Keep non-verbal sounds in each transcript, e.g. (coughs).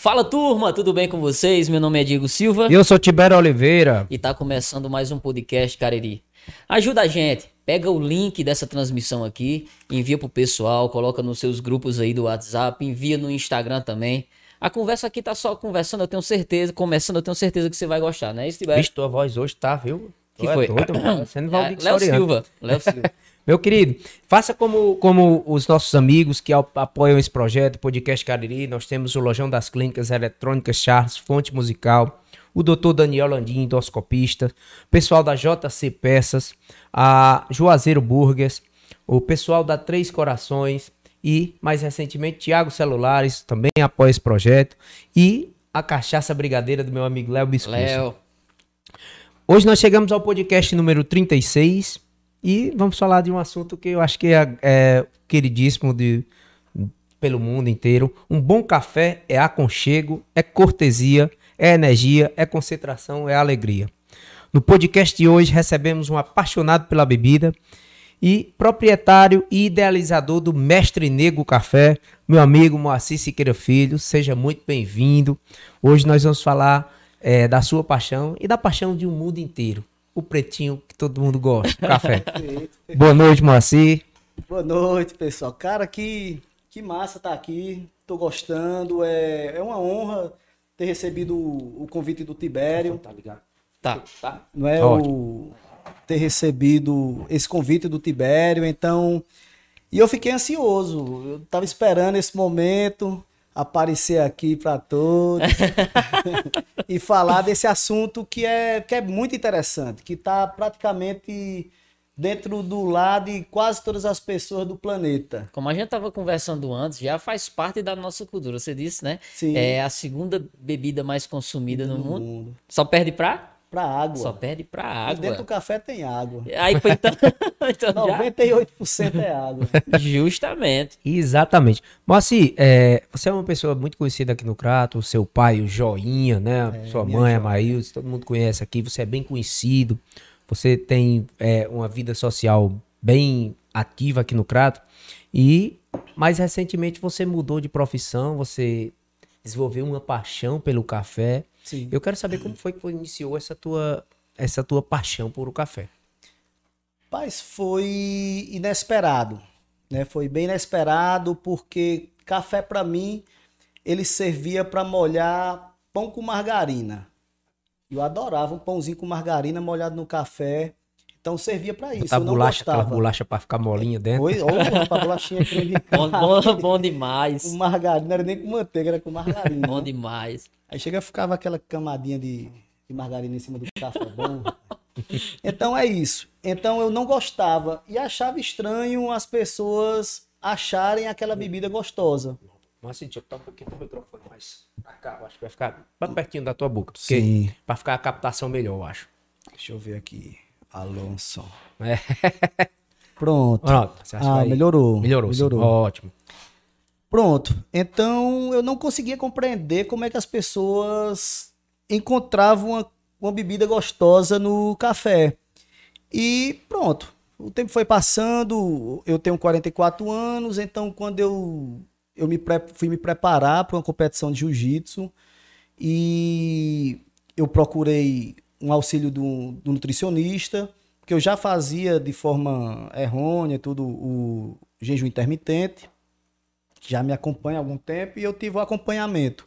Fala turma, tudo bem com vocês? Meu nome é Diego Silva. E eu sou Tibério Oliveira. E tá começando mais um podcast Cariri. Ajuda a gente, pega o link dessa transmissão aqui, envia pro pessoal, coloca nos seus grupos aí do WhatsApp, envia no Instagram também. A conversa aqui tá só conversando, eu tenho certeza, começando, eu tenho certeza que você vai gostar, né, Tibério? Vixe, tua voz hoje tá, viu? Que foi? É doido, Você não vai (coughs) é, Léo Silva. Léo Silva. Meu querido, faça como, como os nossos amigos que apoiam esse projeto, Podcast Cariri. Nós temos o Lojão das Clínicas Eletrônicas Charles, Fonte Musical, o doutor Daniel Landim, endoscopista, pessoal da JC Peças, a Juazeiro Burgers, o pessoal da Três Corações e, mais recentemente, Tiago Celulares também apoia esse projeto e a Cachaça Brigadeira do meu amigo Léo Biscoito. Léo. Hoje nós chegamos ao podcast número 36 e vamos falar de um assunto que eu acho que é, é queridíssimo de, pelo mundo inteiro. Um bom café é aconchego, é cortesia, é energia, é concentração, é alegria. No podcast de hoje recebemos um apaixonado pela bebida e proprietário e idealizador do Mestre Nego Café, meu amigo Moacir Siqueira Filho. Seja muito bem-vindo. Hoje nós vamos falar é, da sua paixão e da paixão de um mundo inteiro. O pretinho que todo mundo gosta, o café. (laughs) Boa noite, Moacir. Boa noite, pessoal. Cara, que, que massa estar tá aqui. Tô gostando. É, é uma honra ter recebido o, o convite do Tibério. Tá ligado? Tá. tá. Não é o ter recebido esse convite do Tibério, então. E eu fiquei ansioso. Eu tava esperando esse momento aparecer aqui para todos (laughs) e falar desse assunto que é, que é muito interessante, que está praticamente dentro do lado de quase todas as pessoas do planeta. Como a gente estava conversando antes, já faz parte da nossa cultura. Você disse, né? Sim. É a segunda bebida mais consumida no mundo. mundo. Só perde para Pra água. Só perde pra água. E dentro do café tem água. Aí, então, (laughs) (laughs) então 98% já... é água. Justamente. Exatamente. Moacir, é, você é uma pessoa muito conhecida aqui no Crato, seu pai, o Joinha, né? É, Sua mãe, a Maílson, todo mundo conhece aqui. Você é bem conhecido. Você tem é, uma vida social bem ativa aqui no Crato. E mais recentemente você mudou de profissão, você desenvolveu uma paixão pelo café. Sim. Eu quero saber como foi que iniciou essa tua, essa tua paixão por o café. Paz, foi inesperado, né? Foi bem inesperado porque café para mim ele servia para molhar pão com margarina. Eu adorava um pãozinho com margarina molhado no café. Então servia para isso. eu não bolacha, gostava. aquela bolacha para ficar molinha dentro. Oi, ou a bolachinha creme bom, bom, bom demais. Com margarina, não era nem com manteiga, era com margarina. bom demais. Aí chega ficava aquela camadinha de, de margarina em cima do café bom. então é isso. Então eu não gostava e achava estranho as pessoas acharem aquela bebida gostosa. Mas assim, deixa eu botar um pouquinho do microfone mais pra cá, acho que vai ficar bem pertinho da tua boca. Sim. Pra ficar a captação melhor, eu acho. Deixa eu ver aqui. Alonso. É. Pronto. Pronto. ah, melhorou. Melhorou. Melhorou. Ótimo. Pronto. Então eu não conseguia compreender como é que as pessoas encontravam uma, uma bebida gostosa no café. E pronto. O tempo foi passando, eu tenho 44 anos, então quando eu, eu me fui me preparar para uma competição de jiu-jitsu e eu procurei um auxílio do, do nutricionista, porque eu já fazia de forma errônea tudo o jejum intermitente, que já me acompanha há algum tempo, e eu tive o um acompanhamento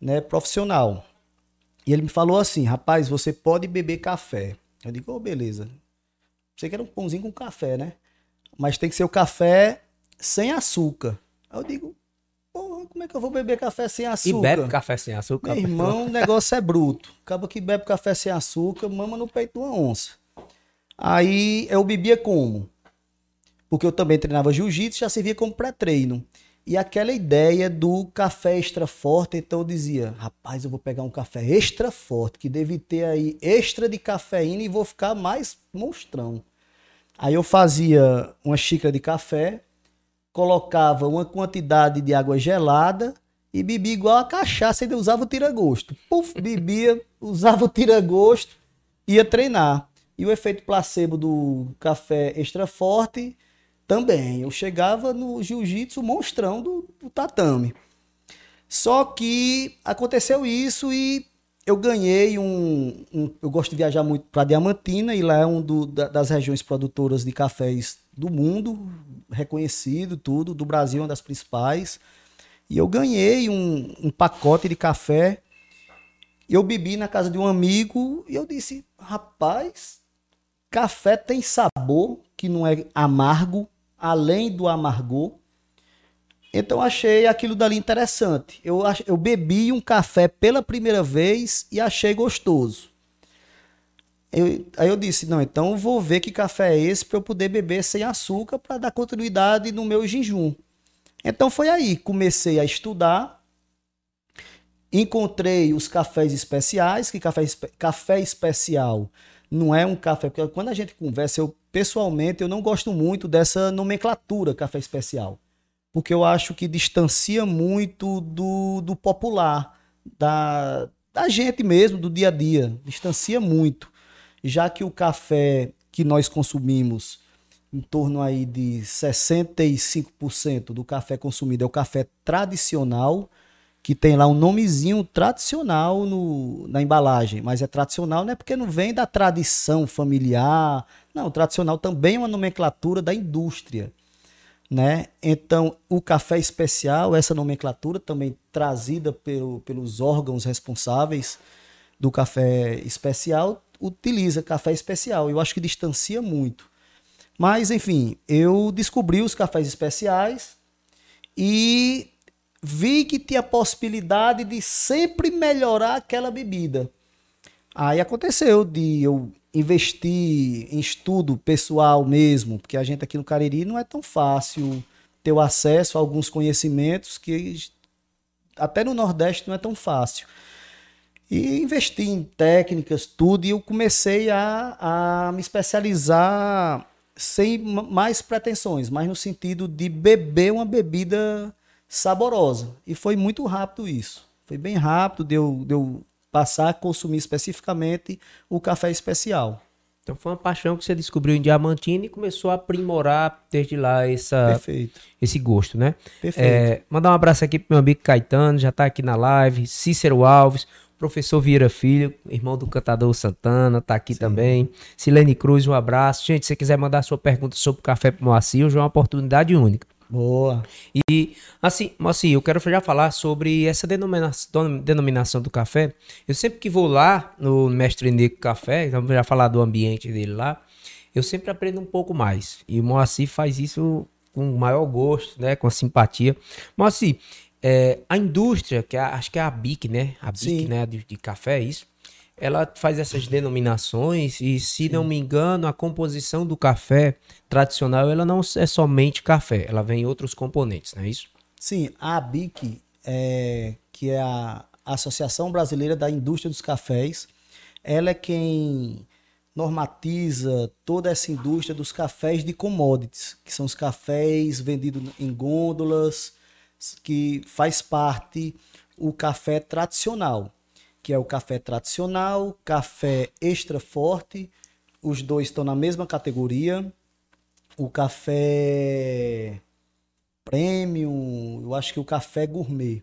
né, profissional. E ele me falou assim, rapaz, você pode beber café. Eu digo, oh, beleza. Você quer um pãozinho com café, né? Mas tem que ser o café sem açúcar. Eu digo, como é que eu vou beber café sem açúcar? E bebe café sem açúcar? Meu irmão, o negócio é bruto. Acaba que bebe café sem açúcar, mama no peito de uma onça. Aí eu bebia como? Porque eu também treinava jiu-jitsu, já servia como pré-treino. E aquela ideia do café extra forte, então eu dizia, rapaz, eu vou pegar um café extra forte, que deve ter aí extra de cafeína e vou ficar mais monstrão. Aí eu fazia uma xícara de café, colocava uma quantidade de água gelada e bebia igual a cachaça, ele usava o tira-gosto. Puf, bebia, usava o tira-gosto, ia treinar. E o efeito placebo do café extra forte também. Eu chegava no jiu-jitsu monstrão do, do tatame. Só que aconteceu isso e eu ganhei um, um eu gosto de viajar muito para Diamantina e lá é um do, da, das regiões produtoras de cafés do mundo, reconhecido tudo, do Brasil, uma das principais. E eu ganhei um, um pacote de café. Eu bebi na casa de um amigo e eu disse: rapaz, café tem sabor que não é amargo, além do amargor. Então achei aquilo dali interessante. Eu, eu bebi um café pela primeira vez e achei gostoso. Eu, aí eu disse, não, então vou ver que café é esse para eu poder beber sem açúcar para dar continuidade no meu jejum. Então foi aí, comecei a estudar, encontrei os cafés especiais, que café, café especial não é um café, porque quando a gente conversa, eu pessoalmente eu não gosto muito dessa nomenclatura café especial, porque eu acho que distancia muito do, do popular, da, da gente mesmo, do dia a dia, distancia muito, já que o café que nós consumimos em torno aí de 65% do café consumido é o café tradicional, que tem lá um nomezinho tradicional no, na embalagem, mas é tradicional não é porque não vem da tradição familiar, não, tradicional também é uma nomenclatura da indústria, né? Então, o café especial, essa nomenclatura também trazida pelo, pelos órgãos responsáveis do café especial, utiliza café especial. Eu acho que distancia muito. Mas, enfim, eu descobri os cafés especiais e vi que tinha possibilidade de sempre melhorar aquela bebida. Aí aconteceu de eu investir em estudo pessoal mesmo, porque a gente aqui no Cariri não é tão fácil ter o acesso a alguns conhecimentos que até no Nordeste não é tão fácil. E investi em técnicas, tudo, e eu comecei a, a me especializar sem mais pretensões, mas no sentido de beber uma bebida saborosa. E foi muito rápido isso. Foi bem rápido de eu, de eu passar a consumir especificamente o café especial. Então foi uma paixão que você descobriu em Diamantina e começou a aprimorar desde lá essa, Perfeito. esse gosto, né? Perfeito. É, mandar um abraço aqui pro meu amigo Caetano, já está aqui na live, Cícero Alves, Professor Vieira Filho, irmão do cantador Santana, tá aqui Sim. também. Silene Cruz, um abraço. Gente, se você quiser mandar sua pergunta sobre o café pro Moacir, hoje é uma oportunidade única. Boa. E, assim, Moacir, eu quero já falar sobre essa denominação, denominação do café. Eu sempre que vou lá no Mestre Nico Café, vamos já falar do ambiente dele lá, eu sempre aprendo um pouco mais. E o Moacir faz isso com o maior gosto, né, com simpatia. Moacir, é, a indústria, que é, acho que é a BIC, né? A BIC, Sim. né? De, de, café, é isso. Ela faz essas denominações e, se Sim. não me engano, a composição do café tradicional, ela não é somente café, ela vem em outros componentes, não é isso? Sim, a BIC, é, que é a Associação Brasileira da Indústria dos Cafés, ela é quem normatiza toda essa indústria dos cafés de commodities, que são os cafés vendidos em gôndolas, que faz parte o café tradicional, que é o café tradicional, café extra forte, os dois estão na mesma categoria. O café premium, eu acho que o café gourmet,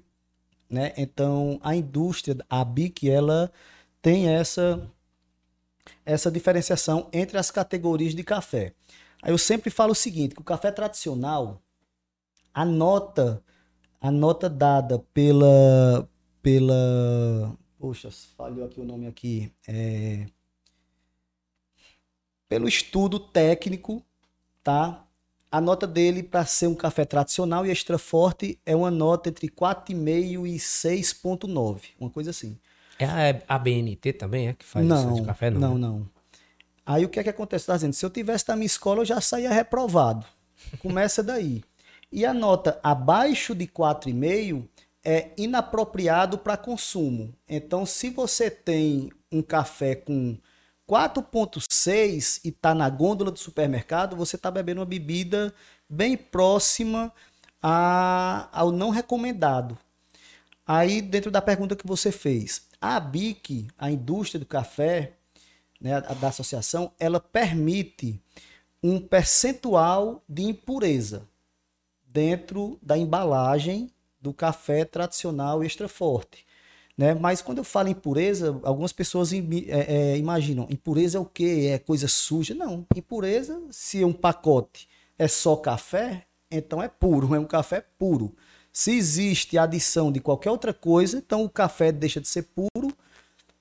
né? Então, a indústria, a BIC, ela tem essa essa diferenciação entre as categorias de café. Aí eu sempre falo o seguinte, que o café tradicional, a nota a nota dada pela pela poxa falhou aqui o nome aqui é, pelo estudo técnico tá? A nota dele para ser um café tradicional e extra forte é uma nota entre 4,5 e 6,9 uma coisa assim. É a, a BNT também é que faz não, esse café não não né? não. Aí o que é que acontece? Tá dizendo se eu tivesse na minha escola eu já saía reprovado. Começa daí. E a nota abaixo de 4,5 é inapropriado para consumo. Então, se você tem um café com 4,6 e está na gôndola do supermercado, você está bebendo uma bebida bem próxima a, ao não recomendado. Aí, dentro da pergunta que você fez, a BIC, a indústria do café, né, da associação, ela permite um percentual de impureza dentro da embalagem do café tradicional extra forte. Né? Mas quando eu falo impureza, algumas pessoas é, é, imaginam, impureza é o quê? É coisa suja? Não, impureza, se um pacote é só café, então é puro, é um café puro. Se existe adição de qualquer outra coisa, então o café deixa de ser puro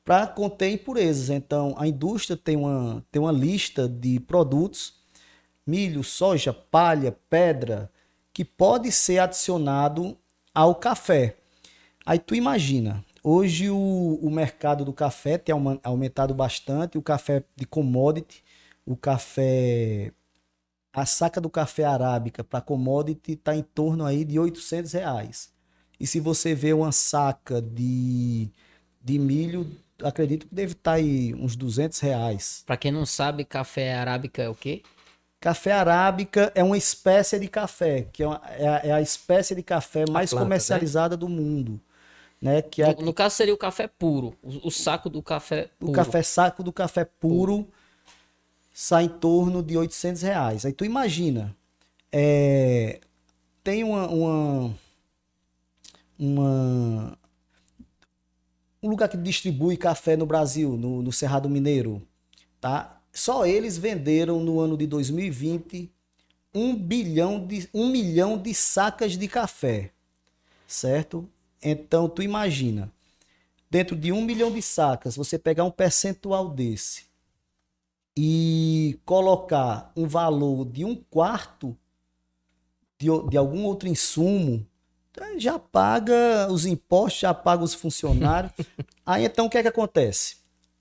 para conter impurezas. Então a indústria tem uma, tem uma lista de produtos, milho, soja, palha, pedra, que pode ser adicionado ao café. Aí tu imagina, Hoje o, o mercado do café tem aumentado bastante, o café de commodity, o café a saca do café arábica para commodity está em torno aí de 800 reais. E se você vê uma saca de, de milho, acredito que deve estar tá aí uns 200 reais. Para quem não sabe, café arábica é o quê? Café arábica é uma espécie de café, que é, uma, é, a, é a espécie de café mais planta, né? comercializada né? do mundo. Né, que é... no, no, caso seria o café puro, o, o, saco do café puro. O café saco do café puro, puro. sai em torno de 800 reais. Aí tu imagina, é, tem uma, uma, uma, um lugar que distribui café no Brasil, no, no Cerrado Mineiro, tá? Só eles venderam no ano de 2020 um bilhão de um milhão de sacas de café, certo? Então, tu imagina, dentro de um milhão de sacas, você pegar um percentual desse e colocar um valor de um quarto de, de algum outro insumo, então, já paga os impostos, já paga os funcionários. (laughs) Aí então o que é que acontece?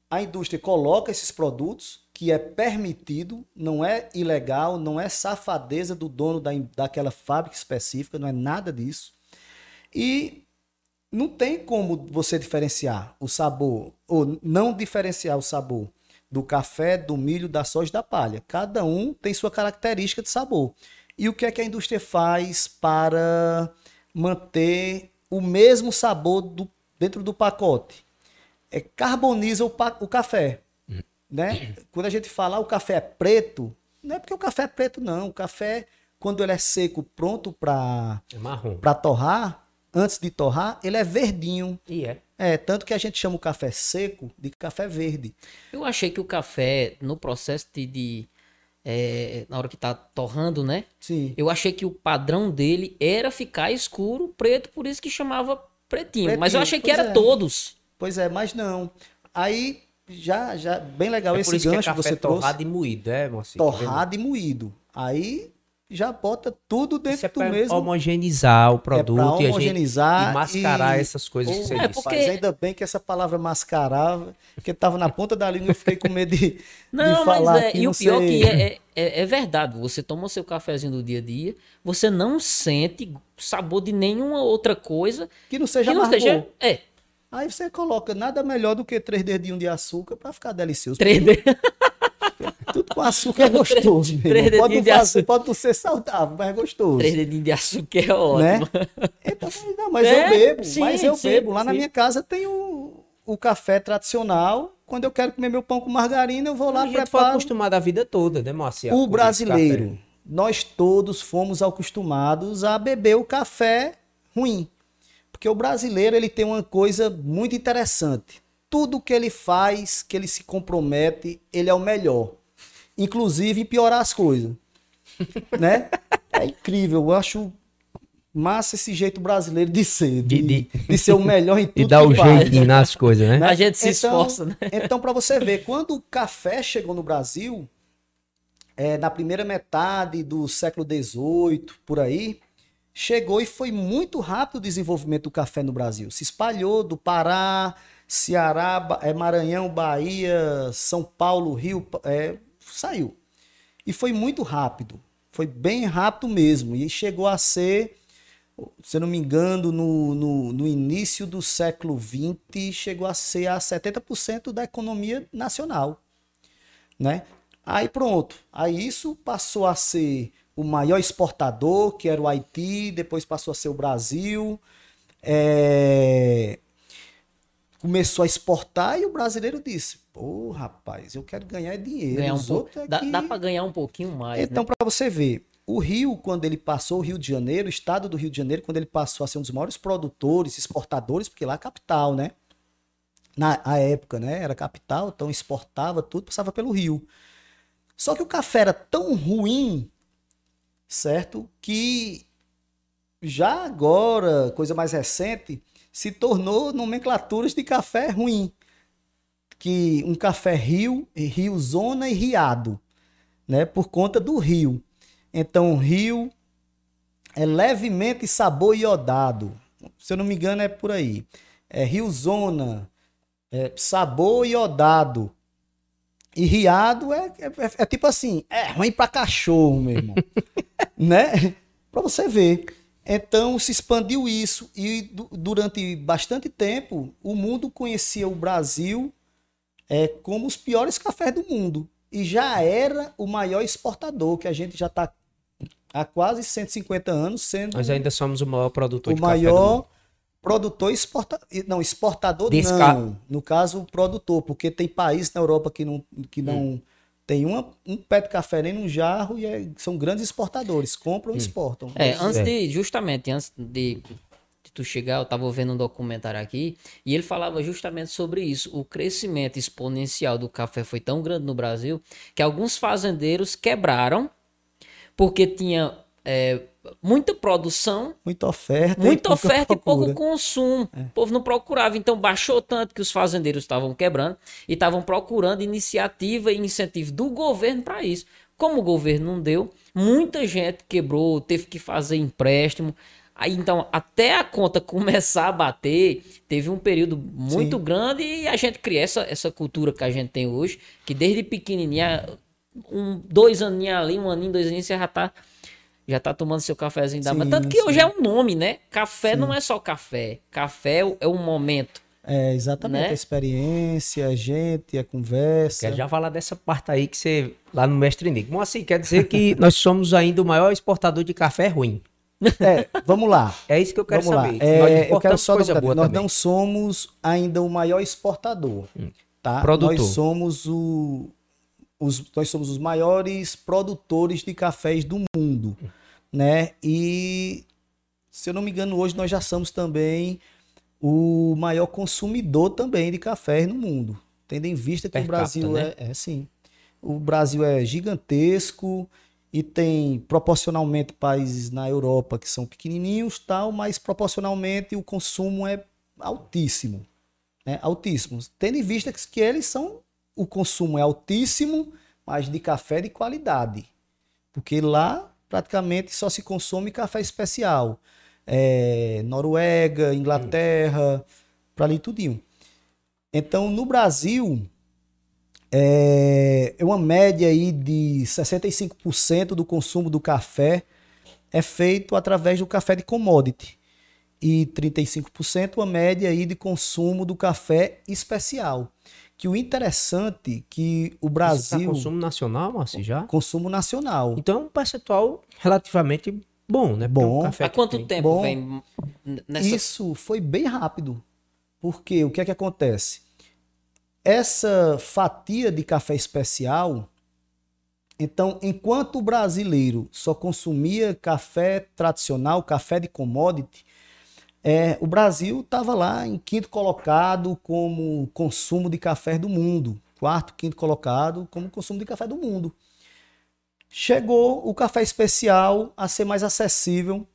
A indústria coloca esses produtos, que é permitido, não é ilegal, não é safadeza do dono da, daquela fábrica específica, não é nada disso. E não tem como você diferenciar o sabor, ou não diferenciar o sabor do café, do milho, da soja da palha. Cada um tem sua característica de sabor. E o que é que a indústria faz para manter o mesmo sabor do, dentro do pacote? É carboniza o, o café. Né? Quando a gente fala ah, o café é preto, não é porque o café é preto, não. O café, quando ele é seco, pronto para é torrar, antes de torrar, ele é verdinho. E é. É, tanto que a gente chama o café seco de café verde. Eu achei que o café, no processo de. de é, na hora que tá torrando, né? Sim. Eu achei que o padrão dele era ficar escuro, preto, por isso que chamava pretinho. pretinho mas eu achei que era é. todos. Pois é, mas não. Aí já, já bem legal é esse gancho que, é café você torrado trouxe. e moído, é, mocinho? Torrado e moído. Aí já bota tudo dentro Isso é do mesmo. homogeneizar o produto é homogeneizar e, e mascarar e... essas coisas que você é porque... Mas ainda bem que essa palavra mascarar, porque estava na ponta da língua e fiquei com medo de, não, de falar. Mas é, e o pior sei. que é, é, é, verdade. Você toma o seu cafezinho do dia a dia, você não sente sabor de nenhuma outra coisa que não seja que não seja, É. Aí você coloca nada melhor do que três dedinhos de açúcar para ficar delicioso. Três dedinhos. (laughs) Tudo com açúcar é gostoso. Três pode, não fazer, pode não ser saudável, mas é gostoso. Três dedinhos de açúcar é ótimo. Né? Então, não, mas é? eu bebo, sim, mas eu sim, bebo. Lá sim. na minha casa tem o, o café tradicional. Quando eu quero comer meu pão com margarina, eu vou lá e foi acostumado a vida toda, né, Marcia? O brasileiro, nós todos fomos acostumados a beber o café ruim. Porque o brasileiro ele tem uma coisa muito interessante. Tudo que ele faz, que ele se compromete, ele é o melhor inclusive piorar as coisas. (laughs) né? É incrível, eu acho massa esse jeito brasileiro de ser, de, de, de ser o melhor em (laughs) tudo E dar o jeito nas coisas, né? A gente se então, esforça, né? Então, para você ver, quando o café chegou no Brasil, é, na primeira metade do século XVIII, por aí, chegou e foi muito rápido o desenvolvimento do café no Brasil. Se espalhou do Pará, Ceará, é, Maranhão, Bahia, São Paulo, Rio, é, saiu. E foi muito rápido. Foi bem rápido mesmo. E chegou a ser, se não me engano, no, no, no início do século XX, chegou a ser a 70% da economia nacional. Né? Aí pronto. Aí isso passou a ser o maior exportador, que era o Haiti, depois passou a ser o Brasil. É... Começou a exportar e o brasileiro disse: Pô, rapaz, eu quero ganhar dinheiro. Ganhar um pouco. Dá, dá para ganhar um pouquinho mais. Então, né? para você ver, o Rio, quando ele passou, o Rio de Janeiro, o estado do Rio de Janeiro, quando ele passou a ser um dos maiores produtores, exportadores, porque lá é capital, né? Na a época, né? Era capital, então exportava tudo, passava pelo Rio. Só que o café era tão ruim, certo? Que já agora, coisa mais recente, se tornou nomenclaturas de café ruim. Que um café rio, rio zona e riado, né? Por conta do rio. Então, rio é levemente sabor iodado. Se eu não me engano, é por aí. É rio zona, é sabor iodado. E riado é, é, é, é tipo assim, é ruim pra cachorro, meu irmão. (laughs) (laughs) né? Pra você ver. Então se expandiu isso e durante bastante tempo o mundo conhecia o Brasil é, como os piores cafés do mundo e já era o maior exportador que a gente já está há quase 150 anos sendo. Nós ainda somos o maior produtor o de maior produtor exporta não exportador Desca... não no caso produtor porque tem países na Europa que não que não hum tem uma, um pé de café nem num jarro e é, são grandes exportadores, compram e exportam. É, antes é. de, justamente, antes de, de, tu chegar, eu tava vendo um documentário aqui, e ele falava justamente sobre isso. O crescimento exponencial do café foi tão grande no Brasil que alguns fazendeiros quebraram porque tinha é, muita produção, muita oferta, muita e oferta e pouco consumo. É. O povo não procurava, então baixou tanto que os fazendeiros estavam quebrando e estavam procurando iniciativa e incentivo do governo para isso. Como o governo não deu, muita gente quebrou, teve que fazer empréstimo. Aí então, até a conta (laughs) começar a bater, teve um período muito Sim. grande e a gente cria essa, essa cultura que a gente tem hoje, que desde pequenininha, um, dois aninhos ali, um aninho, dois aninhos, você já tá já tá tomando seu cafezinho da manhã. Tanto que sim. hoje é um nome, né? Café sim. não é só café. Café é um momento. É, exatamente. Né? A experiência, a gente, a conversa. Quero já falar dessa parte aí que você, lá no Mestre. Bom, assim, quer dizer que (laughs) nós somos ainda o maior exportador de café ruim. É, vamos lá. É isso que eu quero vamos saber. É, eu quero só coisa boa nós também. não somos ainda o maior exportador, hum. tá? Produtor. Nós somos o, os, nós somos os maiores produtores de cafés do mundo, né? E se eu não me engano, hoje nós já somos também o maior consumidor também de cafés no mundo, tendo em vista que per o Brasil capta, né? é, é sim, o Brasil é gigantesco e tem proporcionalmente países na Europa que são pequenininhos, tal, mas proporcionalmente o consumo é altíssimo, né? Altíssimo, tendo em vista que, que eles são o consumo é altíssimo, mas de café de qualidade. Porque lá praticamente só se consome café especial. É, Noruega, Inglaterra, para ali tudinho. Então, no Brasil, é, é uma média aí de 65% do consumo do café é feito através do café de commodity. E 35% uma média aí de consumo do café especial que o interessante que o Brasil... Isso tá consumo nacional, Márcio, já? Consumo nacional. Então é um percentual relativamente bom, né? Bom. Um Há quanto tem. tempo bom, vem nessa... Isso foi bem rápido. Porque o que é que acontece? Essa fatia de café especial... Então, enquanto o brasileiro só consumia café tradicional, café de commodity, é, o Brasil estava lá em quinto colocado como consumo de café do mundo. Quarto, quinto colocado como consumo de café do mundo. Chegou o café especial a ser mais acessível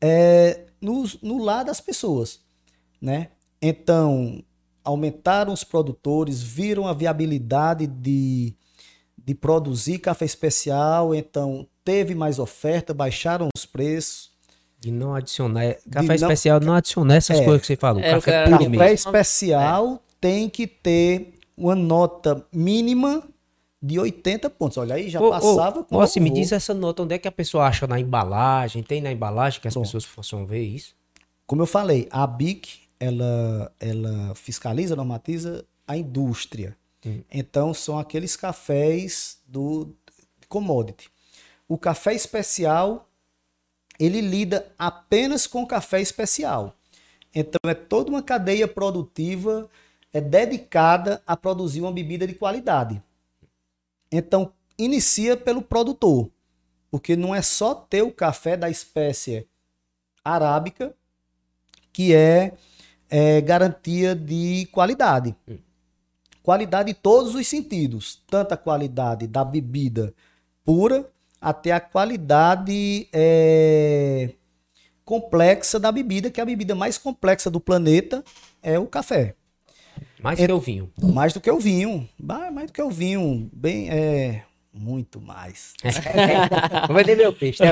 é, no, no lar das pessoas. Né? Então, aumentaram os produtores, viram a viabilidade de, de produzir café especial, então teve mais oferta, baixaram os preços de não adicionar. É, café especial não adicionar essas é, coisas que você falou. É, café puro Café mesmo. especial é. tem que ter uma nota mínima de 80 pontos. Olha aí, já ô, passava ô, com. Nossa, me diz essa nota, onde é que a pessoa acha na embalagem? Tem na embalagem que as Bom, pessoas possam ver isso? Como eu falei, a BIC ela, ela fiscaliza, normatiza a indústria. Hum. Então são aqueles cafés do commodity. O café especial ele lida apenas com café especial. Então é toda uma cadeia produtiva é dedicada a produzir uma bebida de qualidade. Então inicia pelo produtor, Porque não é só ter o café da espécie arábica que é, é garantia de qualidade. Hum. Qualidade em todos os sentidos, tanto a qualidade da bebida pura até a qualidade é, complexa da bebida, que é a bebida mais complexa do planeta é o café. Mais é, que o vinho. Mais do que o vinho. Mais do que o vinho. Bem, é. Muito mais. (laughs) Vai ter meu peixe. Né?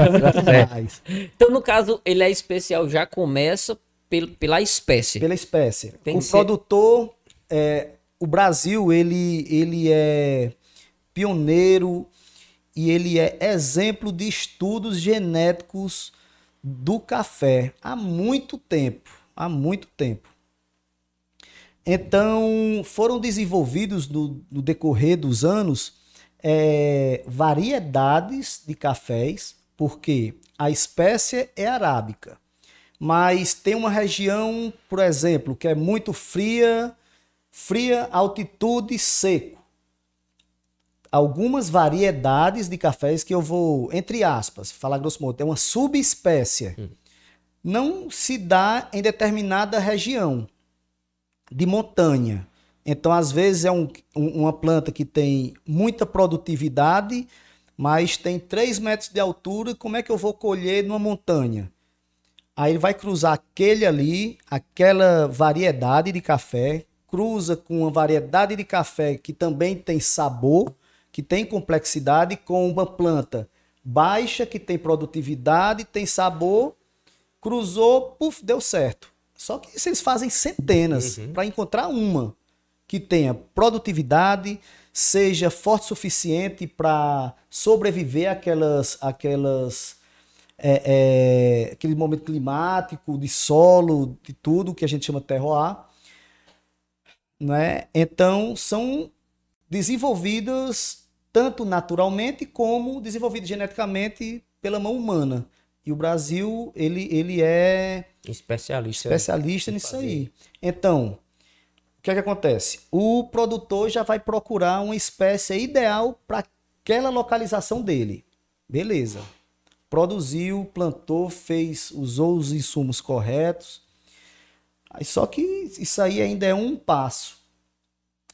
então, no caso, ele é especial, já começa pel, pela espécie. Pela espécie. Tem o produtor, é, o Brasil, ele, ele é pioneiro e ele é exemplo de estudos genéticos do café há muito tempo. Há muito tempo. Então, foram desenvolvidos no, no decorrer dos anos é, variedades de cafés, porque a espécie é arábica, mas tem uma região, por exemplo, que é muito fria, fria, altitude, seco. Algumas variedades de cafés que eu vou, entre aspas, falar grosso modo, é uma subespécie. Hum. Não se dá em determinada região de montanha. Então, às vezes, é um, um, uma planta que tem muita produtividade, mas tem 3 metros de altura. Como é que eu vou colher numa montanha? Aí ele vai cruzar aquele ali, aquela variedade de café, cruza com uma variedade de café que também tem sabor, que tem complexidade, com uma planta baixa, que tem produtividade, tem sabor, cruzou, puf, deu certo. Só que isso eles fazem centenas uhum. para encontrar uma que tenha produtividade, seja forte o suficiente para sobreviver àquelas, àquelas é, é, aquele momento climático, de solo, de tudo que a gente chama de terroir. Né? Então, são desenvolvidas tanto naturalmente como desenvolvidas geneticamente pela mão humana. E o Brasil, ele, ele é especialista, especialista nisso fazer. aí. Então, o que é que acontece? O produtor já vai procurar uma espécie ideal para aquela localização dele. Beleza. Produziu, plantou, fez, usou os insumos corretos. Aí só que isso aí ainda é um passo.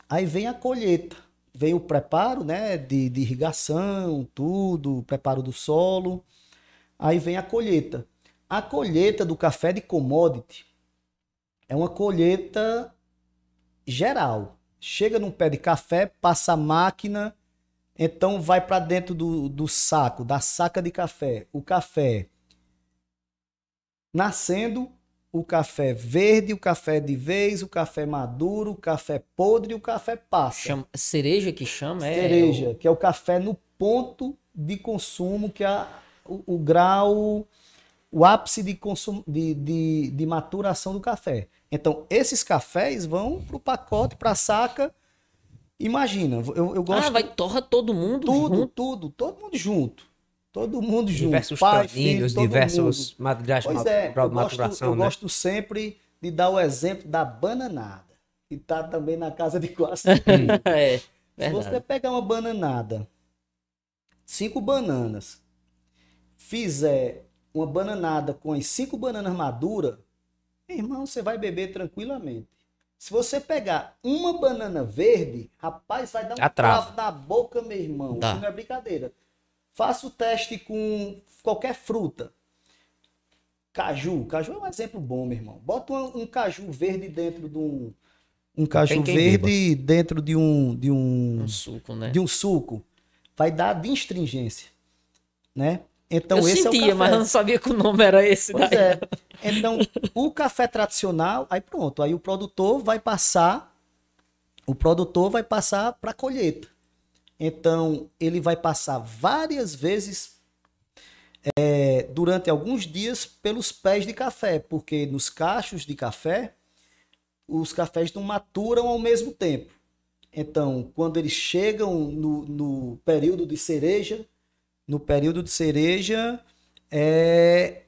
Aí vem a colheita, vem o preparo, né, de, de irrigação, tudo, preparo do solo. Aí vem a colheita. A colheita do café de commodity é uma colheita geral. Chega num pé de café, passa a máquina, então vai para dentro do, do saco, da saca de café. O café nascendo, o café verde, o café de vez, o café maduro, o café podre e o café passa. Chama, cereja que chama? É cereja, é o... que é o café no ponto de consumo, que é o, o grau, o ápice de, consumo, de, de, de maturação do café. Então, esses cafés vão para o pacote, para a saca. Imagina, eu, eu gosto. Ah, vai torra todo mundo tudo, junto. Tudo, todo mundo junto. Todo mundo junto. Diversos Pai, filho, diversos materiais pois é, eu gosto, eu né? gosto sempre de dar o exemplo da bananada, que está também na casa de quase (laughs) é, Se você pegar uma bananada, cinco bananas, fizer uma bananada com as cinco bananas maduras, irmão, você vai beber tranquilamente. Se você pegar uma banana verde, rapaz, vai dar um travo na boca, meu irmão. Tá. Isso não é brincadeira. Faça o teste com qualquer fruta. Caju. Caju é um exemplo bom, meu irmão. Bota um, um caju verde dentro de um. Um caju verde beba. dentro de um. De um, um suco, né? De um suco. Vai dar de astringência. Né? Então, eu esse sentia, é o café. mas eu não sabia que o nome era esse. Pois daí. é. Então, o café tradicional, aí pronto, aí o produtor vai passar, o produtor vai passar para colheita. Então, ele vai passar várias vezes é, durante alguns dias pelos pés de café, porque nos cachos de café, os cafés não maturam ao mesmo tempo. Então, quando eles chegam no, no período de cereja, no período de cereja, é,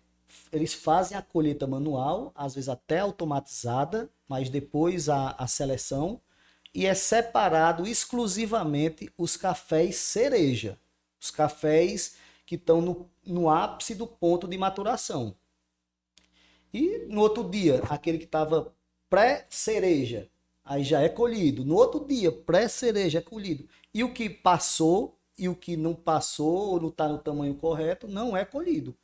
eles fazem a colheita manual, às vezes até automatizada, mas depois a, a seleção, e é separado exclusivamente os cafés cereja. Os cafés que estão no, no ápice do ponto de maturação. E no outro dia, aquele que estava pré-cereja, aí já é colhido. No outro dia, pré-cereja é colhido. E o que passou e o que não passou ou não está no tamanho correto não é colhido.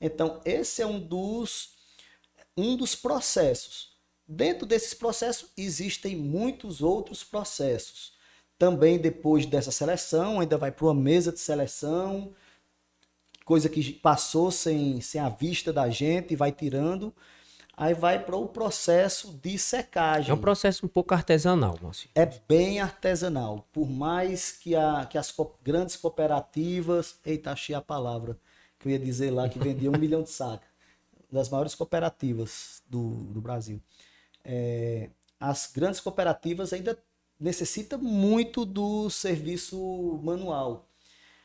Então, esse é um dos, um dos processos. Dentro desses processos, existem muitos outros processos. Também depois dessa seleção, ainda vai para uma mesa de seleção, coisa que passou sem, sem a vista da gente, vai tirando. Aí vai para o processo de secagem. É um processo um pouco artesanal, Márcio. É bem artesanal. Por mais que, a, que as co grandes cooperativas. Eita, achei a palavra que eu ia dizer lá, que vendia um (laughs) milhão de sacas. Das maiores cooperativas do, do Brasil. É, as grandes cooperativas ainda necessitam muito do serviço manual.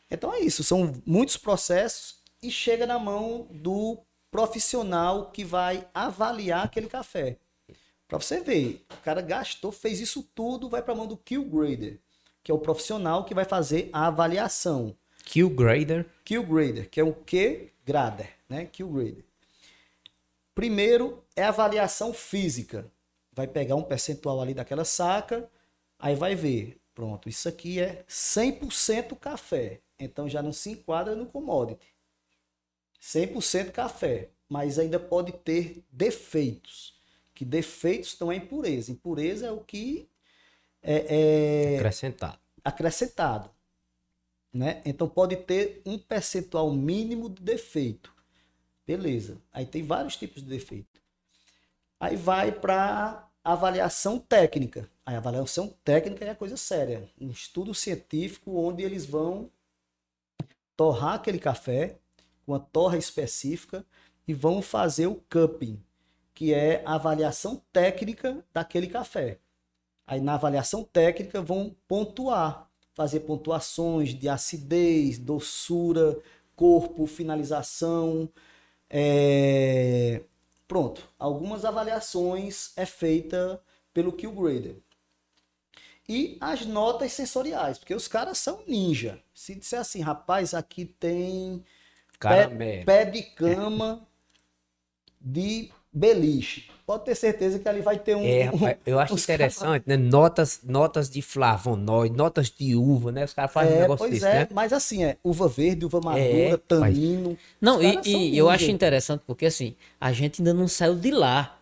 Então é isso, são muitos processos e chega na mão do profissional que vai avaliar aquele café. Para você ver, o cara gastou, fez isso tudo, vai para a mão do Kill Grader, que é o profissional que vai fazer a avaliação. Kill Grader? Kill Grader, que é o Q Grader, né? Kill Grader. Primeiro é a avaliação física. Vai pegar um percentual ali daquela saca, aí vai ver, pronto, isso aqui é 100% café. Então já não se enquadra no commodity. 100% café, mas ainda pode ter defeitos. Que defeitos estão a impureza. Impureza é o que é, é acrescentado. acrescentado. Né? Então pode ter um percentual mínimo de defeito. Beleza. Aí tem vários tipos de defeito. Aí vai para avaliação técnica. A avaliação técnica é a coisa séria. Um estudo científico onde eles vão torrar aquele café uma torra específica e vão fazer o cupping, que é a avaliação técnica daquele café. Aí na avaliação técnica vão pontuar, fazer pontuações de acidez, doçura, corpo, finalização. É... Pronto, algumas avaliações é feita pelo Kill Grader. E as notas sensoriais, porque os caras são ninja. Se disser assim, rapaz, aqui tem pé, pé de cama de beliche. Pode ter certeza que ali vai ter um. É, rapaz, eu acho (laughs) interessante, né? Notas, notas de flavonoide, notas de uva, né? Os caras fazem é, um negócio pois desse, é, né? Mas assim, é uva verde, uva madura, é, tanino. Não, e, e eu acho interessante porque assim, a gente ainda não saiu de lá.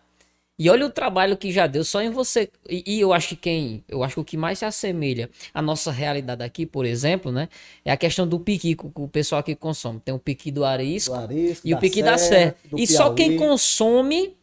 E olha o trabalho que já deu só em você. E, e, eu acho que quem, eu acho que o que mais se assemelha à nossa realidade aqui, por exemplo, né, é a questão do piqui que o pessoal aqui consome. Tem o piqui do arisco, do arisco e o piqui da serra. E Piauí. só quem consome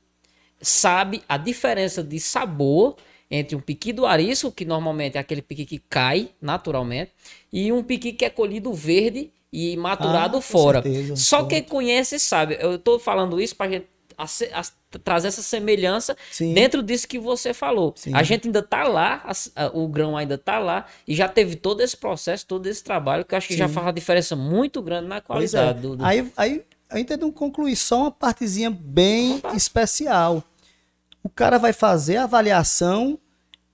sabe a diferença de sabor entre um piqui do arisco, que normalmente é aquele piqui que cai naturalmente, e um piqui que é colhido verde e maturado ah, fora. Certeza, só quem conhece sabe. Eu estou falando isso para gente a, a, trazer essa semelhança Sim. dentro disso que você falou. Sim. A gente ainda está lá, a, o grão ainda está lá e já teve todo esse processo, todo esse trabalho que eu acho que Sim. já faz uma diferença muito grande na qualidade. É. Do, do... Aí, aí ainda não concluir só uma partezinha bem especial. O cara vai fazer a avaliação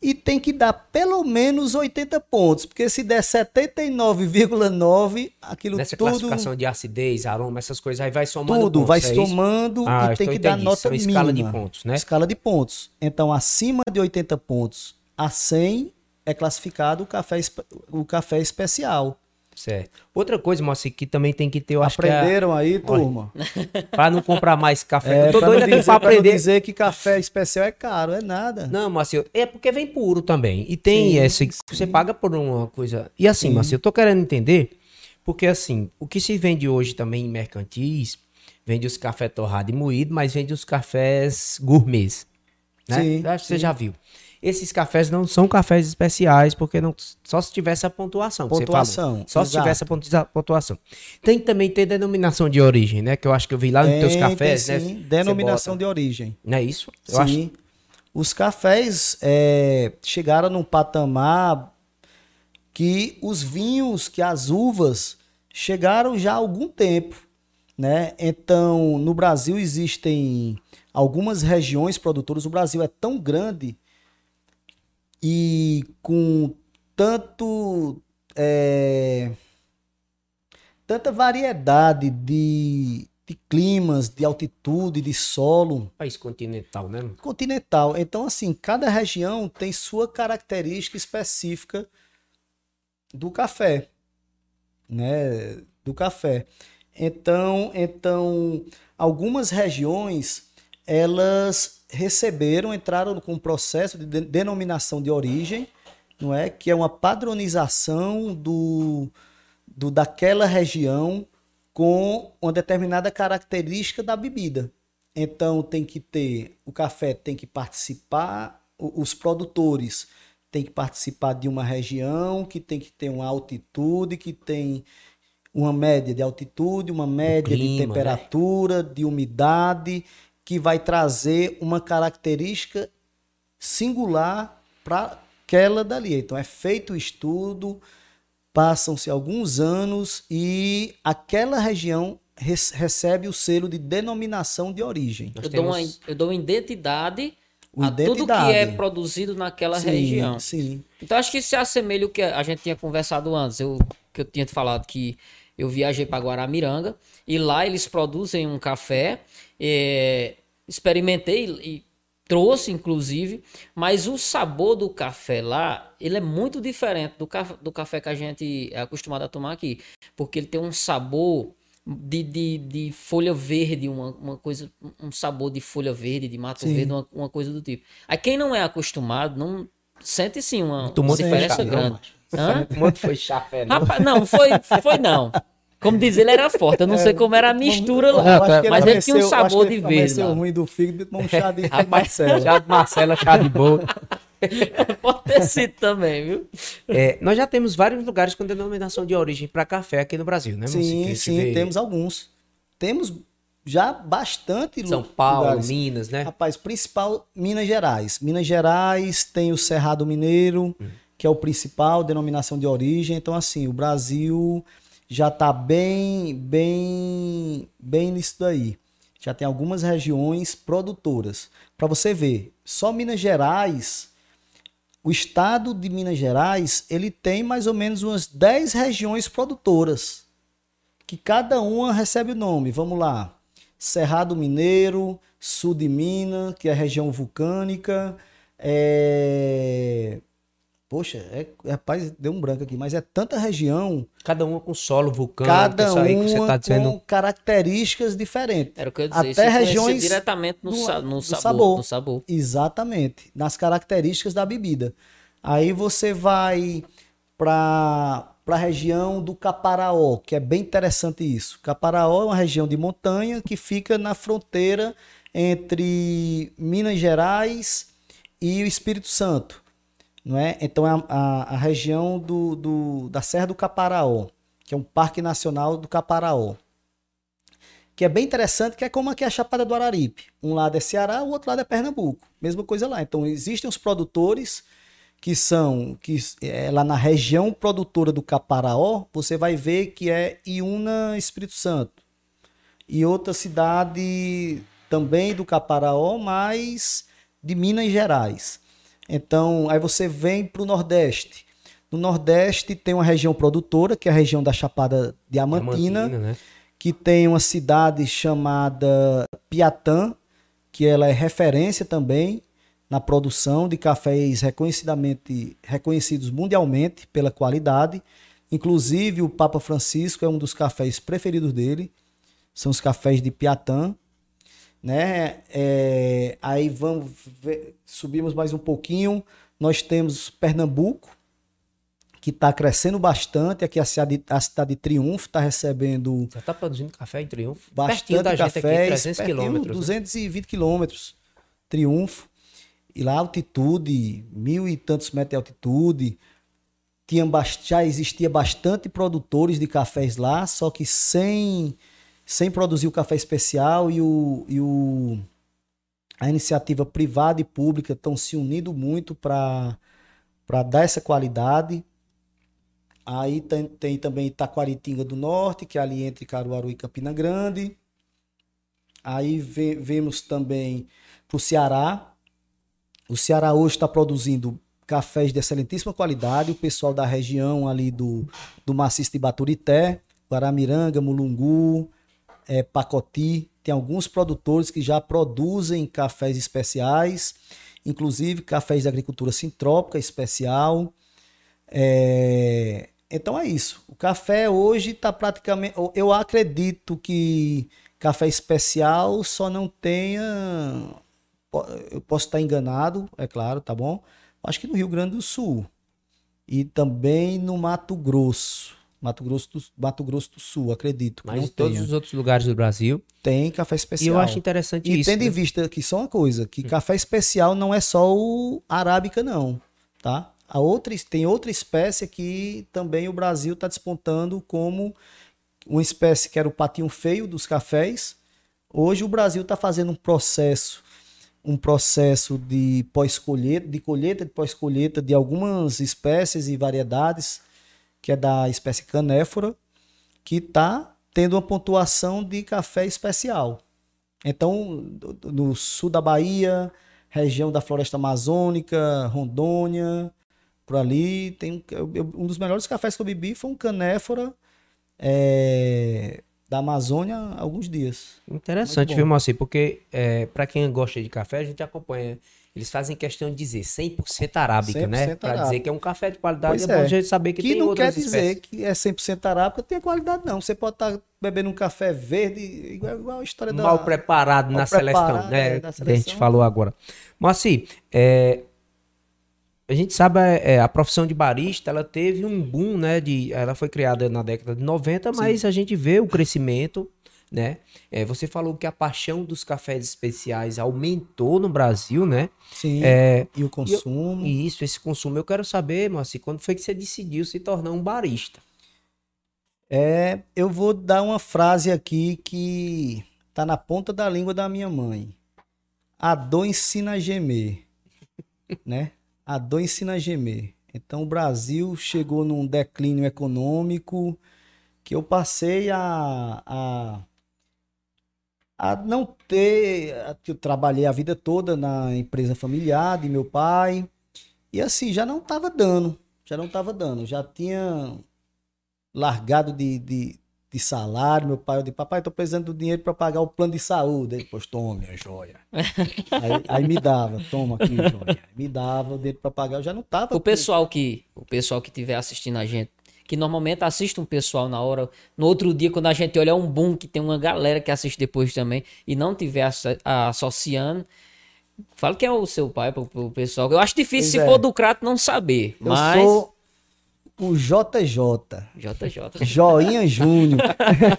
e tem que dar pelo menos 80 pontos, porque se der 79,9, aquilo Nessa tudo... classificação de acidez, aroma, essas coisas, aí vai somando Tudo, pontos, vai é somando ah, e tem que dar nota São mínima. escala de pontos, né? Escala de pontos. Então, acima de 80 pontos a 100 é classificado o café, o café especial. Certo. Outra coisa, Moacir, que também tem que ter, eu acho Aprenderam que é... aí, turma? (laughs) para não comprar mais café. É, eu tô doido aqui pra aprender. Pra dizer que café especial é caro, é nada. Não, Moacir, é porque vem puro também. E tem sim, esse, sim. você paga por uma coisa. E assim, sim. Moacir, eu tô querendo entender, porque assim, o que se vende hoje também em mercantis, vende os cafés torrados e moídos, mas vende os cafés gourmets. Né? Sim, acho que você já viu. Esses cafés não são cafés especiais, porque não, só se tivesse a pontuação. Pontuação. Só exato. se tivesse a pontuação. Tem que também ter denominação de origem, né? Que eu acho que eu vi lá nos teus cafés, tem, né? Sim, denominação de origem. Não é isso? Eu sim. Acho... Os cafés é, chegaram num patamar que os vinhos, que as uvas chegaram já há algum tempo, né? Então, no Brasil existem algumas regiões produtoras. O Brasil é tão grande e com tanto é, tanta variedade de, de climas, de altitude, de solo. País continental, né? Continental. Então, assim, cada região tem sua característica específica do café, né? Do café. Então, então algumas regiões elas receberam, entraram com um processo de denominação de origem, não é? Que é uma padronização do, do daquela região com uma determinada característica da bebida. Então tem que ter o café tem que participar, os produtores têm que participar de uma região que tem que ter uma altitude, que tem uma média de altitude, uma média clima, de né? temperatura, né? de umidade, que vai trazer uma característica singular para aquela dali. Então é feito o estudo, passam-se alguns anos e aquela região recebe o selo de denominação de origem. Eu, temos... dou, uma, eu dou uma identidade a tudo que é produzido naquela sim, região. Sim. Então acho que se assemelha o que a gente tinha conversado antes. Eu, que eu tinha falado que eu viajei para Guaramiranga e lá eles produzem um café. É, experimentei e trouxe, inclusive, mas o sabor do café lá, ele é muito diferente do, café, do café que a gente é acostumado a tomar aqui. Porque ele tem um sabor de, de, de folha verde, uma, uma coisa, um sabor de folha verde, de mato sim. verde, uma, uma, coisa do tipo. Aí quem não é acostumado, não sente sim uma, uma diferença grande. Muito foi chafé, não? Rapaz, não, foi, foi não. Como diz ele, era forte. Eu não sei como era a mistura lá. mas ele tinha um sabor de verde. Ele ruim do fígado tomou um (laughs) chá de Marcela. Chá de Marcela, chá de boa. (laughs) Pode ter sido também, viu? É, nós já temos vários lugares com denominação de origem para café aqui no Brasil, né? Sim, sim, vê... temos alguns. Temos já bastante São Paulo, lugares. Minas, né? Rapaz, principal Minas Gerais. Minas Gerais tem o Cerrado Mineiro, hum. Que é o principal denominação de origem. Então, assim, o Brasil já está bem, bem, bem nisso daí. Já tem algumas regiões produtoras. Para você ver, só Minas Gerais, o estado de Minas Gerais, ele tem mais ou menos umas 10 regiões produtoras, que cada uma recebe o nome. Vamos lá. Cerrado Mineiro, Sul de Minas, que é a região vulcânica, é... Poxa, é, rapaz, deu um branco aqui, mas é tanta região. Cada uma com solo vulcânico, cada uma tá dizendo... com características diferentes. Era o que eu ia dizer, Até regiões diretamente no, do, no, sabor, sabor, no sabor. Exatamente, nas características da bebida. Aí você vai para a região do Caparaó, que é bem interessante isso. Caparaó é uma região de montanha que fica na fronteira entre Minas Gerais e o Espírito Santo não é? Então é a, a, a região do, do, da Serra do Caparaó, que é um parque nacional do Caparaó. Que é bem interessante, que é como aqui a Chapada do Araripe. Um lado é Ceará, o outro lado é Pernambuco. Mesma coisa lá. Então existem os produtores que são que é, lá na região produtora do Caparaó, você vai ver que é Iuna, Espírito Santo. E outra cidade também do Caparaó, mas de Minas Gerais. Então, aí você vem para o Nordeste. No Nordeste tem uma região produtora, que é a região da Chapada Diamantina, Diamantina né? que tem uma cidade chamada Piatã, que ela é referência também na produção de cafés reconhecidamente reconhecidos mundialmente pela qualidade. Inclusive o Papa Francisco é um dos cafés preferidos dele. São os cafés de Piatã né? É, aí vamos ver, subimos mais um pouquinho. Nós temos Pernambuco, que está crescendo bastante. Aqui a cidade, a cidade de Triunfo está recebendo. Já está produzindo café em Triunfo? Bastante da café, aqui, 300 quilômetros. 220 né? quilômetros. Triunfo. E lá altitude, mil e tantos metros de altitude. Tinha, já existia bastante produtores de cafés lá, só que sem sem produzir o café especial e, o, e o, a iniciativa privada e pública estão se unindo muito para dar essa qualidade. Aí tem, tem também Itaquaritinga do Norte, que é ali entre Caruaru e Campina Grande. Aí vê, vemos também para o Ceará. O Ceará hoje está produzindo cafés de excelentíssima qualidade. O pessoal da região ali do, do Maciço de Baturité, Guaramiranga, Mulungu, é, Pacoti. Tem alguns produtores que já produzem cafés especiais, inclusive cafés da agricultura sintrópica especial. É, então é isso. O café hoje está praticamente. Eu acredito que café especial só não tenha. Eu posso estar enganado, é claro, tá bom? Acho que no Rio Grande do Sul e também no Mato Grosso. Mato Grosso do, Mato Grosso do Sul, acredito. Mas em todos os outros lugares do Brasil. Tem café especial. E eu acho interessante e isso. E tendo né? em vista que só uma coisa, que hum. café especial não é só o arábica, não. Tá? A outra, tem outra espécie que também o Brasil está despontando como uma espécie que era o patinho feio dos cafés. Hoje o Brasil está fazendo um processo um processo de pós-colheita, de colheita de pós-colheita de algumas espécies e variedades, que é da espécie canéfora, que está tendo uma pontuação de café especial. Então, no sul da Bahia, região da floresta amazônica, Rondônia, por ali, tem um dos melhores cafés que eu bebi foi um canéfora é, da Amazônia há alguns dias. Interessante, viu, Moacir? Porque é, para quem gosta de café, a gente acompanha. Eles fazem questão de dizer 100% arábica, 100% né? Para dizer que é um café de qualidade, pois é, é bom a gente saber que, que tem não quer dizer que é 100% arábica tem qualidade, não. Você pode estar tá bebendo um café verde, igual, igual a história da. Mal preparado Mal na preparado, seleção, né? É, seleção. A gente falou agora. Moacir, é, a gente sabe é, é, a profissão de barista ela teve um boom né de ela foi criada na década de 90 Sim. mas a gente vê o crescimento né? É, você falou que a paixão dos cafés especiais aumentou no Brasil né? Sim. É, e o consumo. E isso esse consumo eu quero saber Moacir, quando foi que você decidiu se tornar um barista? É eu vou dar uma frase aqui que tá na ponta da língua da minha mãe. A dor ensina a gemer (laughs) né? A dor ensina a gemer. Então o Brasil chegou num declínio econômico que eu passei a, a, a não ter. Eu trabalhei a vida toda na empresa familiar de meu pai. E assim, já não estava dando. Já não estava dando. Já tinha largado de, de, de salário. Meu pai, eu disse, papai, tô precisando do dinheiro para pagar o plano de saúde. Ele, pois tome, a joia. (laughs) aí, aí, me dava, toma aqui, joia. Me dava o dinheiro para pagar, eu já não tava. O pessoal que, o pessoal que estiver assistindo a gente, que normalmente assiste um pessoal na hora, no outro dia, quando a gente olha um boom, que tem uma galera que assiste depois também, e não tiver associando, Fala quem é o seu pai pro, pro pessoal. Eu acho difícil, pois se é. for do Crato, não saber. Eu mas... sou o JJ. JJ. Joinha Júnior.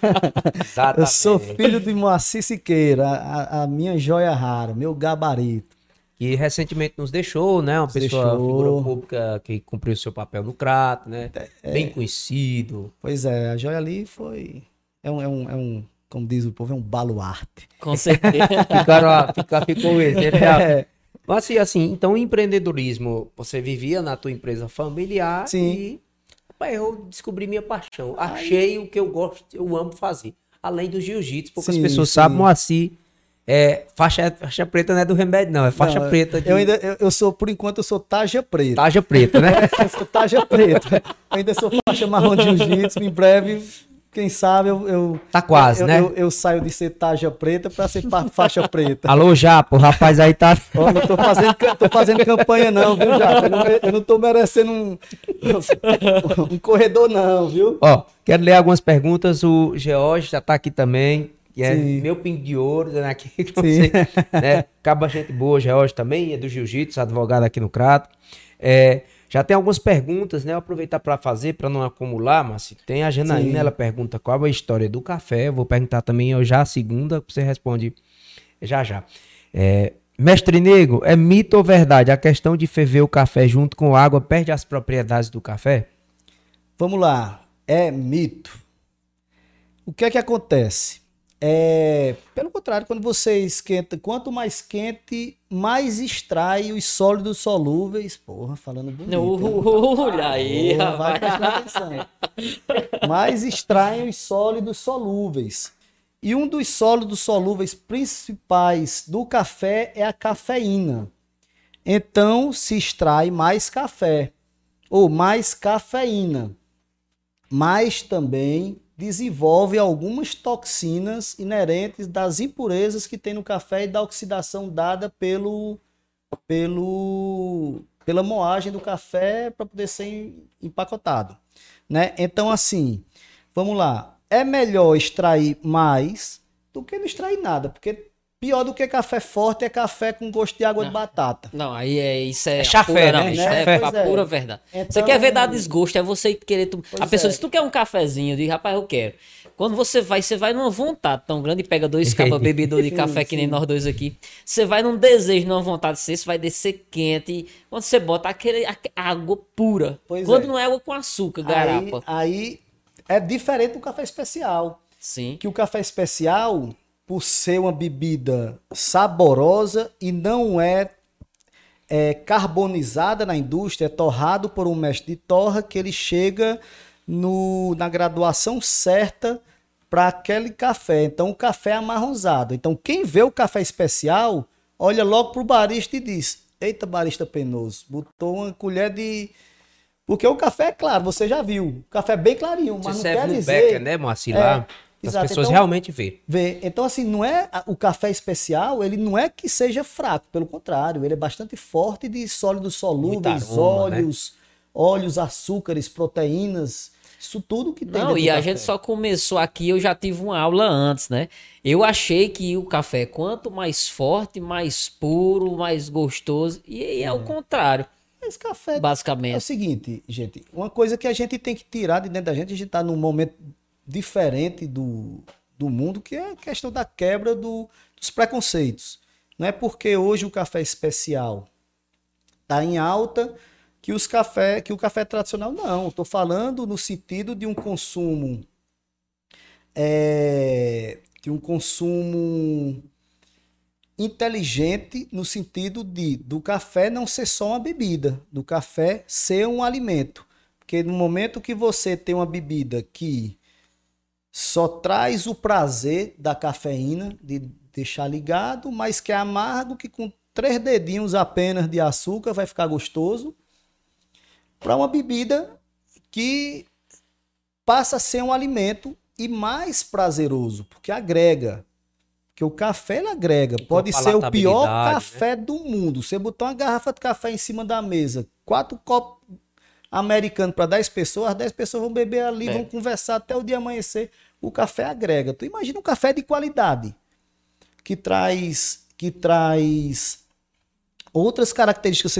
(laughs) Exatamente. Eu sou filho de Moacir Siqueira, a, a, minha joia rara, meu gabarito. Que recentemente nos deixou, né? Uma nos pessoa, deixou. figura pública que cumpriu seu papel no Crato, né? É, Bem conhecido. Pois é, a joia ali foi. É um, é um, é um como diz o povo, é um baluarte. Com certeza. (laughs) Ficaram, fica, ficou esse. (laughs) É. Mas assim, assim, então empreendedorismo, você vivia na tua empresa familiar Sim. e Pai, eu descobri minha paixão. Achei Ai. o que eu gosto, eu amo fazer. Além do jiu-jitsu, poucas sim, pessoas sim. sabem, Moacir. É, faixa, faixa preta não é do remédio, não. É faixa não, preta de... Eu ainda, eu, eu, sou, por enquanto, eu sou taja preta. Taja preta, né? (laughs) eu sou taja preta. Eu ainda sou faixa marrom de jiu-jitsu. Em breve quem sabe eu. eu tá quase, eu, né? Eu, saio de ser tarja preta pra ser faixa preta. Alô, Japo, o rapaz aí tá. Oh, não tô fazendo, tô fazendo campanha, não, viu, Japo? Eu não, eu não tô merecendo um, um corredor, não, viu? Ó, quero ler algumas perguntas. O George já tá aqui também. Que é Sim. meu pingo de ouro, né? Aqui, (laughs) Sim. né? Acaba gente boa, George também, é do Jiu-Jitsu, advogado aqui no Crato. É, já tem algumas perguntas, né? Eu aproveitar para fazer, para não acumular, mas tem a Janaína, Sim. ela pergunta qual é a história do café. Eu vou perguntar também eu já a segunda, você responde já já. É, mestre Nego, é mito ou verdade? A questão de ferver o café junto com água perde as propriedades do café? Vamos lá, é mito. O que é que acontece? É, pelo contrário, quando você esquenta, quanto mais quente, mais extrai os sólidos solúveis. Porra, falando bonito. Uh, olha aí, Porra, vai atenção. mais extraem os sólidos solúveis. E um dos sólidos solúveis principais do café é a cafeína. Então se extrai mais café ou mais cafeína. Mas também desenvolve algumas toxinas inerentes das impurezas que tem no café e da oxidação dada pelo, pelo pela moagem do café para poder ser empacotado, né? Então assim, vamos lá, é melhor extrair mais do que não extrair nada, porque Pior do que café forte é café com gosto de água não. de batata. Não, aí é isso é, é chafé, pura, né? Isso é, é, a pura verdade. Então... Você quer ver dar desgosto, é você querer. Tu... A pessoa é. diz, tu quer um cafezinho? Diz, rapaz, eu quero. Quando você vai, você vai numa vontade tão grande e pega dois capas bebedor de (laughs) café, que nem nós dois aqui. Você vai num desejo, numa vontade de ser, você vai descer quente. Quando você bota aquele água pura. Pois quando é. não é água com açúcar, garapa. Aí, aí é diferente do café especial. Sim. Que o café especial por ser uma bebida saborosa e não é, é carbonizada na indústria, é torrado por um mestre de torra que ele chega no, na graduação certa para aquele café. Então o café é amarronzado. Então quem vê o café especial, olha logo pro barista e diz: "Eita, barista penoso, botou uma colher de porque o café é claro, você já viu. O café é bem clarinho, mas você não quer dizer... Becker, né, Moacir? É, Exato. As pessoas então, realmente vê. Vê. Então, assim, não é o café especial, ele não é que seja fraco, pelo contrário, ele é bastante forte de sólidos solúveis, aroma, óleos, né? óleos, açúcares, proteínas. Isso tudo que tem. Não, e a café. gente só começou aqui, eu já tive uma aula antes, né? Eu achei que o café, quanto mais forte, mais puro, mais gostoso. E é, o contrário. Esse café. Basicamente. É o seguinte, gente. Uma coisa que a gente tem que tirar de dentro da gente, a gente tá num momento diferente do, do mundo, que é a questão da quebra do, dos preconceitos. Não é porque hoje o café especial está em alta que, os café, que o café tradicional não. Estou falando no sentido de um consumo é, de um consumo inteligente no sentido de do café não ser só uma bebida, do café ser um alimento. Porque no momento que você tem uma bebida que só traz o prazer da cafeína, de deixar ligado, mas que é amargo, que com três dedinhos apenas de açúcar vai ficar gostoso, para uma bebida que passa a ser um alimento e mais prazeroso, porque agrega. Porque o café ele agrega. Pode ser o pior né? café né? do mundo. Você botar uma garrafa de café em cima da mesa, quatro copos americanos para 10 pessoas, as 10 pessoas vão beber ali, é. vão conversar até o dia amanhecer o café agrega. Tu imagina um café de qualidade que traz que traz outras características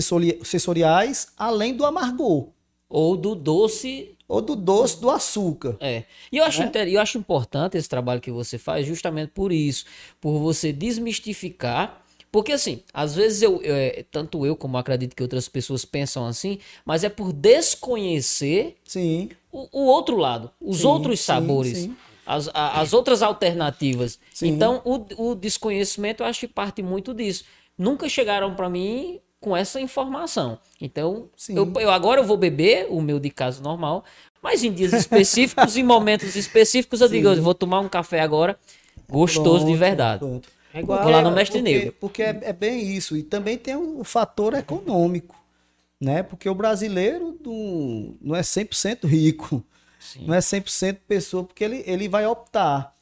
sensoriais além do amargor ou do doce ou do doce do açúcar. É. E eu acho, né? eu acho importante esse trabalho que você faz justamente por isso, por você desmistificar porque assim, às vezes eu, eu, é, tanto eu como acredito que outras pessoas pensam assim, mas é por desconhecer sim. O, o outro lado, os sim, outros sabores. Sim, as, as outras alternativas. Então, o, o desconhecimento eu acho que parte muito disso. Nunca chegaram para mim com essa informação. Então, eu, eu, agora eu vou beber o meu de casa normal, mas em dias específicos, em momentos específicos, eu digo, eu vou tomar um café agora gostoso pronto, de verdade. Pronto. É igual vou lá no Mestre porque, Negro. Porque é, é, bem isso. E também tem o, o fator econômico, né? Porque o brasileiro não, não é 100% rico. Sim. Não é 100% pessoa, porque ele, ele vai optar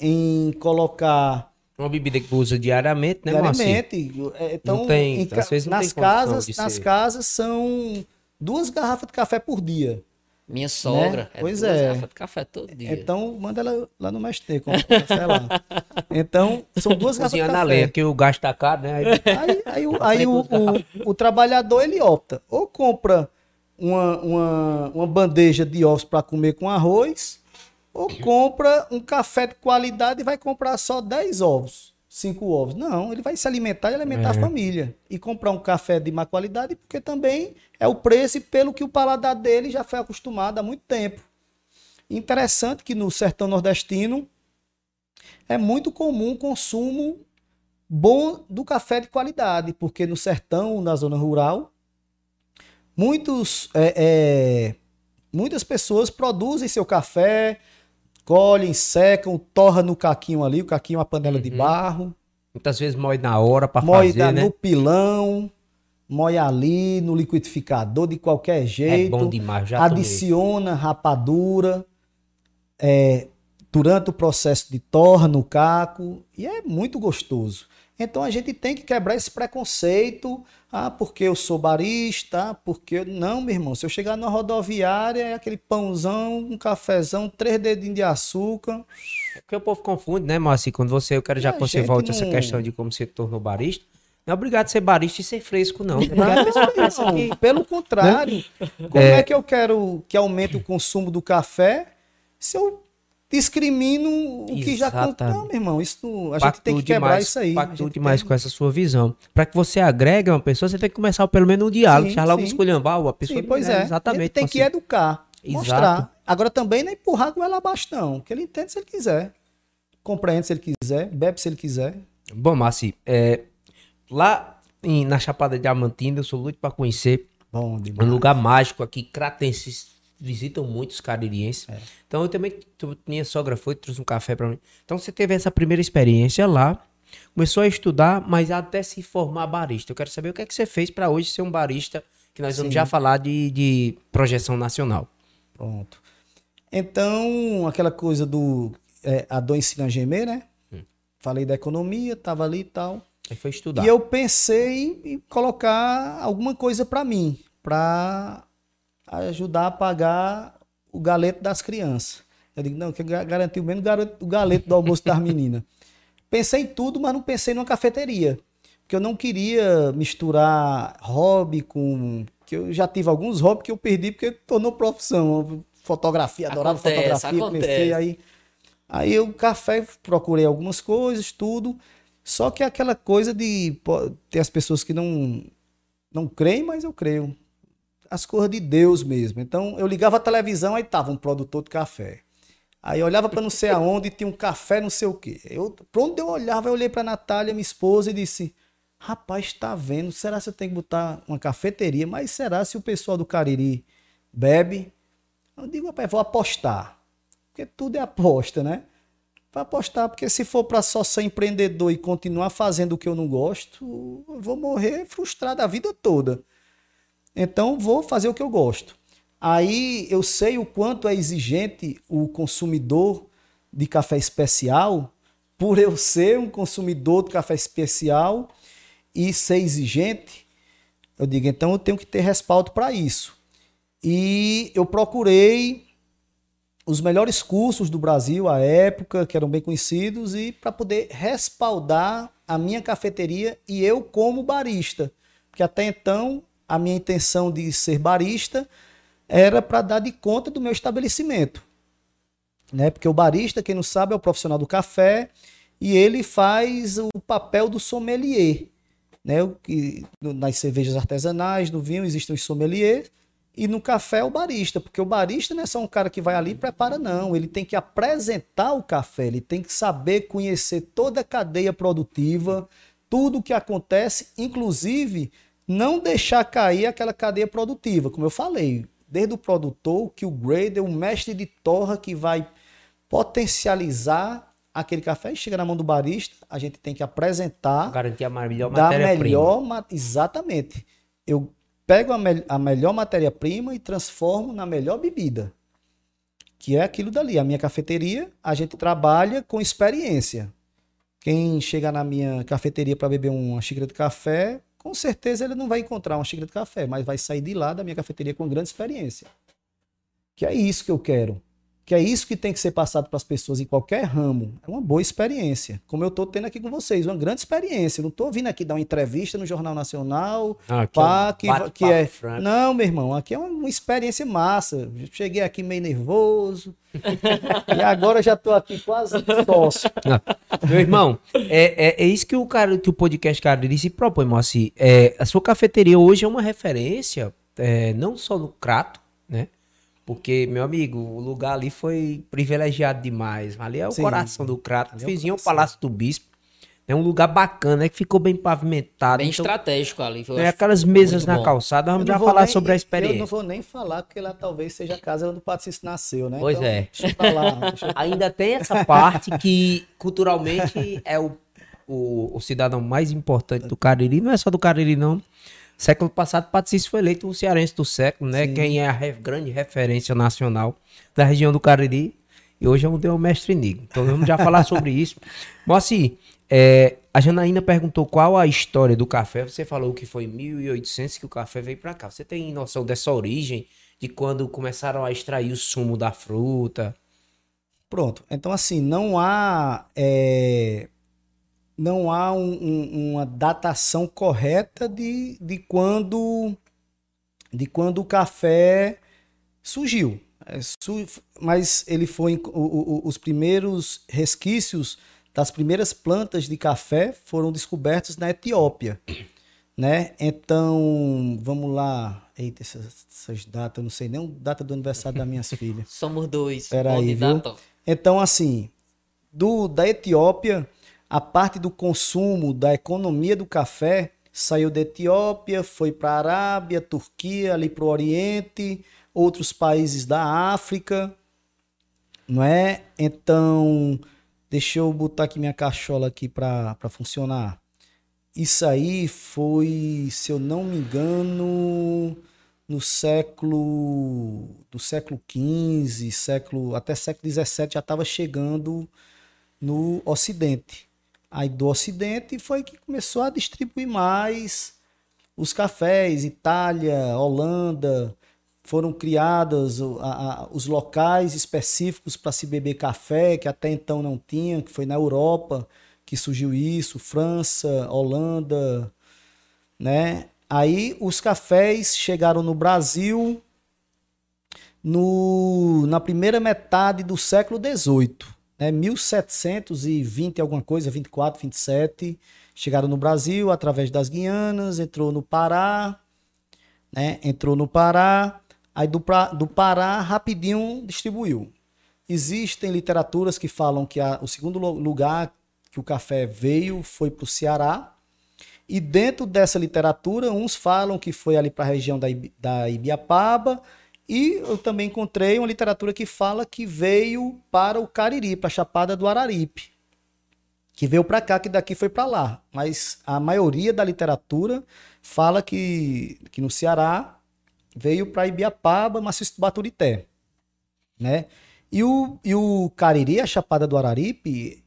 em colocar uma bebida que usa diariamente, né, Diariamente. É, então, não tem, em, às vezes não nas tem casas, nas ser. casas são duas garrafas de café por dia. Minha sogra. Né? É pois é. de café todo dia. Então, manda ela lá no Mestre, compra café lá. Então, são duas garrafas de café. na lenha, que o gasto tá caro, né? Aí, aí, aí, o, aí o, o, o, trabalhador, ele opta. Ou compra uma, uma, uma bandeja de ovos para comer com arroz, ou compra um café de qualidade e vai comprar só 10 ovos cinco ovos. Não, ele vai se alimentar e alimentar é. a família. E comprar um café de má qualidade, porque também é o preço e pelo que o paladar dele já foi acostumado há muito tempo. Interessante que no sertão nordestino é muito comum o consumo bom do café de qualidade, porque no sertão, na zona rural, muitos, é, é, muitas pessoas produzem seu café, colhem, secam, torra no caquinho ali, o caquinho é uma panela uhum. de barro. Muitas vezes moe na hora para fazer, na, né? no pilão, moe ali no liquidificador de qualquer jeito. É bom demais, já Adiciona tomei. rapadura. é, durante o processo de torra no caco, e é muito gostoso. Então a gente tem que quebrar esse preconceito. Ah, porque eu sou barista, porque. Não, meu irmão. Se eu chegar na rodoviária, é aquele pãozão, um cafezão, três dedinhos de açúcar. É porque o povo confunde, né, Márcio? Quando você. Eu quero já que você volte não... essa questão de como você tornou barista. Não é obrigado a ser barista e ser fresco, não. É não, não pelo contrário. Né? Como é... é que eu quero que aumente o consumo do café se eu discrimino o Exatamente. que já conta. Não, meu irmão, isso, a gente tem que quebrar demais, isso aí. Pacto demais tem... com essa sua visão. Para que você agregue uma pessoa, você tem que começar pelo menos um diálogo. já logo esculhambar a pessoa. Sim, pois é. Exatamente. tem que educar, Exato. mostrar. Agora também não é empurrar com ela não. Que ele entende se ele quiser. Compreende se ele quiser, bebe se ele quiser. Bom, Massi, é, lá em, na Chapada Diamantina, eu sou muito para conhecer. Bom, demais. Um lugar mágico aqui, Cratenses visitam muitos caririenses. É. Então eu também, minha sogra foi, trouxe um café para mim. Então você teve essa primeira experiência lá, começou a estudar, mas até se formar barista. Eu quero saber o que é que você fez para hoje ser um barista, que nós Sim. vamos já falar de, de projeção nacional. Pronto. Então, aquela coisa do é, a dor ensina a gemer, né? Hum. Falei da economia, tava ali e tal. Aí foi estudar. E eu pensei em colocar alguma coisa para mim, para ajudar a pagar o galeto das crianças. Eu digo, não, que garantiu menos o galeto do almoço das meninas. (laughs) Pensei em tudo, mas não pensei numa cafeteria. Porque eu não queria misturar hobby com. que eu já tive alguns hobbies que eu perdi porque tornou profissão. Fotografia, adorava acontece, fotografia, acontece. comecei aí. Aí o café, procurei algumas coisas, tudo. Só que aquela coisa de ter as pessoas que não não creem, mas eu creio as coisas de Deus mesmo. Então eu ligava a televisão, aí tava um produtor de café. Aí olhava para não sei aonde, tinha um café, não sei o quê. Eu, pra onde eu olhava, eu olhei para Natália, minha esposa, e disse: Rapaz, tá vendo? Será que eu tenho que botar uma cafeteria? Mas será se o pessoal do Cariri bebe? Eu digo, rapaz, vou apostar. Porque tudo é aposta, né? Vou apostar, porque se for para só ser empreendedor e continuar fazendo o que eu não gosto, eu vou morrer frustrado a vida toda. Então vou fazer o que eu gosto. Aí eu sei o quanto é exigente o consumidor de café especial, por eu ser um consumidor de café especial e ser exigente, eu digo, então eu tenho que ter respaldo para isso. E eu procurei os melhores cursos do Brasil à época, que eram bem conhecidos, e para poder respaldar a minha cafeteria e eu como barista. Porque até então a minha intenção de ser barista era para dar de conta do meu estabelecimento. Né? Porque o barista, quem não sabe, é o profissional do café e ele faz o papel do sommelier. Né? Nas cervejas artesanais, no vinho, existem os sommeliers e no café é o barista, porque o barista não é só um cara que vai ali e prepara, não. Ele tem que apresentar o café, ele tem que saber conhecer toda a cadeia produtiva, tudo o que acontece, inclusive não deixar cair aquela cadeia produtiva, como eu falei, desde o produtor, que o grader, o mestre de torra que vai potencializar aquele café e chega na mão do barista, a gente tem que apresentar, garantir a melhor matéria-prima. Exatamente. Eu pego a, me a melhor matéria-prima e transformo na melhor bebida. Que é aquilo dali. A minha cafeteria, a gente trabalha com experiência. Quem chega na minha cafeteria para beber uma xícara de café, com certeza ele não vai encontrar uma xícara de café, mas vai sair de lá da minha cafeteria com grande experiência. Que é isso que eu quero que é isso que tem que ser passado para as pessoas em qualquer ramo. É uma boa experiência. Como eu estou tendo aqui com vocês, uma grande experiência. Eu não estou vindo aqui dar uma entrevista no Jornal Nacional. Ah, pá, que, é um que, que é. Não, meu irmão, aqui é uma experiência massa. Cheguei aqui meio nervoso. e agora já estou aqui quase sócio. (laughs) Meu irmão, é, é, é, isso que o cara, que o podcast Cariri se propõe, Moacir. É, a sua cafeteria hoje é uma referência, é, não só no Crato, né? Porque, meu amigo, o lugar ali foi privilegiado demais. Ali é o Sim. coração do crato. Vizinho é o Palácio do Bispo. É um lugar bacana, é que ficou bem pavimentado. Bem então, estratégico ali. É aquelas mesas na bom. calçada, vamos já falar nem, sobre a experiência. Eu não vou nem falar, porque lá talvez seja a casa onde o Patrício nasceu, né? Pois então, é. Lá, (laughs) deixa... Ainda tem essa parte que culturalmente é o, o, o cidadão mais importante do Cariri. Não é só do Cariri, não. Século passado, Patrício foi eleito o cearense do século, né? Sim. Quem é a re grande referência nacional da região do Cariri. e hoje eu dei o mestre Nigo. Então vamos já falar (laughs) sobre isso. Moacir, é, a Janaína perguntou qual a história do café. Você falou que foi em 1800 que o café veio para cá. Você tem noção dessa origem, de quando começaram a extrair o sumo da fruta? Pronto. Então, assim, não há, é, não há um, um, uma datação correta de, de, quando, de quando o café surgiu. É, mas ele foi os primeiros resquícios das primeiras plantas de café foram descobertos na Etiópia, né? Então, vamos lá. Eita, essas, essas datas, não sei nem a data do aniversário das minhas filhas. (laughs) Somos dois. Peraí, viu? Então, assim, do, da Etiópia, a parte do consumo, da economia do café, saiu da Etiópia, foi para a Arábia, Turquia, ali para o Oriente, outros países da África, não é? Então, Deixa eu botar aqui minha cachola aqui para funcionar. Isso aí foi, se eu não me engano, no século do século XV, século até século XVII já estava chegando no Ocidente. Aí do Ocidente foi que começou a distribuir mais os cafés, Itália, Holanda, foram criados a, a, os locais específicos para se beber café, que até então não tinha, que foi na Europa que surgiu isso, França, Holanda, né? Aí os cafés chegaram no Brasil no, na primeira metade do século XVIII, né? 1720 alguma coisa, 24, 27, chegaram no Brasil através das Guianas, entrou no Pará, né? Entrou no Pará, Aí do, do Pará, rapidinho distribuiu. Existem literaturas que falam que a, o segundo lugar que o café veio foi para o Ceará. E dentro dessa literatura, uns falam que foi ali para a região da, da Ibiapaba. E eu também encontrei uma literatura que fala que veio para o Cariri, para a Chapada do Araripe. Que veio para cá, que daqui foi para lá. Mas a maioria da literatura fala que, que no Ceará veio para Ibiapaba, Maciço Baturité, né? E o, e o Cariri, a Chapada do Araripe,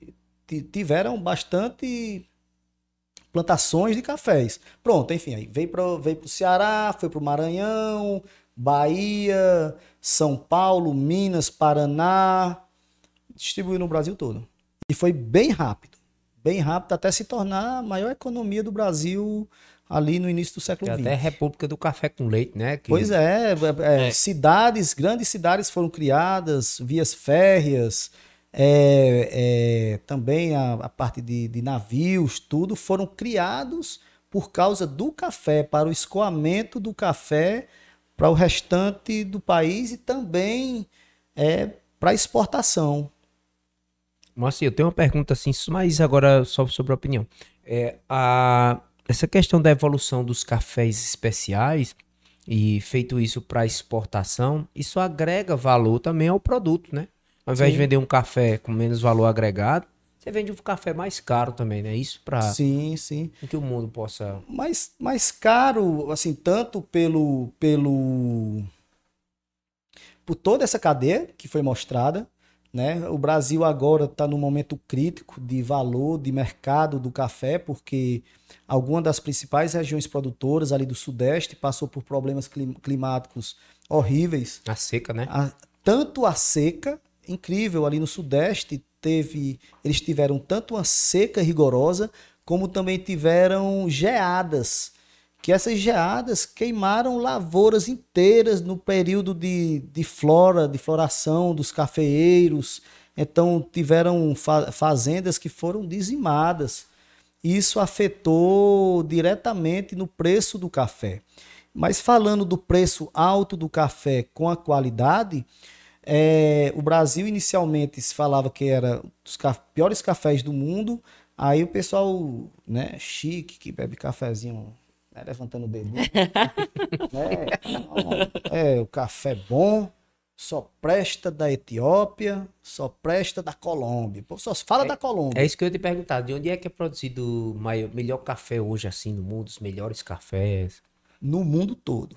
tiveram bastante plantações de cafés. Pronto, enfim, aí veio para veio o Ceará, foi para o Maranhão, Bahia, São Paulo, Minas, Paraná, distribuiu no Brasil todo. E foi bem rápido, bem rápido até se tornar a maior economia do Brasil ali no início do século XX. Até República do Café com Leite, né? Que... Pois é, é, é, cidades, grandes cidades foram criadas, vias férreas, é, é, também a, a parte de, de, navios, tudo foram criados por causa do café, para o escoamento do café para o restante do país e também é, para exportação. Moacir, eu tenho uma pergunta assim, mas agora só sobre a opinião. É, a, essa questão da evolução dos cafés especiais e feito isso para exportação, isso agrega valor também ao produto, né? Ao invés Sim. de vender um café com menos valor agregado, você vende um café mais caro também, né? Isso para sim, sim, que o mundo possa mais mais caro, assim, tanto pelo pelo por toda essa cadeia que foi mostrada, né? O Brasil agora está num momento crítico de valor de mercado do café, porque alguma das principais regiões produtoras ali do Sudeste passou por problemas climáticos horríveis. A seca, né? A, tanto a seca, incrível, ali no Sudeste teve, eles tiveram tanto uma seca rigorosa, como também tiveram geadas que essas geadas queimaram lavouras inteiras no período de, de flora, de floração dos cafeeiros. Então tiveram fa fazendas que foram dizimadas. Isso afetou diretamente no preço do café. Mas falando do preço alto do café com a qualidade, é, o Brasil inicialmente se falava que era dos ca piores cafés do mundo. Aí o pessoal, né, chique, que bebe cafezinho né, levantando o dedo. (laughs) é, é, o café bom, só presta da Etiópia, só presta da Colômbia. Só fala é, da Colômbia. É isso que eu ia te perguntar. De onde é que é produzido o maior, melhor café hoje, assim, no mundo? Os melhores cafés? No mundo todo.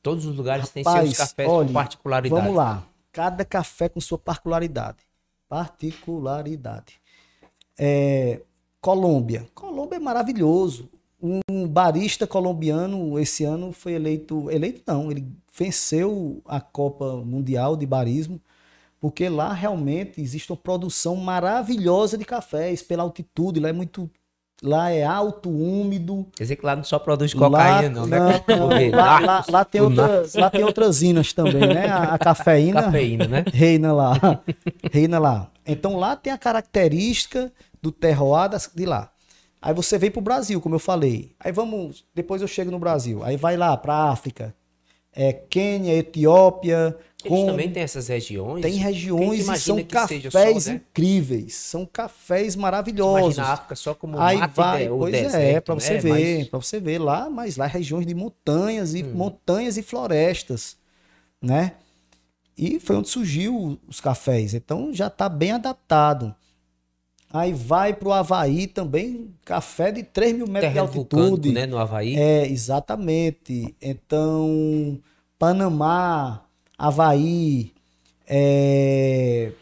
Todos os lugares Rapaz, têm seus cafés olha, com particularidade. Vamos lá. Cada café com sua particularidade. Particularidade. É, Colômbia. Colômbia é maravilhoso. Um barista colombiano esse ano foi eleito, eleito não, ele venceu a Copa Mundial de Barismo, porque lá realmente existe uma produção maravilhosa de cafés pela altitude, lá é muito Lá é alto, úmido. Quer dizer que lá não só produz cocaína, não, né? Não, lá, lá, lá, tem outras, lá tem outras inas também, né? A, a cafeína. Cafeína, né? Reina lá. Reina lá. Então lá tem a característica do terroir de lá. Aí você vem para o Brasil, como eu falei. Aí vamos. Depois eu chego no Brasil. Aí vai lá para África. É, Quênia, Etiópia, eles com... também têm essas regiões? Tem regiões e são cafés né? incríveis. São cafés maravilhosos. Imagina a África só como Aí vai, pois é, deserto, é, para você né? ver, mas... para você ver lá, mas lá é regiões de montanhas e hum. montanhas e florestas, né? E foi onde surgiu os cafés. Então já está bem adaptado. Aí vai para o Havaí também, café de 3 mil metros Terra de altitude. né, no Havaí. É, exatamente. Então, Panamá, Havaí, é,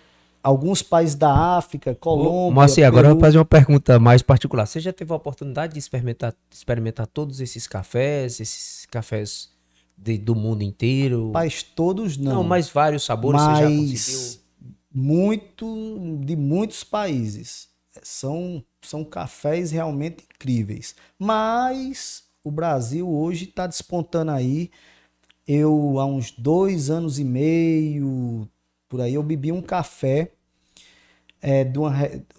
alguns países da África, Colômbia. Mas assim, agora eu vou fazer uma pergunta mais particular. Você já teve a oportunidade de experimentar, experimentar todos esses cafés, esses cafés de, do mundo inteiro? Mas todos não. Não, mas vários sabores mas você já conseguiu? Muito, de muitos países. São, são cafés realmente incríveis. Mas o Brasil hoje está despontando aí eu, há uns dois anos e meio, por aí, eu bebi um café, é, de uma,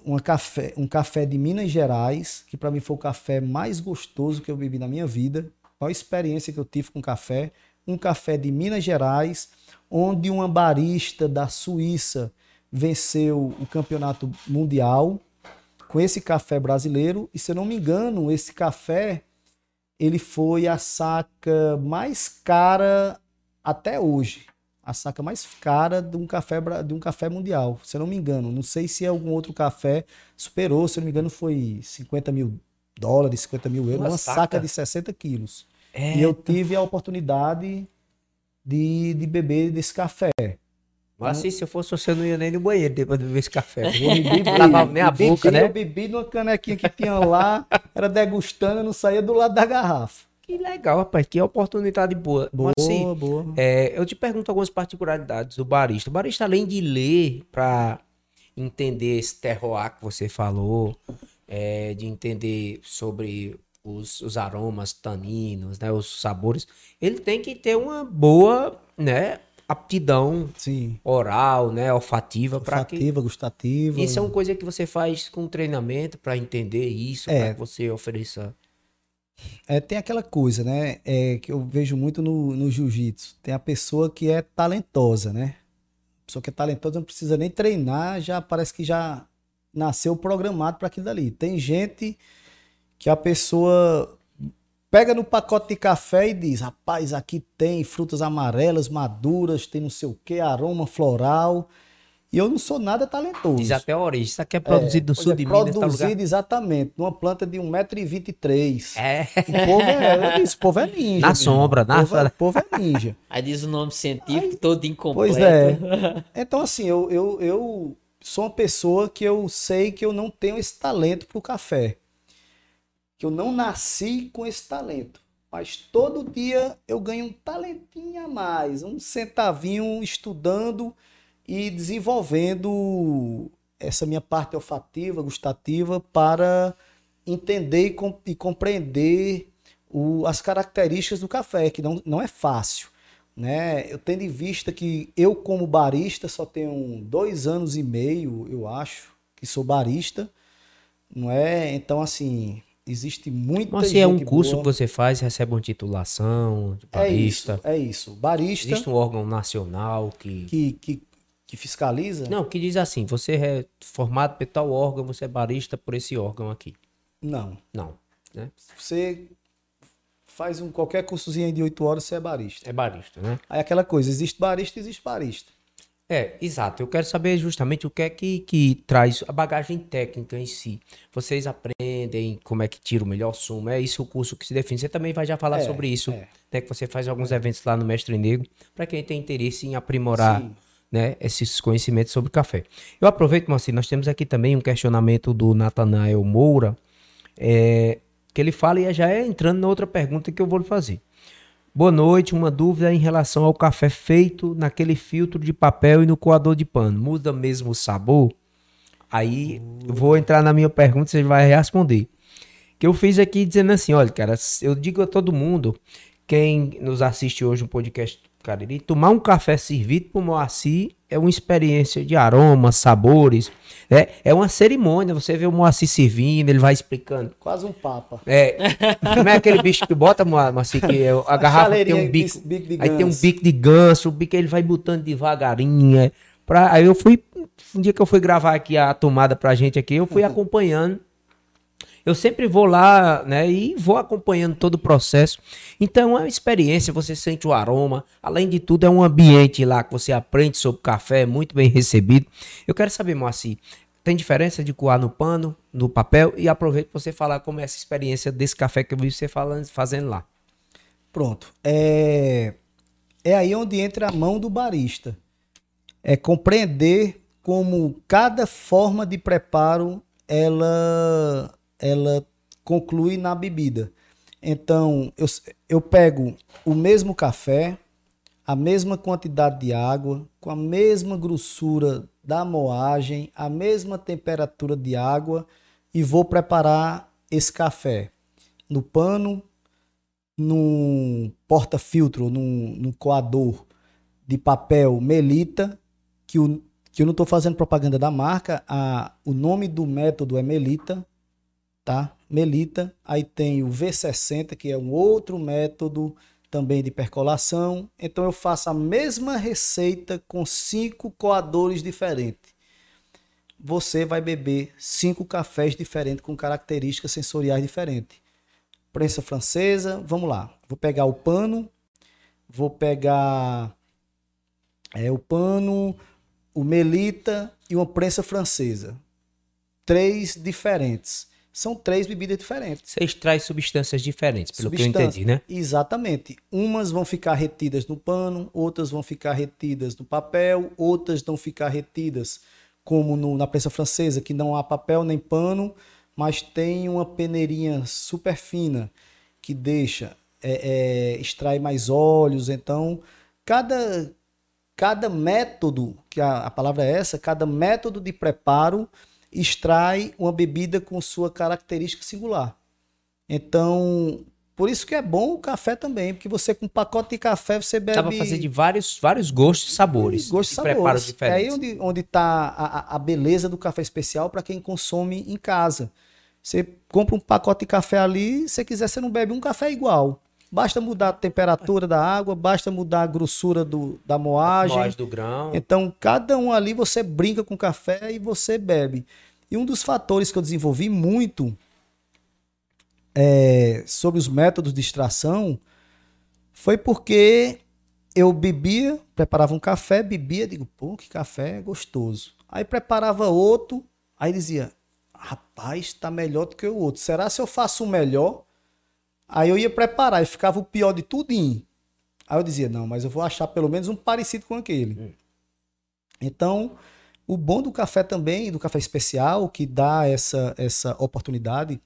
uma café, um café de Minas Gerais, que para mim foi o café mais gostoso que eu bebi na minha vida. A experiência que eu tive com café. Um café de Minas Gerais, onde uma barista da Suíça venceu o campeonato mundial com esse café brasileiro. E se eu não me engano, esse café ele foi a saca mais cara até hoje. A saca mais cara de um café, de um café mundial, se eu não me engano. Não sei se algum outro café superou, se eu não me engano, foi 50 mil dólares, 50 mil euros, uma, uma saca. saca de 60 quilos. É. E eu tive a oportunidade de, de beber desse café. Mas assim, se eu fosse você, não ia nem no banheiro depois de beber esse café. Eu (laughs) bebi, lavava nem a boca, né? Eu bebi numa canequinha que tinha lá, era degustando, eu não saía do lado da garrafa. Que legal, rapaz. Que oportunidade boa. Boa, Mas, assim, boa. É, eu te pergunto algumas particularidades do barista. O barista, além de ler para entender esse terroir que você falou, é, de entender sobre os, os aromas, taninos, né, os sabores, ele tem que ter uma boa, né, aptidão Sim. oral, né, olfativa para olfativa, que... gustativa. Isso é uma coisa que você faz com treinamento para entender isso, é. para que você ofereça. É, tem aquela coisa, né, é, que eu vejo muito no, no jiu-jitsu. Tem a pessoa que é talentosa, né? A pessoa que é talentosa não precisa nem treinar, já parece que já nasceu programado para aquilo dali. Tem gente que a pessoa pega no pacote de café e diz: rapaz, aqui tem frutas amarelas, maduras, tem não sei o que, aroma floral. E eu não sou nada talentoso. Diz até a origem. Isso aqui é produzido é, no sul é, de Minas. Produzido exatamente, numa planta de 1,23m. É. O povo é, disse, o povo é ninja. Na sombra, na o povo, é, o povo é ninja. (laughs) Aí diz o nome científico Aí, todo incompleto. Pois é. (laughs) Então, assim, eu, eu, eu sou uma pessoa que eu sei que eu não tenho esse talento pro café que eu não nasci com esse talento. Mas todo dia eu ganho um talentinho a mais, um centavinho estudando e desenvolvendo essa minha parte olfativa, gustativa, para entender e, e compreender o, as características do café, que não, não é fácil. Né? Eu tendo em vista que eu, como barista, só tenho dois anos e meio, eu acho, que sou barista, não é? Então, assim, Existe muita Mas se é um curso boa. que você faz, recebe uma titulação de barista. É isso, é isso. Barista. Existe um órgão nacional que... que, que, que fiscaliza? Não, que diz assim: você é formado por tal órgão, você é barista por esse órgão aqui. Não. Não. Né? Você faz um, qualquer cursozinho de 8 horas, você é barista. É barista, né? Aí aquela coisa: existe barista, existe barista. É, exato. Eu quero saber justamente o que é que, que traz a bagagem técnica em si. Vocês aprendem como é que tira o melhor sumo. É isso o curso que se define. Você também vai já falar é, sobre isso. É. Né, que você faz alguns é. eventos lá no Mestre Negro. Para quem tem interesse em aprimorar né, esses conhecimentos sobre café. Eu aproveito, Moacir, nós temos aqui também um questionamento do Natanael Moura, é, que ele fala e já é entrando na outra pergunta que eu vou lhe fazer. Boa noite, uma dúvida em relação ao café feito naquele filtro de papel e no coador de pano. Muda mesmo o sabor? Aí eu vou entrar na minha pergunta, você vai responder. Que eu fiz aqui dizendo assim, olha, cara, eu digo a todo mundo, quem nos assiste hoje no podcast Cariri, tomar um café servido por Moacir é uma experiência de aromas, sabores, é, é uma cerimônia. Você vê o Moacir servindo, ele vai explicando. Quase um papa. É, como é aquele bicho que tu bota, Moacir, que é, a garrafa tem um bico, bico aí tem um bico de ganso, o bico ele vai botando devagarinho, é, pra, aí eu fui, um dia que eu fui gravar aqui a tomada pra gente aqui, eu fui acompanhando (laughs) eu sempre vou lá, né, e vou acompanhando todo o processo. Então é uma experiência, você sente o aroma. Além de tudo, é um ambiente lá que você aprende sobre café, muito bem recebido. Eu quero saber, Moacir, tem diferença de coar no pano, no papel? E aproveito para você falar como é essa experiência desse café que eu vi você falando, fazendo lá. Pronto. É, é aí onde entra a mão do barista. É compreender como cada forma de preparo ela ela conclui na bebida. Então, eu, eu pego o mesmo café, a mesma quantidade de água, com a mesma grossura da moagem, a mesma temperatura de água e vou preparar esse café no pano, num porta-filtro, num, num coador de papel Melita, que, o, que eu não estou fazendo propaganda da marca, a, o nome do método é Melita, tá? Melita. Aí tem o V60, que é um outro método também de percolação. Então eu faço a mesma receita com cinco coadores diferentes. Você vai beber cinco cafés diferentes com características sensoriais diferentes. Prensa francesa, vamos lá. Vou pegar o pano, vou pegar é, o pano, o melita e uma prensa francesa. Três diferentes são três bebidas diferentes. Você extrai substâncias diferentes, pelo que eu entendi, né? Exatamente. Umas vão ficar retidas no pano, outras vão ficar retidas no papel, outras vão ficar retidas como no, na prensa francesa, que não há papel nem pano, mas tem uma peneirinha super fina que deixa, é, é, extrai mais óleos. Então, cada, cada método, que a, a palavra é essa, cada método de preparo extrai uma bebida com sua característica singular. Então, por isso que é bom o café também, porque você com um pacote de café você bebe. Dá pra fazer de vários, vários gostos e sabores. Gostos e sabores. Preparos diferentes. É aí onde, onde tá a, a beleza do café especial para quem consome em casa. Você compra um pacote de café ali, se quiser, você não bebe um café igual. Basta mudar a temperatura da água, basta mudar a grossura do, da moagem. Moagem do grão. Então, cada um ali você brinca com café e você bebe. E um dos fatores que eu desenvolvi muito é, sobre os métodos de extração foi porque eu bebia, preparava um café, bebia, digo, pô, que café gostoso. Aí preparava outro, aí dizia, rapaz, tá melhor do que o outro. Será se eu faço o melhor? Aí eu ia preparar e ficava o pior de tudinho. Aí eu dizia, não, mas eu vou achar pelo menos um parecido com aquele. Hum. Então, o bom do café também, do café especial, que dá essa, essa oportunidade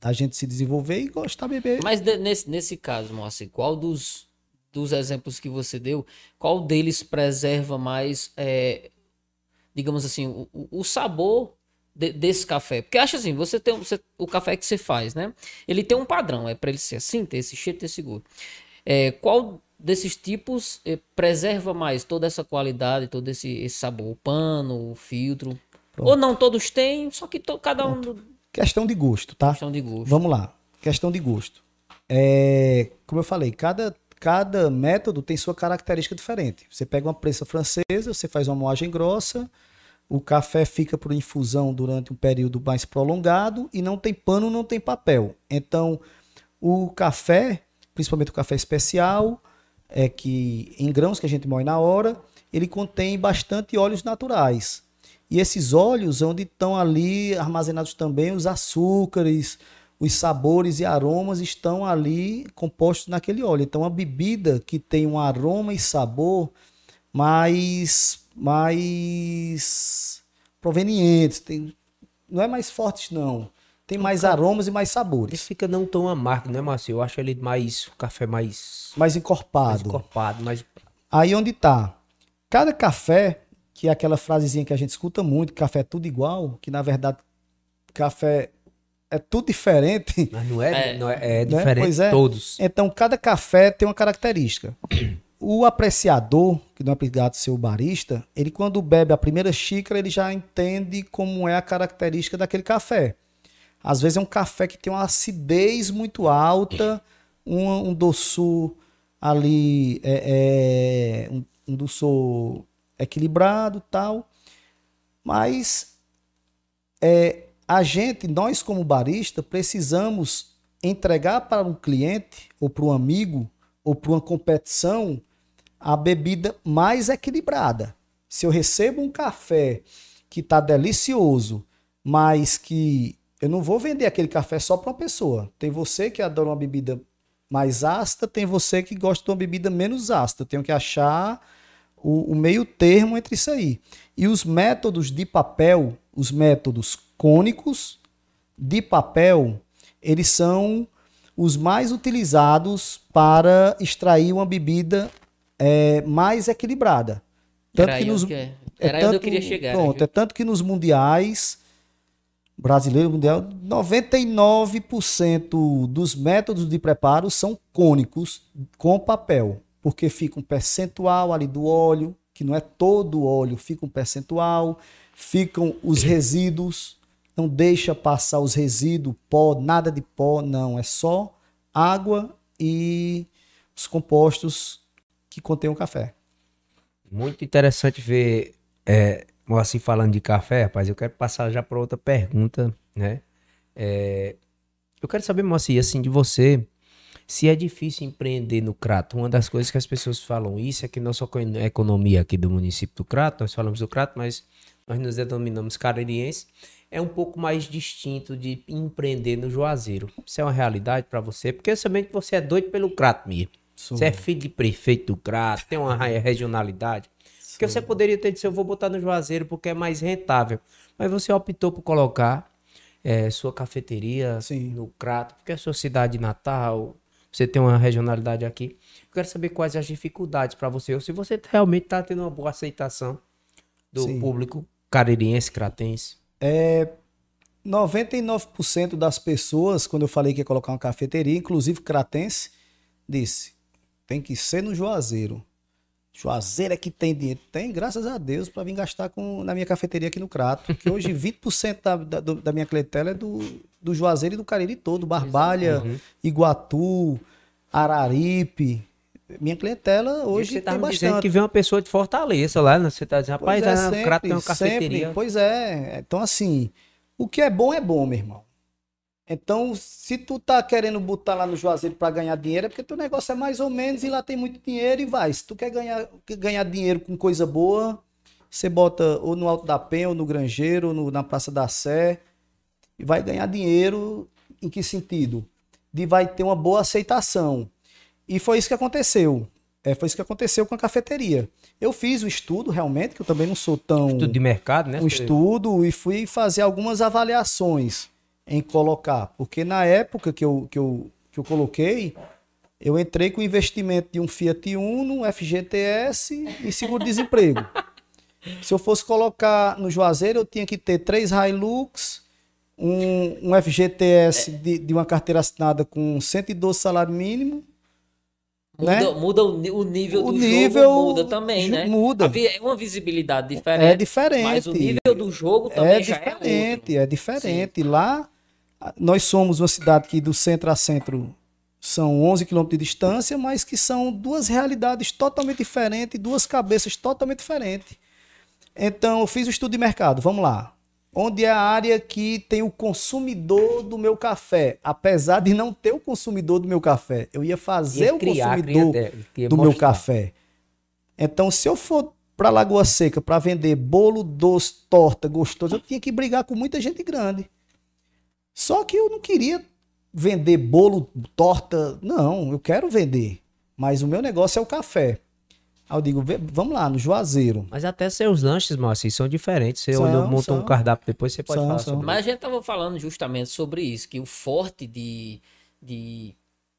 da gente se desenvolver e gostar de beber. Mas de, nesse, nesse caso, Moacir, qual dos, dos exemplos que você deu, qual deles preserva mais, é, digamos assim, o, o sabor de, desse café. Porque acha assim, você tem você, o café que você faz, né? Ele tem um padrão, é para ele ser assim, ter esse cheiro, ter esse gosto. É, qual desses tipos eh, preserva mais toda essa qualidade, todo esse, esse sabor? O pano, o filtro? Pronto. Ou não todos têm, só que to, cada Pronto. um. Questão de gosto, tá? Questão de gosto. Vamos lá. Questão de gosto. É, como eu falei, cada, cada método tem sua característica diferente. Você pega uma prensa francesa, você faz uma moagem grossa, o café fica por infusão durante um período mais prolongado e não tem pano, não tem papel. Então, o café, principalmente o café especial, é que em grãos que a gente moe na hora, ele contém bastante óleos naturais. E esses óleos, onde estão ali armazenados também os açúcares, os sabores e aromas estão ali compostos naquele óleo. Então, a bebida que tem um aroma e sabor mais, mais provenientes, tem, não é mais fortes não. Tem mais aromas e mais sabores. Ele fica não tão amargo, né, Márcio? Eu acho ele mais, o café mais... Mais encorpado. Mais encorpado, mais... Aí onde tá? Cada café, que é aquela frasezinha que a gente escuta muito, café é tudo igual, que na verdade café é tudo diferente. Mas não é, é, não é, é né? diferente pois é. todos. Então, cada café tem uma característica. O apreciador, que não é obrigado a ser o barista, ele quando bebe a primeira xícara, ele já entende como é a característica daquele café. Às vezes é um café que tem uma acidez muito alta, um, um doçor ali, é, é, um, um doçor equilibrado tal. Mas é, a gente, nós como barista, precisamos entregar para um cliente, ou para um amigo, ou para uma competição, a bebida mais equilibrada. Se eu recebo um café que está delicioso, mas que eu não vou vender aquele café só para uma pessoa. Tem você que adora uma bebida mais ácida, tem você que gosta de uma bebida menos ácida. Eu tenho que achar o, o meio termo entre isso aí. E os métodos de papel, os métodos cônicos de papel, eles são os mais utilizados para extrair uma bebida é, mais equilibrada. Tanto Era que nos, que, é Era é tanto, eu queria chegar. Pronto, né? é tanto que nos mundiais brasileiro mundial, 99% dos métodos de preparo são cônicos com papel, porque fica um percentual ali do óleo, que não é todo o óleo, fica um percentual, ficam os resíduos, não deixa passar os resíduos, pó, nada de pó, não. É só água e os compostos que contêm o café. Muito interessante ver, é, assim, falando de café, rapaz, eu quero passar já para outra pergunta, né? É, eu quero saber, Moacir, assim, de você, se é difícil empreender no Crato. Uma das coisas que as pessoas falam isso é que não só com a economia aqui do município do Crato, nós falamos do Crato, mas nós nos denominamos caririense, é um pouco mais distinto de empreender no Juazeiro. Isso é uma realidade para você? Porque eu sabendo que você é doido pelo Crato mesmo. Sou. Você é filho de prefeito do Crato, tem uma regionalidade. Sou. Porque você poderia ter dito, eu vou botar no Juazeiro porque é mais rentável. Mas você optou por colocar é, sua cafeteria Sim. no Crato, porque é sua cidade natal, você tem uma regionalidade aqui. Eu quero saber quais as dificuldades para você, ou se você realmente está tendo uma boa aceitação do Sim. público caririense, cratense. É, 99% das pessoas, quando eu falei que ia colocar uma cafeteria, inclusive cratense, disse: tem que ser no Juazeiro. Juazeiro é que tem dinheiro. Tem, graças a Deus, para vir gastar com, na minha cafeteria aqui no Crato. Que hoje (laughs) 20% da, da, da minha clientela é do, do Juazeiro e do Cariri todo. Barbalha, uhum. Iguatu, Araripe, minha clientela hoje você tá tem bastante. dizendo que vem uma pessoa de Fortaleza lá, né? Você tá dizendo, rapaz, é, sempre, o Crato tem uma cafeteria. Sempre. Pois é. Então, assim, o que é bom é bom, meu irmão. Então, se tu tá querendo botar lá no Juazeiro para ganhar dinheiro, é porque teu negócio é mais ou menos e lá tem muito dinheiro e vai. Se tu quer ganhar, ganhar dinheiro com coisa boa, você bota ou no Alto da Penha, ou no Grangeiro, ou no, na Praça da Sé, e vai ganhar dinheiro em que sentido? De vai ter uma boa aceitação. E foi isso que aconteceu. É, foi isso que aconteceu com a cafeteria. Eu fiz o estudo realmente, que eu também não sou tão. Estudo de mercado, né? Um estudo e fui fazer algumas avaliações em colocar. Porque na época que eu, que eu, que eu coloquei, eu entrei com investimento de um Fiat Uno, FGTS e seguro-desemprego. (laughs) Se eu fosse colocar no Juazeiro, eu tinha que ter três Hilux, um, um FGTS de, de uma carteira assinada com 112 salário mínimo, Muda, né? muda o, nível o do nível jogo, muda também, né? Muda. É uma visibilidade diferente. É diferente. Mas o nível do jogo também é já diferente, é É diferente. Sim. Lá, nós somos uma cidade que do centro a centro são 11 quilômetros de distância, mas que são duas realidades totalmente diferentes, duas cabeças totalmente diferentes. Então, eu fiz o estudo de mercado. Vamos lá onde é a área que tem o consumidor do meu café. Apesar de não ter o consumidor do meu café, eu ia fazer ia criar, o consumidor cria, do meu café. Então, se eu for para Lagoa Seca para vender bolo doce, torta, gostoso, eu tinha que brigar com muita gente grande. Só que eu não queria vender bolo, torta, não, eu quero vender, mas o meu negócio é o café. Aí eu digo, vamos lá, no Juazeiro. Mas até seus lanches, Moacir, são diferentes. Você são, monta são. um cardápio depois, você pode são, falar sobre Mas a gente tava falando justamente sobre isso, que o forte de, de,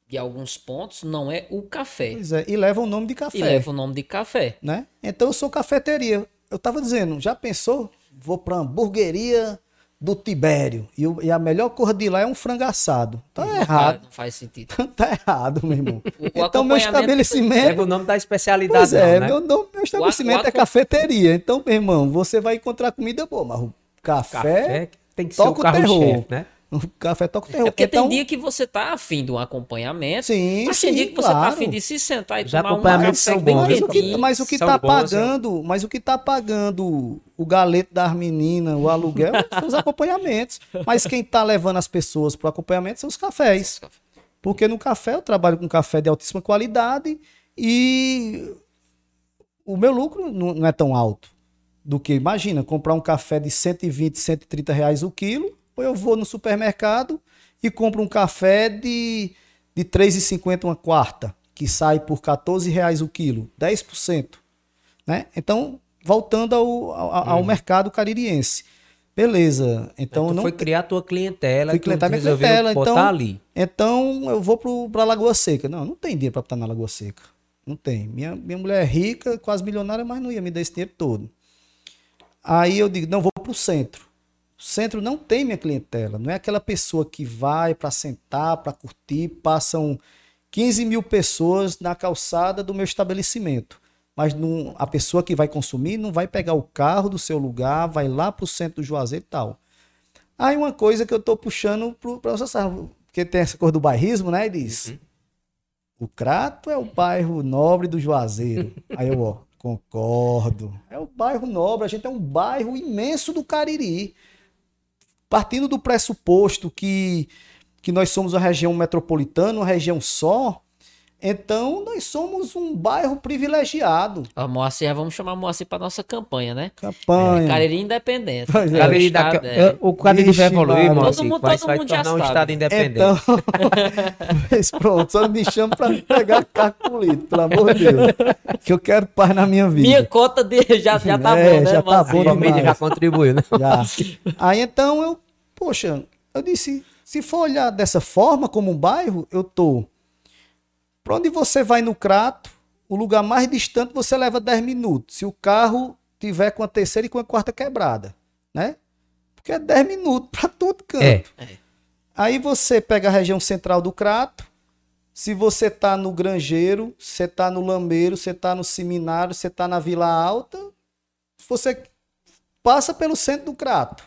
de alguns pontos não é o café. Pois é, e leva o nome de café. E leva o nome de café. Né? Então eu sou cafeteria. Eu tava dizendo, já pensou? Vou pra hamburgueria do Tibério. E, o, e, a melhor cor de lá é um frango assado. Tá não errado. Não faz sentido. (laughs) tá errado, meu irmão. (laughs) O, então, meu estabelecimento. É o nome da especialidade. Pois é, não, né? meu, nome, meu estabelecimento é cafeteria. Então, meu irmão, você vai encontrar comida boa, mas o café, café tem que ser o carro-chefe, né? (laughs) O café toca o terror. É porque então... tem dia que você tá afim de um acompanhamento. Sim, mas sim, tem dia que você tá afim de se sentar e Já tomar um café bem bons, mas, o que, mas o que tá bons, pagando, é. mas o que tá pagando o galeto das meninas, o aluguel, (laughs) são os acompanhamentos. Mas quem tá levando as pessoas pro acompanhamento são os cafés. Porque no café eu trabalho com café de altíssima qualidade e o meu lucro não é tão alto do que, imagina, comprar um café de 120, 130 reais o quilo ou eu vou no supermercado e compro um café de, de 3,50 uma quarta, que sai por 14 reais o quilo, 10%. Né? Então, voltando ao, ao, ao uhum. mercado caririense. Beleza. Então, então não foi criar a tua clientela, fui clientar minha clientela, então, ali. Então eu vou para Lagoa Seca. Não, não tem dinheiro para estar na Lagoa Seca. Não tem. Minha, minha mulher é rica, quase milionária, mas não ia me dar esse dinheiro todo. Aí eu digo, não, vou para o centro. O centro não tem minha clientela, não é aquela pessoa que vai para sentar, para curtir, passam 15 mil pessoas na calçada do meu estabelecimento. Mas não, a pessoa que vai consumir não vai pegar o carro do seu lugar, vai lá para o centro do Juazeiro e tal. Aí uma coisa que eu estou puxando para você sabe, porque tem essa coisa do bairrismo, né? Ele diz: uhum. o Crato é o bairro nobre do Juazeiro. Aí eu, ó, concordo. É o bairro nobre, a gente é um bairro imenso do Cariri partindo do pressuposto que, que nós somos uma região metropolitana, uma região só, então nós somos um bairro privilegiado. A Moacir, vamos chamar a Moacir para nossa campanha, né? Campanha. É, Cariri independente. É. Cariri da, é. O Cariri vai evoluir, Moacir. Todo mundo, vai, todo vai mundo tornar um estado independente. Então, (laughs) mas pronto, só me chama para pegar político, pelo amor de Deus. Que eu quero paz na minha vida. Minha cota de, já, já tá é, boa, né, já tá bom família já contribuiu, né? Já. Aí então eu, poxa, eu disse, se for olhar dessa forma como um bairro, eu tô para onde você vai no Crato, o lugar mais distante você leva 10 minutos. Se o carro tiver com a terceira e com a quarta quebrada, né? Porque é 10 minutos para todo canto. É. é. Aí você pega a região central do Crato. Se você tá no Grangeiro, você tá no Lameiro, você tá no Seminário, você tá na Vila Alta, você passa pelo centro do Crato.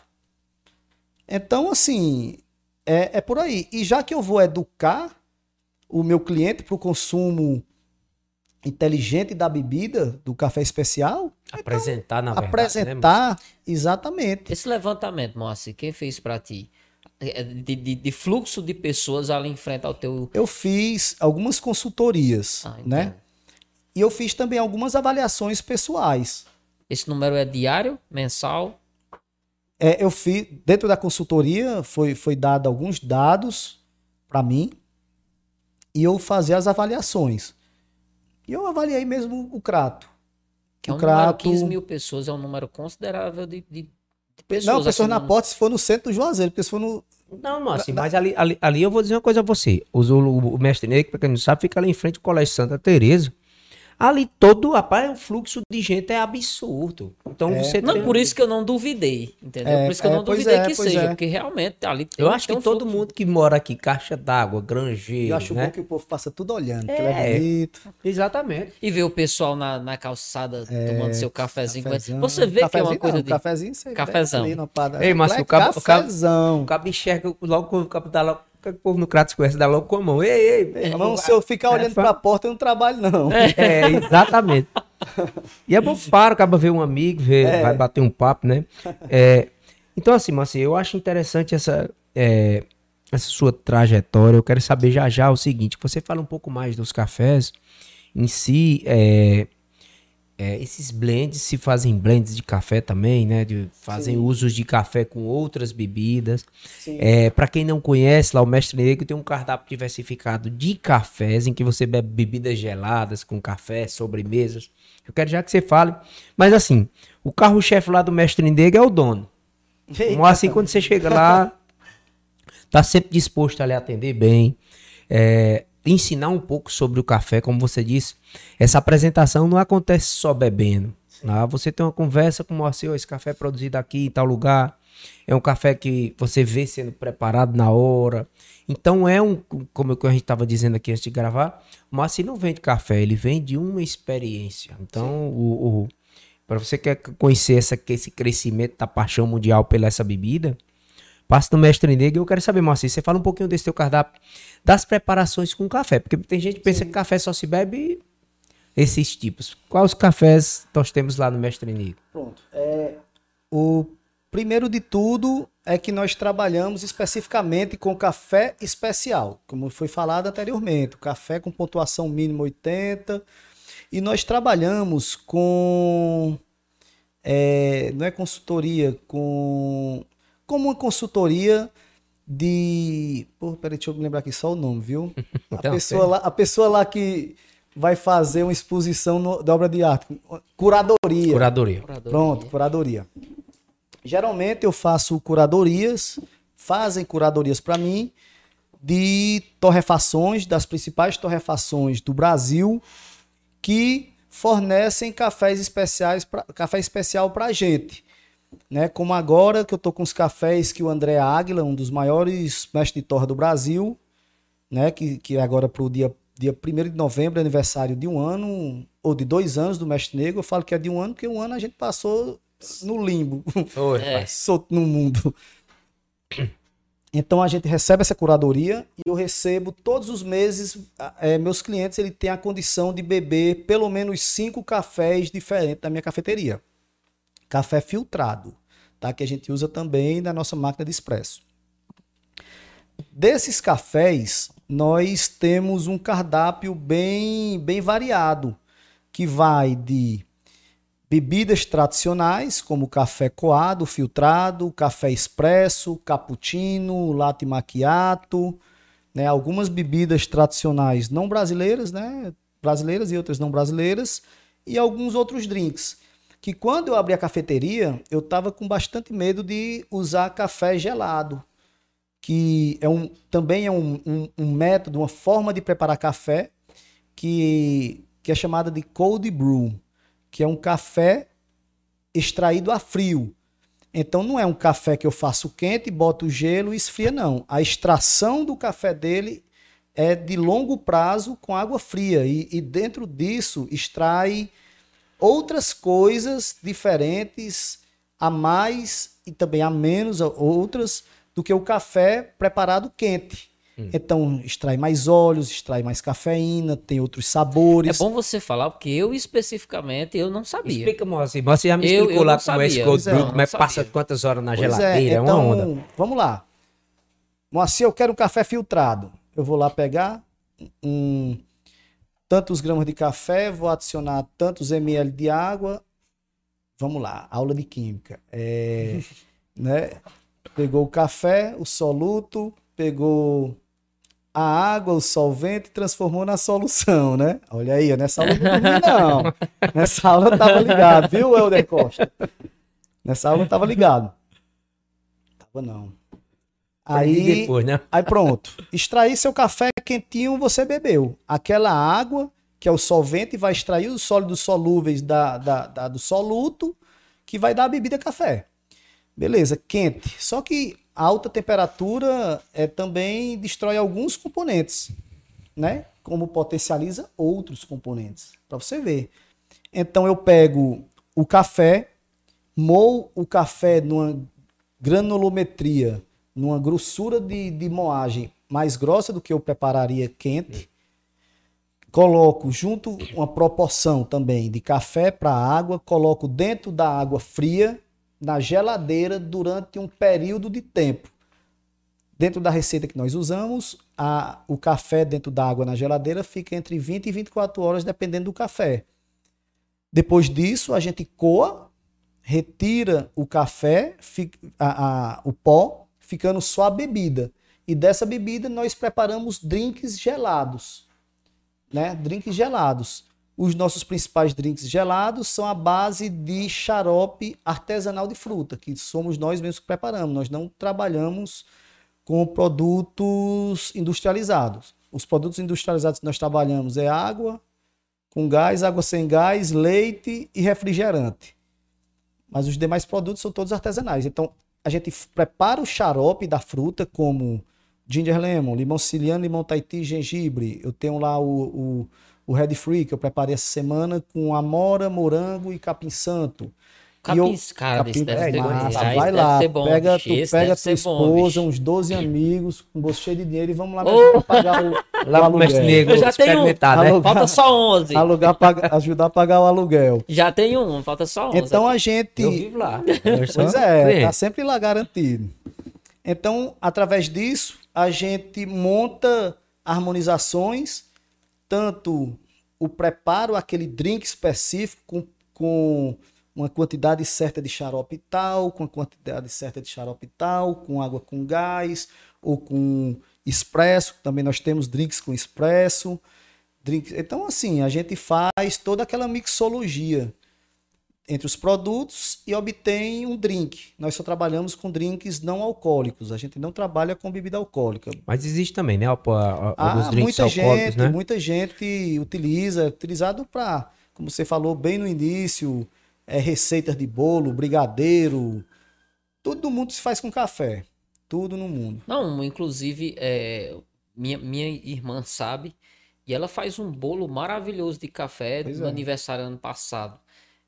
Então, assim, é, é por aí. E já que eu vou educar o meu cliente para o consumo inteligente da bebida, do café especial. Apresentar, então, na verdade. Apresentar, né, exatamente. Esse levantamento, Moacir, quem fez para ti? É, de, de, de, fluxo de pessoas ali em frente ao teu. Eu fiz algumas consultorias, ah, né? E eu fiz também algumas avaliações pessoais. Esse número é diário, mensal? É, eu fiz, dentro da consultoria, foi, foi dado alguns dados para mim, e eu fazia as avaliações. E eu avaliei mesmo o Crato. Que é um Crato... número, 15 mil pessoas é um número considerável de, de, de pessoas. Não, pessoas assim, na não... porta se for no centro do Juazeiro, porque se for no... Não, mas, assim, mas ali, ali, ali eu vou dizer uma coisa a você. O, o, o mestre Negro, para quem não sabe, fica ali em frente ao Colégio Santa Teresa. Ali todo, rapaz, o fluxo de gente é absurdo. Então é. você Não, tem... por isso que eu não duvidei, entendeu? É, por isso que eu é, não duvidei é, que seja, é. porque realmente ali tem, Eu acho que um todo fluxo. mundo que mora aqui, caixa d'água, granjeiro, Eu acho né? bom que o povo passa tudo olhando, que é bonito. Exatamente. E ver o pessoal na, na calçada tomando seu cafezinho. cafezinho. Você vê que é uma coisa não, de... Cafezinho, você Cafezão. Ali no Ei, mas o cabo, cafezão. O cabo enxerga logo quando o cabo tá lá o povo no Cratos conhece, dá logo com a mão. Ei, ei, ei irmão, se eu ficar olhando para a porta, eu não trabalho, não. É, é exatamente. e é bom para, acaba ver um amigo, ver, é. vai bater um papo, né? É, então, assim, Marci, eu acho interessante essa, é, essa sua trajetória. Eu quero saber já já o seguinte: você fala um pouco mais dos cafés em si. É, é, esses blends se fazem blends de café também, né? De, fazem Sim. usos de café com outras bebidas. É, para quem não conhece, lá o Mestre Negro tem um cardápio diversificado de cafés em que você bebe bebidas geladas com café, sobremesas. Eu quero já que você fale. Mas assim, o carro-chefe lá do Mestre Negro é o dono. Então, assim, quando você chega lá, tá sempre disposto a lhe atender bem. É, ensinar um pouco sobre o café, como você disse, essa apresentação não acontece só bebendo. Tá? Você tem uma conversa com o Moacir, esse café é produzido aqui em tal lugar, é um café que você vê sendo preparado na hora. Então é um, como a gente estava dizendo aqui antes de gravar, o Moacir não vende café, ele vende uma experiência. Então, o, o para você que quer conhecer essa, esse crescimento da paixão mundial pela essa bebida, Passo do Mestre Negro. Eu quero saber, Moacir, você fala um pouquinho desse teu cardápio, das preparações com café. Porque tem gente que pensa Sim. que café só se bebe esses tipos. Quais cafés nós temos lá no Mestre Negro? Pronto. É, o primeiro de tudo é que nós trabalhamos especificamente com café especial, como foi falado anteriormente. Café com pontuação mínima 80. E nós trabalhamos com. É, não é consultoria, com como uma consultoria de. Pô, peraí, deixa eu me lembrar aqui só o nome, viu? (laughs) A, então, pessoa, lá, a pessoa lá que vai fazer uma exposição no, de obra de arte. Curadoria. Curadoria. Pronto, curadoria. Geralmente eu faço curadorias, fazem curadorias para mim de torrefações, das principais torrefações do Brasil, que fornecem cafés especiais pra, café especial para a gente né? Como agora que eu tô com os cafés que o André Águila, um dos maiores mestres de torra do Brasil, né? Que, que é agora pro dia, dia 1 de novembro, aniversário de um ano, ou de dois anos do Mestre Negro. Eu falo que é de um ano, porque um ano a gente passou no limbo, (laughs) Foi, é. solto no mundo. Então a gente recebe essa curadoria e eu recebo todos os meses. É, meus clientes ele têm a condição de beber pelo menos cinco cafés diferentes da minha cafeteria café filtrado, tá? que a gente usa também na nossa máquina de expresso. Desses cafés, nós temos um cardápio bem, bem variado, que vai de bebidas tradicionais, como café coado, filtrado, café expresso, cappuccino, latte macchiato, né? algumas bebidas tradicionais não brasileiras, né? brasileiras e outras não brasileiras, e alguns outros drinks que quando eu abri a cafeteria, eu estava com bastante medo de usar café gelado, que é um, também é um, um, um, método, uma forma de preparar café que, que é chamada de cold brew, que é um café extraído a frio. Então não é um café que eu faço quente, boto gelo e esfria, não. A extração do café dele é de longo prazo com água fria e, e dentro disso extrai outras coisas diferentes a mais e também a menos outras do que o café preparado quente. Hum. Então, extrai mais óleos, extrai mais cafeína, tem outros sabores. É bom você falar, porque eu especificamente eu não sabia. Explica, Moacir. Você já me explicou eu, lá como é esse cold brew, como é passa quantas horas na pois é, geladeira, é, então, é uma onda. Vamos lá. Moacir, eu quero um café filtrado. Eu vou lá pegar um, tantos gramas de café, vou adicionar tantos ml de água. Vamos lá, aula de química. É, (laughs) né? Pegou o café, o soluto, pegou a água, o solvente, transformou na solução, né? Olha aí, nessa aula não dormi, não. (laughs) Nessa aula eu tava ligado, viu, Helder Costa? Nessa aula eu tava ligado. Tava não. Aí, depois, né? aí pronto. Extrair seu café quentinho, você bebeu. Aquela água, que é o solvente, vai extrair os sólidos solúveis da, da, da, do soluto, que vai dar a bebida café. Beleza, quente. Só que a alta temperatura é, também destrói alguns componentes, né? Como potencializa outros componentes. Para você ver. Então eu pego o café, moo o café numa granulometria numa grossura de, de moagem mais grossa do que eu prepararia quente. Coloco junto uma proporção também de café para água, coloco dentro da água fria na geladeira durante um período de tempo. Dentro da receita que nós usamos, a, o café dentro da água na geladeira fica entre 20 e 24 horas, dependendo do café. Depois disso, a gente coa, retira o café, a, a, o pó, ficando só a bebida. E dessa bebida nós preparamos drinks gelados, né? Drinks gelados. Os nossos principais drinks gelados são a base de xarope artesanal de fruta, que somos nós mesmos que preparamos. Nós não trabalhamos com produtos industrializados. Os produtos industrializados que nós trabalhamos é água com gás, água sem gás, leite e refrigerante. Mas os demais produtos são todos artesanais. Então, a gente prepara o xarope da fruta como ginger lemon, limão siciliano, limão taiti, gengibre. Eu tenho lá o, o, o Red Free, que eu preparei essa semana com amora, morango e capim santo. Capins, cara, capim, deve ser massa, vai lá, pega, tu pega tua esposa, bom, uns 12 amigos, com um bolso cheio de dinheiro e vamos lá oh. pagar o, (laughs) lá o aluguel. Negro, eu já tenho um, né? alugar, falta só 11. Alugar, paga, ajudar a pagar o aluguel. Já tenho um, falta só 11. Então a gente... Eu vivo lá. Pois é, tá sempre lá garantido. Então, através disso, a gente monta harmonizações, tanto o preparo, aquele drink específico com, com uma quantidade certa de xarope tal, com a quantidade certa de xarope tal, com água com gás ou com expresso. Também nós temos drinks com expresso. Drinks. Então, assim, a gente faz toda aquela mixologia entre os produtos e obtém um drink. Nós só trabalhamos com drinks não alcoólicos. A gente não trabalha com bebida alcoólica. Mas existe também, né? Alguns ah, drinks muita gente, né? Muita gente utiliza, utilizado para, como você falou bem no início, é, receitas de bolo, brigadeiro. Tudo no mundo se faz com café. Tudo no mundo. Não, inclusive, é, minha, minha irmã sabe. E ela faz um bolo maravilhoso de café pois no é. aniversário ano passado.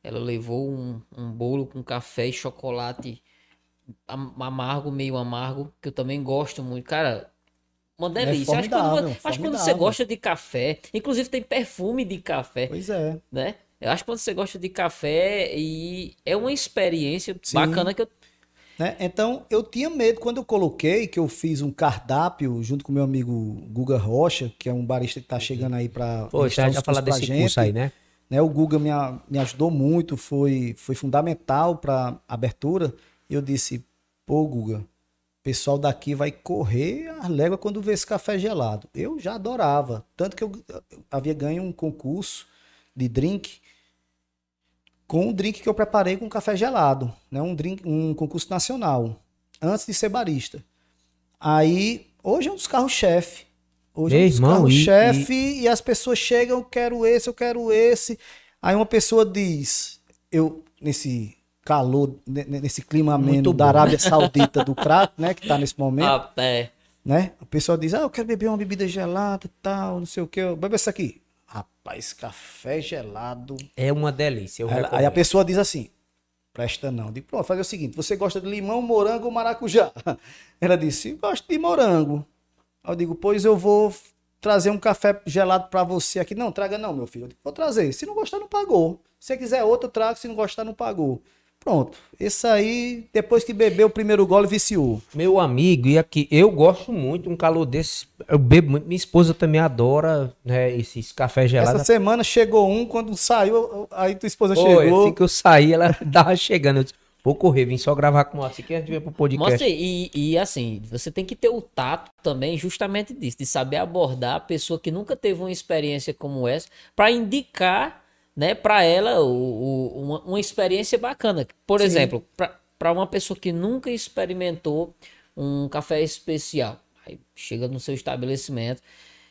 Ela levou um, um bolo com café e chocolate amargo, meio amargo, que eu também gosto muito. Cara, uma é delícia. É acho, que quando, acho que quando você gosta de café, inclusive tem perfume de café. Pois é. Né? Eu acho que quando você gosta de café e é uma experiência Sim. bacana que eu. Né? Então, eu tinha medo quando eu coloquei, que eu fiz um cardápio junto com meu amigo Guga Rocha, que é um barista que está chegando aí para. Pô, já, já falar desse gente. curso aí, né? né? O Guga me, me ajudou muito, foi, foi fundamental para abertura. E eu disse, pô, Guga, o pessoal daqui vai correr a légua quando vê esse café gelado. Eu já adorava. Tanto que eu havia ganho um concurso de drink com um drink que eu preparei com café gelado, né? Um drink, um concurso nacional, antes de ser barista. Aí, hoje é um dos carros-chefe. Hoje Ei, é um dos carros-chefe e... e... as pessoas chegam, eu quero esse, eu quero esse. Aí uma pessoa diz, eu nesse calor, nesse clima ameno da Arábia Saudita do crack, né, que tá nesse momento. Ah, é. Né? O pessoal diz: "Ah, eu quero beber uma bebida gelada, tal, não sei o que. Bebe essa aqui. Rapaz, café gelado. É uma delícia. Ela, aí a pessoa diz assim: presta não. Digo, pronto, fazer o seguinte: você gosta de limão, morango ou maracujá? (laughs) Ela disse: gosto de morango. Aí eu digo: pois eu vou trazer um café gelado para você aqui. Não, traga não, meu filho. Eu digo, vou trazer. Se não gostar, não pagou. Se quiser outro, eu trago. Se não gostar, não pagou. Pronto. Esse aí, depois que bebeu o primeiro gole, viciou. Meu amigo, e aqui, eu gosto muito, um calor desse. Eu bebo muito. Minha esposa também adora, né, esses cafés gelados. Essa semana chegou um, quando saiu, aí tua esposa Pô, chegou. Assim que eu saí, ela (laughs) tava chegando. Eu disse, vou correr, vim só gravar com você que a gente vem pro podcast. Mostra, e, e assim, você tem que ter o tato também, justamente disso, de saber abordar a pessoa que nunca teve uma experiência como essa, para indicar né, para ela o, o, uma, uma, experiência bacana. Por Sim. exemplo, para uma pessoa que nunca experimentou um café especial, aí chega no seu estabelecimento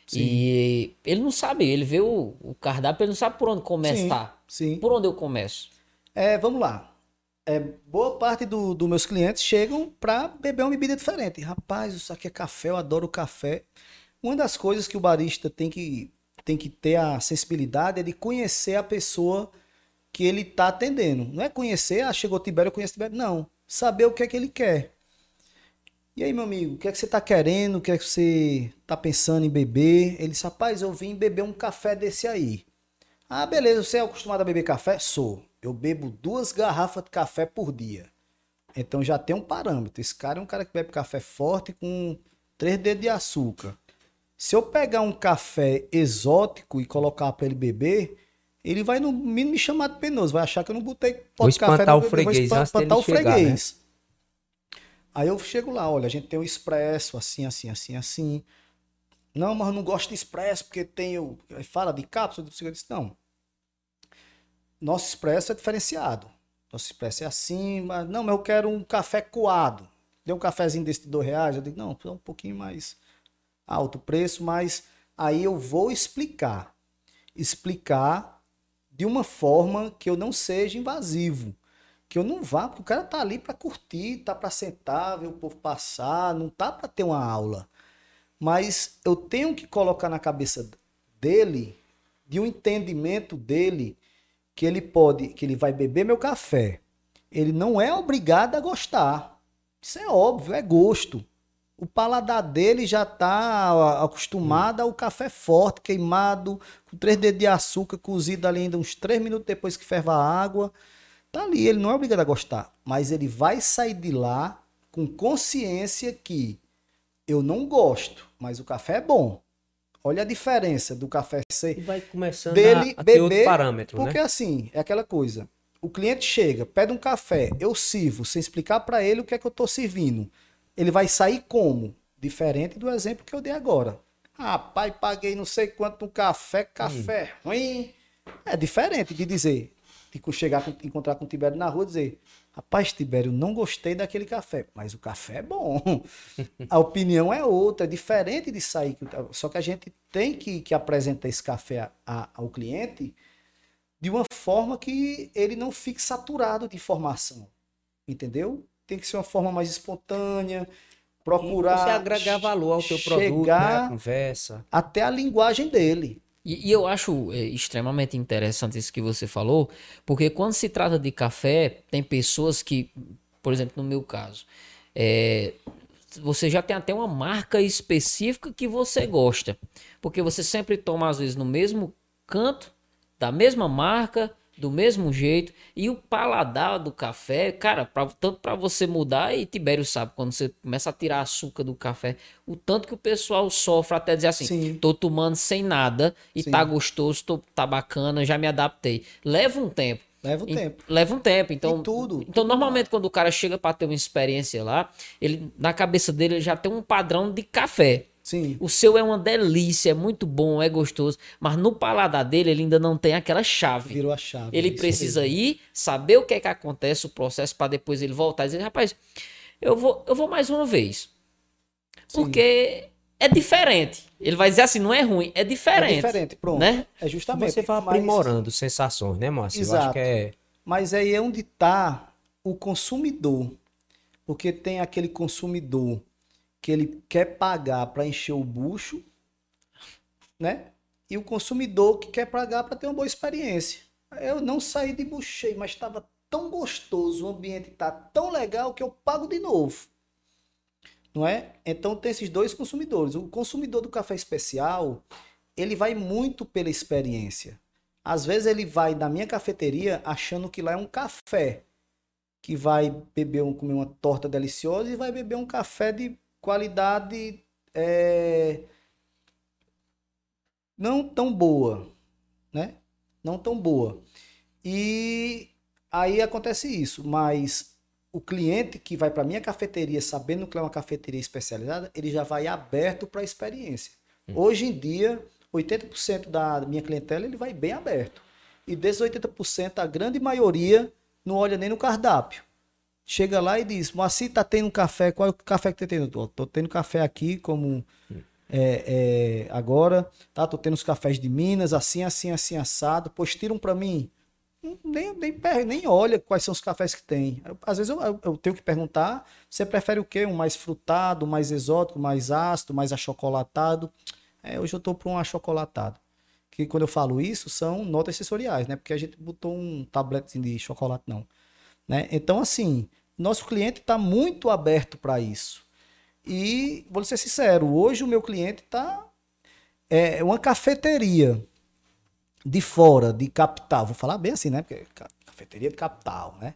Sim. e ele não sabe, ele vê o, o, cardápio, ele não sabe por onde começar. Sim. Por onde eu começo? É, vamos lá. É, boa parte dos do meus clientes chegam para beber uma bebida diferente. Rapaz, isso aqui é café, eu adoro café. Uma das coisas que o barista tem que tem que ter a sensibilidade é de conhecer a pessoa que ele está atendendo. Não é conhecer, ah, chegou Tibério, eu conheço Tibério. Não. Saber o que é que ele quer. E aí, meu amigo, o que é que você está querendo? O que é que você está pensando em beber? Ele disse, rapaz, eu vim beber um café desse aí. Ah, beleza, você é acostumado a beber café? Sou. Eu bebo duas garrafas de café por dia. Então já tem um parâmetro. Esse cara é um cara que bebe café forte com três dedos de açúcar. Se eu pegar um café exótico e colocar para ele beber, ele vai no mínimo me chamar de penoso, vai achar que eu não botei pó de café no, o freguês, vou espantar o chegar, freguês. Né? Aí eu chego lá, olha, a gente tem um expresso assim, assim, assim, assim. Não, mas eu não gosto de expresso porque tem o. Fala de cápsula, eu disse, não. Nosso expresso é diferenciado. Nosso expresso é assim, mas não, mas eu quero um café coado. Deu um cafezinho desse de dois reais, eu digo, não, é um pouquinho mais alto preço, mas aí eu vou explicar. Explicar de uma forma que eu não seja invasivo. Que eu não vá, porque o cara tá ali para curtir, tá para sentar, ver o povo passar, não tá para ter uma aula. Mas eu tenho que colocar na cabeça dele, de um entendimento dele, que ele pode, que ele vai beber meu café. Ele não é obrigado a gostar. Isso é óbvio, é gosto o paladar dele já está acostumado ao café forte, queimado, com três dedos de açúcar, cozido ali ainda uns três minutos depois que ferva a água. Tá ali, ele não é obrigado a gostar, mas ele vai sair de lá com consciência que eu não gosto, mas o café é bom. Olha a diferença do café ser e vai começando dele a, a beber, outro parâmetro, porque né? assim, é aquela coisa. O cliente chega, pede um café, eu sirvo, sem explicar para ele o que é que eu estou servindo ele vai sair como? Diferente do exemplo que eu dei agora. Rapaz, paguei não sei quanto no café, café hum. ruim. É diferente de dizer, de chegar, encontrar com o Tibério na rua e dizer, rapaz, Tibério, não gostei daquele café, mas o café é bom. (laughs) a opinião é outra, é diferente de sair. Só que a gente tem que, que apresentar esse café a, ao cliente de uma forma que ele não fique saturado de informação. Entendeu? Tem que ser uma forma mais espontânea, procurar. você agregar valor ao teu produto, né? conversa. Até a linguagem dele. E, e, eu acho é, extremamente interessante isso que você falou, porque quando se trata de café, tem pessoas que, por exemplo, no meu caso, é, você já tem até uma marca específica que você gosta. Porque você sempre toma, às vezes, no mesmo canto, da mesma marca, do mesmo jeito. E o paladar do café, cara, pra, tanto para você mudar, e Tibério sabe, quando você começa a tirar açúcar do café, o tanto que o pessoal sofre até dizer assim: Sim. tô tomando sem nada e Sim. tá gostoso, tô, tá bacana, já me adaptei. Leva um tempo. Leva um tempo. Leva um tempo. Então, e tudo. Então, tudo normalmente, quando o cara chega para ter uma experiência lá, ele na cabeça dele já tem um padrão de café. Sim. O seu é uma delícia, é muito bom, é gostoso, mas no paladar dele ele ainda não tem aquela chave. Virou a chave. Ele precisa mesmo. ir, saber o que é que acontece, o processo, para depois ele voltar e dizer, rapaz, eu vou, eu vou mais uma vez. Sim. Porque é diferente. Ele vai dizer assim, não é ruim, é diferente. É diferente, pronto. Né? É justamente. Você vai aprimorando mas... sensações, né, Márcio? Exato. Eu acho que é... Mas aí é onde está o consumidor. Porque tem aquele consumidor que ele quer pagar para encher o bucho, né? E o consumidor que quer pagar para ter uma boa experiência. Eu não saí de bucho cheio, mas estava tão gostoso, o ambiente está tão legal que eu pago de novo. Não é? Então tem esses dois consumidores. O consumidor do café especial, ele vai muito pela experiência. Às vezes ele vai na minha cafeteria achando que lá é um café, que vai beber um, comer uma torta deliciosa e vai beber um café de qualidade é, não tão boa, né? Não tão boa. E aí acontece isso, mas o cliente que vai para minha cafeteria sabendo que é uma cafeteria especializada, ele já vai aberto para a experiência. Hum. Hoje em dia, 80% da minha clientela ele vai bem aberto. E desses 80%, a grande maioria não olha nem no cardápio chega lá e diz: Moacir, tá tendo café? Qual é o café que tá tendo? Tô, tô tendo café aqui, como é, é, agora, tá? Tô tendo os cafés de Minas, assim, assim, assim, assado. Pois tiram para mim. Nem, nem, nem olha quais são os cafés que tem. Às vezes eu, eu, tenho que perguntar: você prefere o quê? Um mais frutado, mais exótico, mais ácido, mais achocolatado? É, hoje eu tô para um achocolatado. Que quando eu falo isso, são notas sensoriais, né? Porque a gente botou um tabletezinho de chocolate, não. Né? Então, assim, nosso cliente está muito aberto para isso. E vou ser sincero, hoje o meu cliente está é uma cafeteria de fora, de capital. Vou falar bem assim, né? Porque cafeteria de capital, né?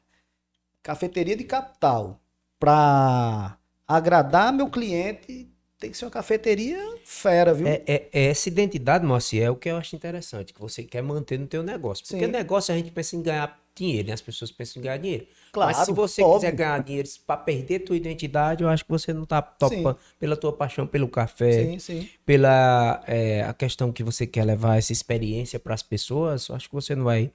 Cafeteria de capital para agradar meu cliente tem que ser uma cafeteria fera, viu? É, é, é essa identidade, Moacir, é o que eu acho interessante, que você quer manter no teu negócio. Porque Sim. negócio a gente pensa em ganhar dinheiro, né? As pessoas pensam em ganhar dinheiro. Claro, Mas se você óbvio. quiser ganhar dinheiro para perder tua identidade, eu acho que você não tá topando pela tua paixão pelo café, sim, sim. pela é, a questão que você quer levar essa experiência para as pessoas, eu acho que você não vai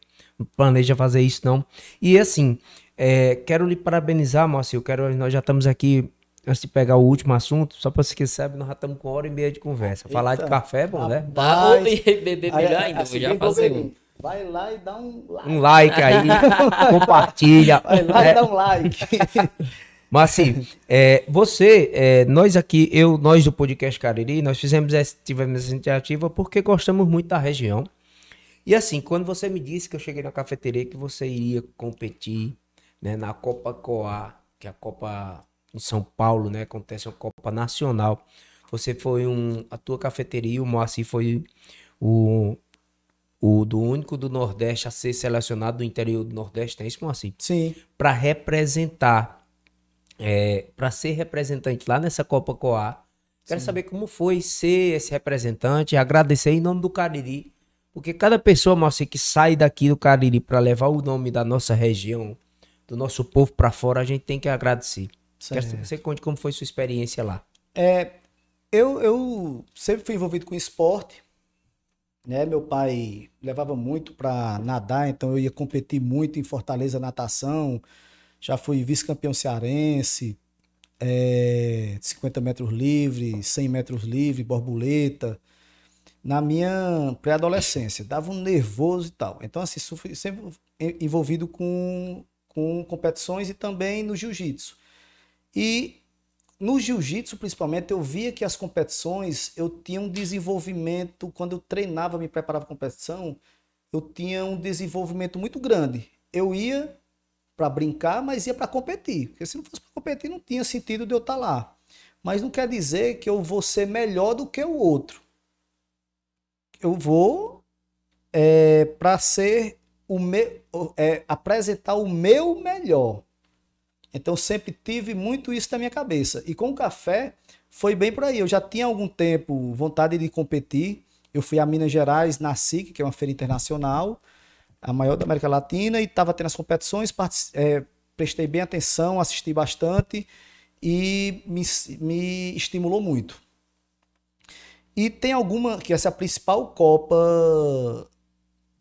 planeja fazer isso não. E assim, é, quero lhe parabenizar, eu quero nós já estamos aqui antes de pegar o último assunto, só para você que sabe, nós já estamos com uma hora e meia de conversa. Falar Eita, de café é bom, né? Dá, ou (laughs) beber melhor ainda, assim, vou já fazer um. Vai lá e dá um like. Um like aí, (laughs) compartilha. Vai lá é. e dá um like. (laughs) Mas assim, é, você, é, nós aqui, eu, nós do podcast Cariri, nós fizemos essa, tivemos essa iniciativa porque gostamos muito da região. E assim, quando você me disse que eu cheguei na cafeteria que você iria competir né, na Copa Coa, que é a Copa em São Paulo, né? Acontece uma Copa Nacional. Você foi um. A tua cafeteria, o Moacir foi o, o do único do Nordeste a ser selecionado do interior do Nordeste, é isso, Moacir? Sim. Para representar, é, para ser representante lá nessa Copa Coa. Quero Sim. saber como foi ser esse representante, agradecer em nome do Cariri, porque cada pessoa, Moacir, que sai daqui do Cariri para levar o nome da nossa região, do nosso povo para fora, a gente tem que agradecer. Certo. Quero que você conte como foi sua experiência lá. É, eu, eu sempre fui envolvido com esporte. Né? Meu pai levava muito para nadar, então eu ia competir muito em Fortaleza natação. Já fui vice-campeão cearense, é, 50 metros livre, 100 metros livre, borboleta. Na minha pré-adolescência, dava um nervoso e tal. Então, assim, sempre envolvido com, com competições e também no jiu-jitsu. E no jiu-jitsu, principalmente, eu via que as competições, eu tinha um desenvolvimento, quando eu treinava, me preparava para competição, eu tinha um desenvolvimento muito grande. Eu ia para brincar, mas ia para competir. Porque se não fosse para competir, não tinha sentido de eu estar tá lá. Mas não quer dizer que eu vou ser melhor do que o outro. Eu vou é, para ser o meu, é, apresentar o meu melhor. Então sempre tive muito isso na minha cabeça. E com o café foi bem por aí. Eu já tinha algum tempo vontade de competir. Eu fui a Minas Gerais na SIC, que é uma feira internacional, a maior da América Latina, e estava tendo as competições, é, prestei bem atenção, assisti bastante e me, me estimulou muito. E tem alguma, que essa é a principal Copa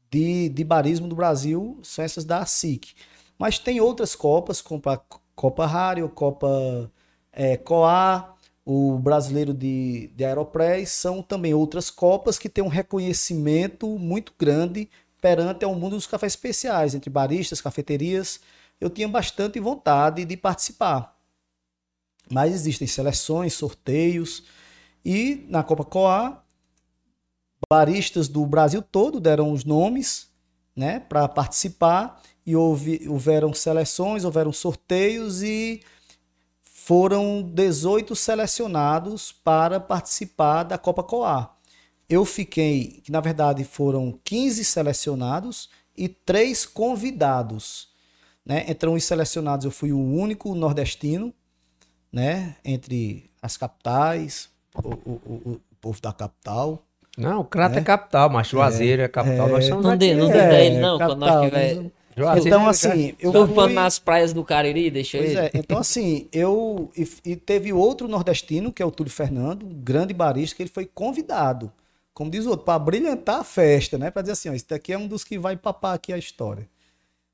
de, de barismo do Brasil, são essas da SIC. Mas tem outras Copas, como a Copa Rário, Copa é, Coa, o brasileiro de, de Aeropress, são também outras Copas que têm um reconhecimento muito grande perante ao mundo dos cafés especiais, entre baristas, cafeterias. Eu tinha bastante vontade de participar. Mas existem seleções, sorteios, e na Copa Coa, baristas do Brasil todo deram os nomes né, para participar e houve, houveram seleções, houveram sorteios e foram 18 selecionados para participar da Copa Coar. Eu fiquei, que na verdade foram 15 selecionados e 3 convidados. Né? Entre os selecionados eu fui o único nordestino, né? entre as capitais, o, o, o, o povo da capital. Não, o Crato é, é capital, mas Juazeiro é, é capital. É, nós somos não, de, não é, ele, não, capital, quando nós tiver Juazeiro, então, assim. Eu fui... nas praias do Cariri, deixa pois É, então, assim, eu. E, e, teve outro nordestino, que é o Túlio Fernando, um grande barista, que ele foi convidado, como diz o outro, para brilhantar a festa, né? Para dizer assim, ó, esse daqui é um dos que vai papar aqui a história.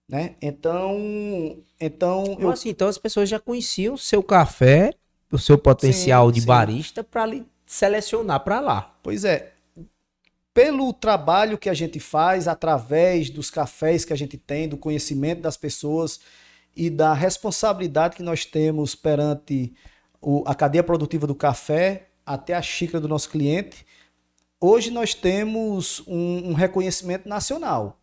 Né? Então. Então. Eu... Assim, então as pessoas já conheciam o seu café, o seu potencial sim, de sim. barista, para lhe selecionar para lá. Pois é pelo trabalho que a gente faz através dos cafés que a gente tem, do conhecimento das pessoas e da responsabilidade que nós temos perante o, a cadeia produtiva do café até a xícara do nosso cliente, hoje nós temos um, um reconhecimento nacional.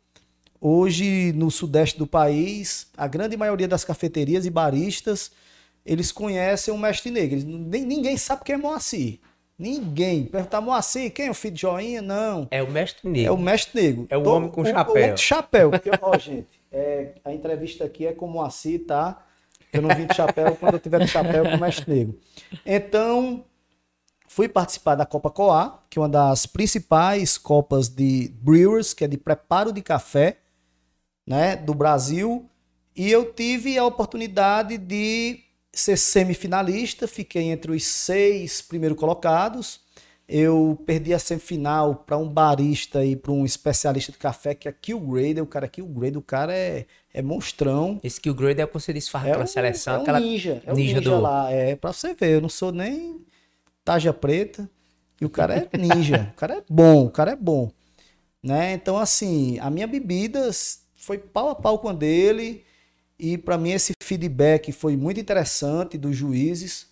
Hoje, no sudeste do país, a grande maioria das cafeterias e baristas, eles conhecem o mestre negro. ninguém sabe quem é Moacir. Ninguém. Perguntar, Moacir, quem é o filho de Joinha? Não. É o mestre negro. É o mestre negro. É o Tô, homem com o, chapéu. O chapéu. Porque, ó, gente, é, a entrevista aqui é com o Moacir, tá? Eu não vim de chapéu, quando eu tiver de chapéu com o mestre negro. Então, fui participar da Copa Coa, que é uma das principais copas de brewers, que é de preparo de café, né, do Brasil. E eu tive a oportunidade de ser semifinalista, fiquei entre os seis primeiros colocados. Eu perdi a semifinal para um barista e para um especialista de café, que é Killgrader. O cara Killgrader, o cara é, é monstrão. Esse Killgrader é o que você disse, é um, seleção. É um aquela ninja, é um ninja, ninja do... lá. É, pra você ver, eu não sou nem taja preta. E o cara é (laughs) ninja. o cara é bom, o cara é bom. Né? Então, assim, a minha bebida foi pau a pau com a dele. E para mim esse feedback foi muito interessante dos juízes,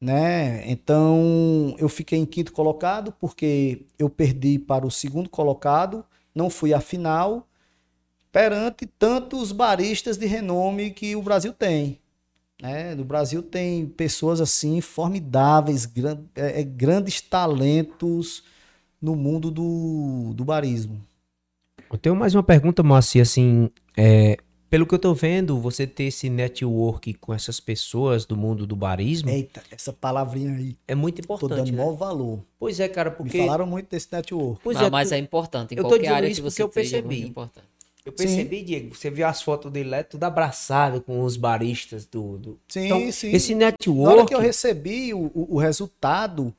né? Então eu fiquei em quinto colocado porque eu perdi para o segundo colocado, não fui à final perante tantos baristas de renome que o Brasil tem. Né? No Brasil tem pessoas assim formidáveis, gran é, é, grandes talentos no mundo do, do barismo. Eu tenho mais uma pergunta, Moacir, assim, é, pelo que eu tô vendo, você ter esse network com essas pessoas do mundo do barismo. Eita, essa palavrinha aí. É muito importante. Tô dando né? maior valor. Pois é, cara, porque. Me falaram muito desse network. Pois Não, é, mas é importante. Em eu tô dizendo área isso que porque eu percebi. É eu percebi, sim. Diego, você viu as fotos dele lá, tudo abraçado com os baristas do. do... Sim, então, sim. Esse network. Na hora que eu recebi o, o, o resultado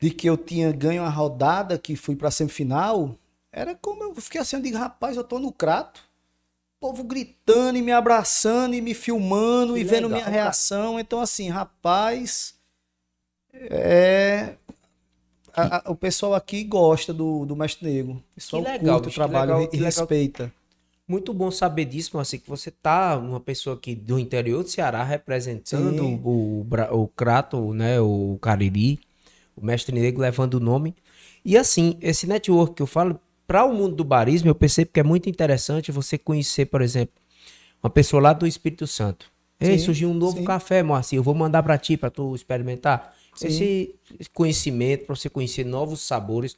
de que eu tinha ganho a rodada, que fui pra semifinal, era como eu fiquei assim, eu digo, rapaz, eu tô no crato povo gritando e me abraçando e me filmando que e vendo minha reação. Então, assim, rapaz, é. A, a, o pessoal aqui gosta do, do Mestre Negro. O pessoal que legal, curte o trabalho legal, e respeita. Muito bom saber disso, assim, que você tá uma pessoa aqui do interior do Ceará representando o, o, o Crato, né, o Cariri, o Mestre Negro levando o nome. E assim, esse network que eu falo, para o mundo do barismo, eu percebo que é muito interessante você conhecer, por exemplo, uma pessoa lá do Espírito Santo. Ei, sim, surgiu um novo sim. café, Moacir, eu vou mandar para ti, para tu experimentar. Sim. Esse conhecimento, para você conhecer novos sabores.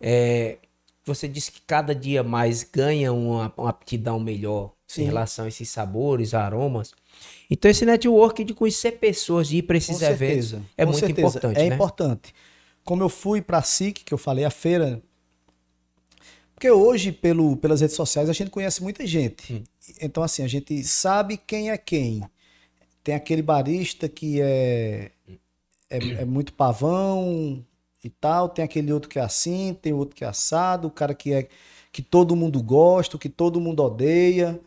É, você disse que cada dia mais ganha uma, uma aptidão melhor em relação a esses sabores, aromas. Então, esse network de conhecer pessoas, de ir para esses Com eventos, certeza. é Com muito certeza. importante. É né? importante. Como eu fui para a SIC, que eu falei, a feira porque hoje, pelo, pelas redes sociais, a gente conhece muita gente. Hum. Então, assim, a gente sabe quem é quem. Tem aquele barista que é, é, é, muito pavão e tal, tem aquele outro que é assim, tem outro que é assado, o cara que é que todo mundo gosta, que todo mundo odeia,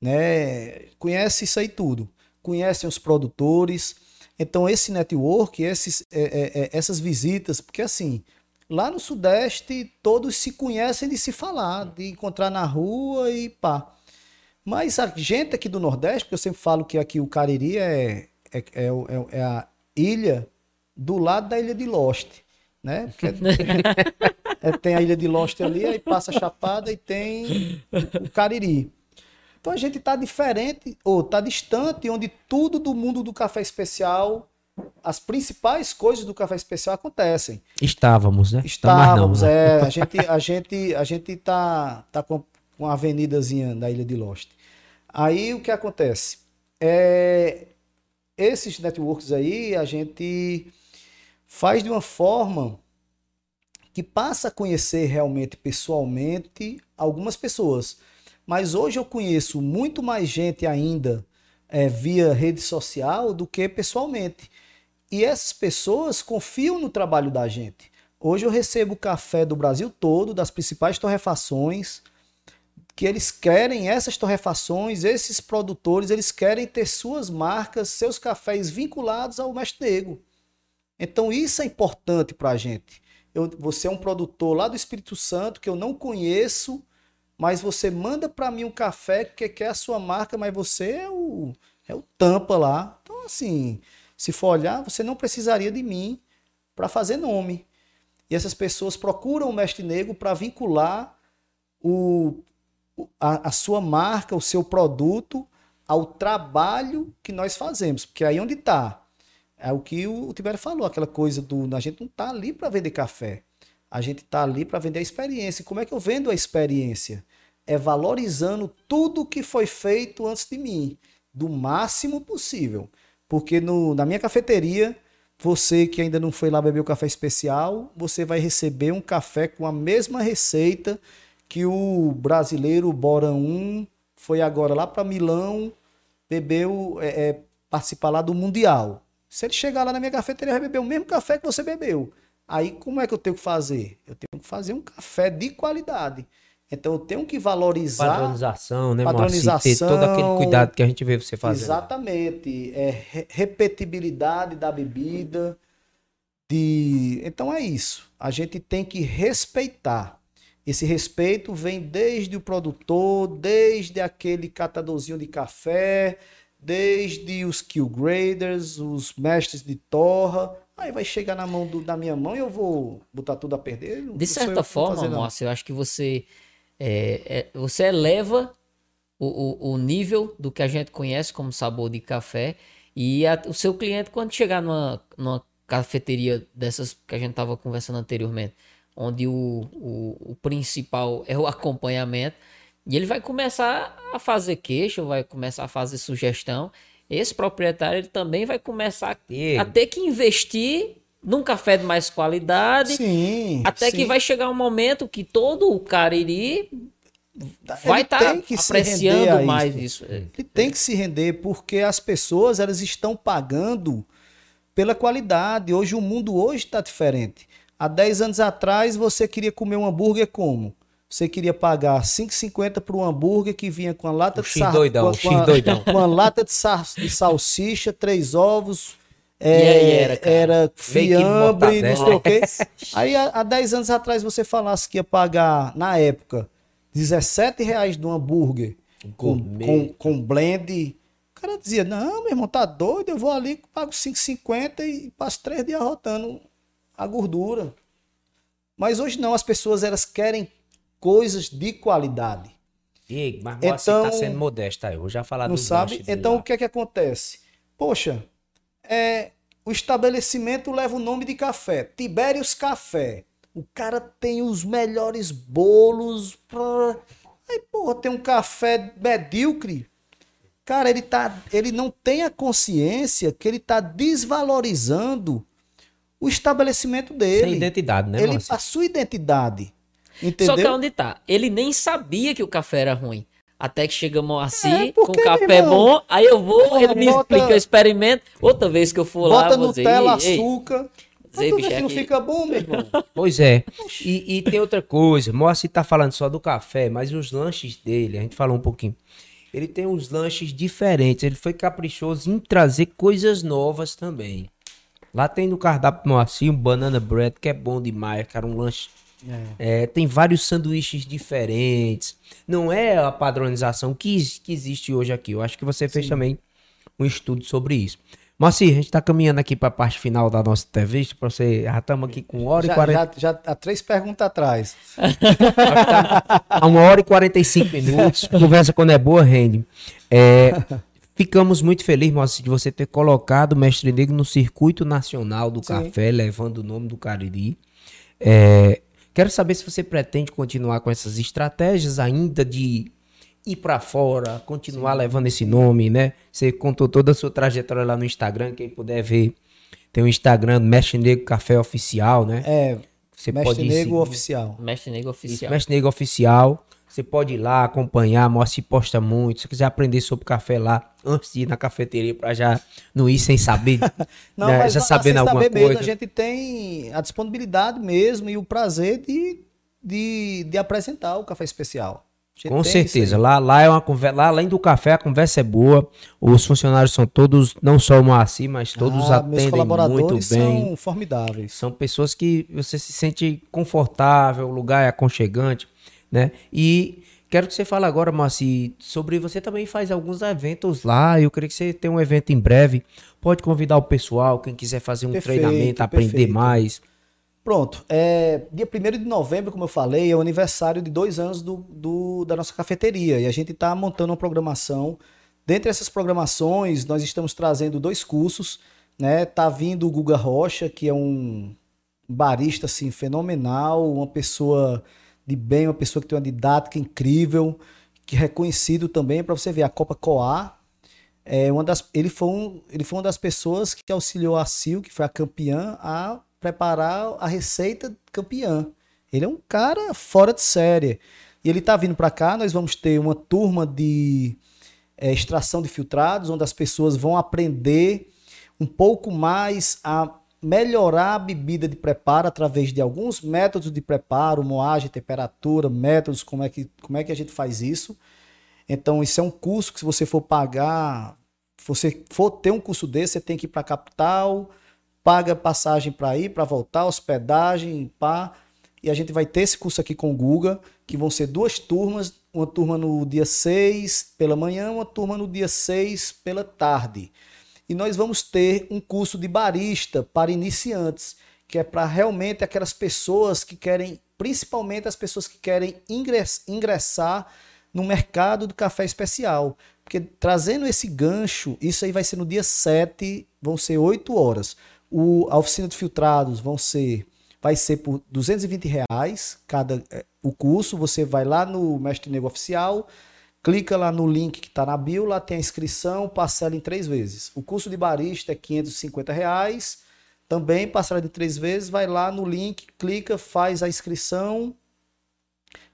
né? Conhece isso aí tudo. Conhecem os produtores. Então, esse network, esses, é, é, é essas visitas, porque assim, Lá no Sudeste, todos se conhecem de se falar, de encontrar na rua e pá. Mas a gente aqui do Nordeste, porque eu sempre falo que aqui o Cariri é, é, é, é, é a ilha do lado da ilha de Lost, né? (laughs) É, tem a ilha de Lost ali, aí passa a Chapada e tem o Cariri. Então a gente está diferente, ou está distante, onde tudo do mundo do café especial as principais coisas do café especial acontecem. Estávamos, né? Estávamos, não, né? é. (laughs) A gente, a gente, a gente tá, tá com uma avenidazinha da Ilha de Lost. Aí o que acontece? É, esses networks aí a gente faz de uma forma que passa a conhecer realmente pessoalmente algumas pessoas. Mas hoje eu conheço muito mais gente ainda é, via rede social do que pessoalmente. E essas pessoas confiam no trabalho da gente. Hoje eu recebo café do Brasil todo, das principais torrefações, que eles querem essas torrefações, esses produtores, eles querem ter suas marcas, seus cafés vinculados ao mestre negro. Então isso é importante para a gente. Eu, você é um produtor lá do Espírito Santo que eu não conheço, mas você manda para mim um café que quer a sua marca, mas você é o, é o tampa lá. Então, assim, se for olhar, você não precisaria de mim para fazer nome. E essas pessoas procuram o mestre negro para vincular o, a, a, sua marca, o seu produto ao trabalho que nós fazemos. Porque aí onde está? É o que o, o Tibério falou, aquela coisa do. A gente não está ali para vender café. A gente está ali para vender a experiência. Como é que eu vendo a experiência? É valorizando tudo que foi feito antes de mim, do máximo possível. Porque no, na minha cafeteria você que ainda não foi lá beber o café especial, você vai receber um café com a mesma receita que o brasileiro Bora 1 foi agora lá para Milão, bebeu, é, é, participar lá do Mundial. Se ele chegar lá na minha cafeteria, vai beber o mesmo café que você bebeu. Aí como é que eu tenho que fazer? Eu tenho que fazer um café de qualidade. Então eu tenho que valorizar. Padronização, né, Padronização. Ter todo aquele cuidado que a gente vê você fazer. Exatamente. É repetibilidade da bebida. De... Então é isso. A gente tem que respeitar. Esse respeito vem desde o produtor, desde aquele catadorzinho de café, desde os kill graders, os mestres de torra. Aí vai chegar na mão do, da minha mão e eu vou botar tudo a perder. De certa forma, Márcio, eu acho que você é, é, você eleva o, o, o, nível do que a gente conhece como sabor de café e a, o seu cliente, quando chegar numa, numa cafeteria dessas que a gente estava conversando anteriormente, onde o, o, o, principal é o (laughs) acompanhamento, e ele vai começar a fazer queixa, vai começar a fazer sugestão. Esse proprietário ele também vai começar a ter que investir num café de mais qualidade. Sim. Até sim. que vai chegar um momento que todo o Cariri vai estar tá apreciando mais isso. isso. Ele tem que se render porque as pessoas elas estão pagando pela qualidade. Hoje o mundo hoje está diferente. Há 10 anos atrás você queria comer um hambúrguer como? Você queria pagar 5,50 por um hambúrguer que vinha com a lata de sal, com, com, com uma lata de, de salsicha, três ovos, é, era, era fiambre, não sei o quê. (laughs) Aí há, 10 anos atrás você falasse que ia pagar, na época, 17 reais do hambúrguer com, com, com, blend. O cara dizia, não, meu irmão, tá doido, eu vou ali, pago 5,50 e passo três dias rotando a gordura. Mas hoje não, as pessoas elas querem coisas de qualidade. E, mas então, você tá sendo modesta, eu vou já falar Não sabe? Então lá. o que é que acontece? Poxa, é, o estabelecimento leva o nome de café, Tibérios Café. O cara tem os melhores bolos. Aí, porra, tem um café medíocre. Cara, ele, tá, ele não tem a consciência que ele está desvalorizando o estabelecimento dele. Sem identidade, né, ele, A sua identidade. Entendeu? Só que onde tá? Ele nem sabia que o café era ruim. Até que chegamos assim, é, com café bom, aí eu vou, Porra, ele me bota, explica, eu experimento. Outra vez que eu for lá, bota vou Nutella, dizer, açúcar. Dizer, bicho, não fica bom, meu irmão. (laughs) Pois é. E, e tem outra coisa, Moacir tá falando só do café, mas os lanches dele, a gente falou um pouquinho. Ele tem uns lanches diferentes, ele foi caprichoso em trazer coisas novas também. Lá tem no cardápio Moacir um banana bread, que é bom demais, cara, um lanche é. É, tem vários sanduíches diferentes. Não é a padronização que, que existe hoje aqui. Eu acho que você fez Sim. também um estudo sobre isso. Mas sim, a gente está caminhando aqui para a parte final da nossa entrevista. Para você, já estamos aqui com uma hora já, e quarenta. Já, já há três perguntas atrás. há (laughs) uma hora e quarenta e cinco minutos. (laughs) Conversa quando é boa, rende. É, ficamos muito felizes, Moacir, de você ter colocado o Mestre Negro no circuito nacional do Sim. café, levando o nome do Cariri. É, Quero saber se você pretende continuar com essas estratégias ainda de ir para fora, continuar Sim. levando esse nome, né? Você contou toda a sua trajetória lá no Instagram, quem puder ver, tem o Instagram Mestre Negro Café Oficial, né? É, você Mestre pode Negro Oficial. Mestre Negro Oficial. Mestre Negro Oficial. Você pode ir lá acompanhar, mostra se posta muito. Se quiser aprender sobre café lá, antes de ir na cafeteria para já não ir sem saber. (laughs) não, né? mas já sabendo alguma saber coisa. Mesmo, a gente tem a disponibilidade mesmo e o prazer de, de, de apresentar o café especial. Com certeza. Lá, lá é uma conversa. Lá, além do café, a conversa é boa. Os funcionários são todos, não só o Moacir, mas todos ah, atendem muito bem. São formidáveis. São pessoas que você se sente confortável, o lugar é aconchegante né? E quero que você fale agora, Marci, sobre você também faz alguns eventos lá. Eu creio que você tem um evento em breve. Pode convidar o pessoal, quem quiser fazer um perfeito, treinamento, aprender perfeito. mais. Pronto. É, dia 1 de novembro, como eu falei, é o aniversário de dois anos do, do da nossa cafeteria. E a gente está montando uma programação. Dentre essas programações, nós estamos trazendo dois cursos. Né? Tá vindo o Guga Rocha, que é um barista assim, fenomenal, uma pessoa de bem, uma pessoa que tem uma didática incrível, que é reconhecido também, para você ver, a Copa Coar, é uma das, ele, foi um, ele foi uma das pessoas que auxiliou a Sil, que foi a campeã, a preparar a receita campeã. Ele é um cara fora de série. E ele está vindo para cá, nós vamos ter uma turma de é, extração de filtrados, onde as pessoas vão aprender um pouco mais a melhorar a bebida de preparo através de alguns métodos de preparo, moagem, temperatura, métodos, como é que, como é que a gente faz isso. Então, isso é um curso que se você for pagar, se você for ter um curso desse, você tem que ir para a capital, paga passagem para ir, para voltar, hospedagem, pá. E a gente vai ter esse curso aqui com o Guga, que vão ser duas turmas, uma turma no dia 6 pela manhã, uma turma no dia 6 pela tarde. E nós vamos ter um curso de barista para iniciantes, que é para realmente aquelas pessoas que querem, principalmente as pessoas que querem ingressar no mercado do café especial. Porque trazendo esse gancho, isso aí vai ser no dia 7, vão ser 8 horas. O, a oficina de filtrados vão ser, vai ser por 220 reais cada é, o curso. Você vai lá no Mestre Negro Oficial, clica lá no link que está na bio, lá tem a inscrição, parcela em três vezes. O curso de barista é 550 reais, também parcela de três vezes. Vai lá no link, clica, faz a inscrição,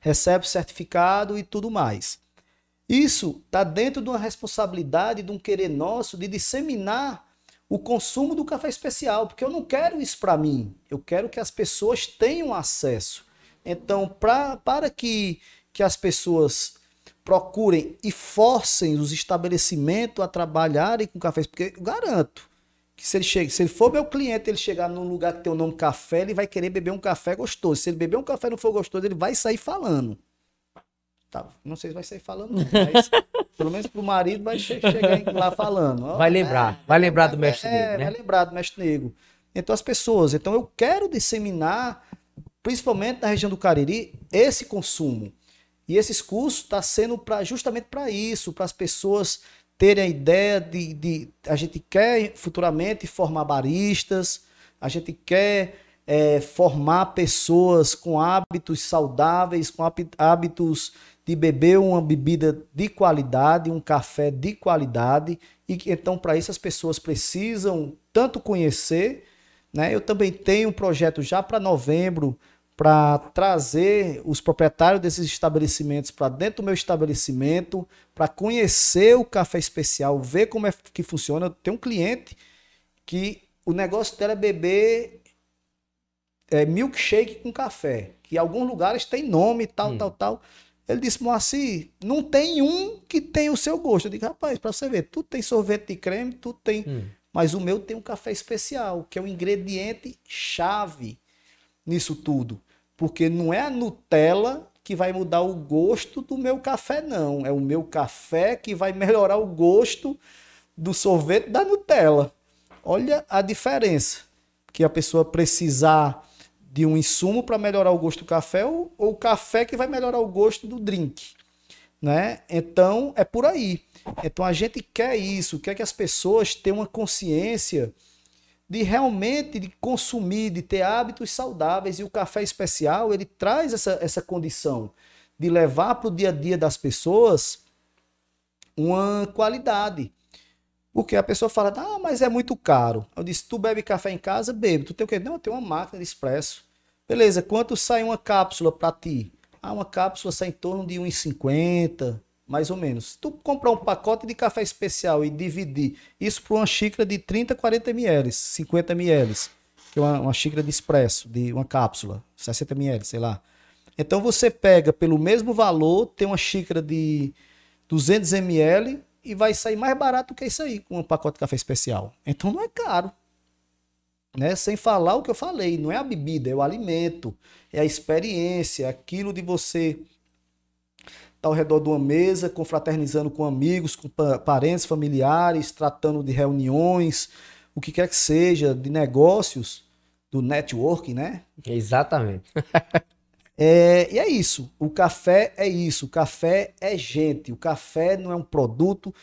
recebe o certificado e tudo mais. Isso está dentro de uma responsabilidade, de um querer nosso de disseminar o consumo do café especial, porque eu não quero isso para mim, eu quero que as pessoas tenham acesso. Então, pra, para que, que as pessoas procurem e forcem os estabelecimentos a trabalharem com café, porque eu garanto que se ele, chega, se ele for meu cliente, ele chegar num lugar que tem o nome café, ele vai querer beber um café gostoso. Se ele beber um café não for gostoso, ele vai sair falando. Tá, não sei se vai sair falando, não, mas (laughs) pelo menos pro marido vai che chegar lá falando. Vai lembrar, é, vai lembrar do mestre é, negro, né? Vai lembrar do mestre negro. Então as pessoas, então eu quero disseminar, principalmente na região do Cariri, esse consumo. E esses cursos está sendo para justamente para isso, para as pessoas terem a ideia de, de, a gente quer futuramente formar baristas, a gente quer é, formar pessoas com hábitos saudáveis, com hábitos de beber uma bebida de qualidade, um café de qualidade, e então para isso as pessoas precisam tanto conhecer, né? Eu também tenho um projeto já para novembro para trazer os proprietários desses estabelecimentos para dentro do meu estabelecimento, para conhecer o café especial, ver como é que funciona. Tem um cliente que o negócio dela é beber é, milkshake com café, que em alguns lugares tem nome, tal, hum. tal, tal. Ele disse, Moacir, não tem um que tem o seu gosto. Eu digo, rapaz, para você ver, tudo tem sorvete de creme, tudo tem. Hum. Mas o meu tem um café especial, que é o um ingrediente chave nisso tudo. Porque não é a Nutella que vai mudar o gosto do meu café, não. É o meu café que vai melhorar o gosto do sorvete da Nutella. Olha a diferença. Que a pessoa precisar de um insumo para melhorar o gosto do café ou, ou o café que vai melhorar o gosto do drink. Né? Então é por aí. Então a gente quer isso, quer que as pessoas tenham uma consciência de realmente de consumir, de ter hábitos saudáveis e o café especial ele traz essa, essa condição de levar para o dia a dia das pessoas uma qualidade. Porque a pessoa fala, ah, mas é muito caro. Eu disse, tu bebe café em casa? Bebe. Tu tem o quê? Não, eu tenho uma máquina de expresso. Beleza, quanto sai uma cápsula para ti? Ah, uma cápsula sai em torno de 1,50, mais ou menos. Se tu comprar um pacote de café especial e dividir isso por uma xícara de 30, 40 ml, 50 ml, que é uma, uma xícara de expresso, de uma cápsula, 60 ml, sei lá. Então você pega pelo mesmo valor, tem uma xícara de 200 ml, e vai sair mais barato que isso aí, com um pacote de café especial. Então não é caro. Né? Sem falar o que eu falei, não é a bebida, é o alimento, é a experiência, aquilo de você tá ao redor de uma mesa, confraternizando com amigos, com parentes, familiares, tratando de reuniões, o que quer que seja, de negócios, do networking, né? Exatamente. (laughs) É, e é isso. O café é isso. O café é gente. O café não é um produto.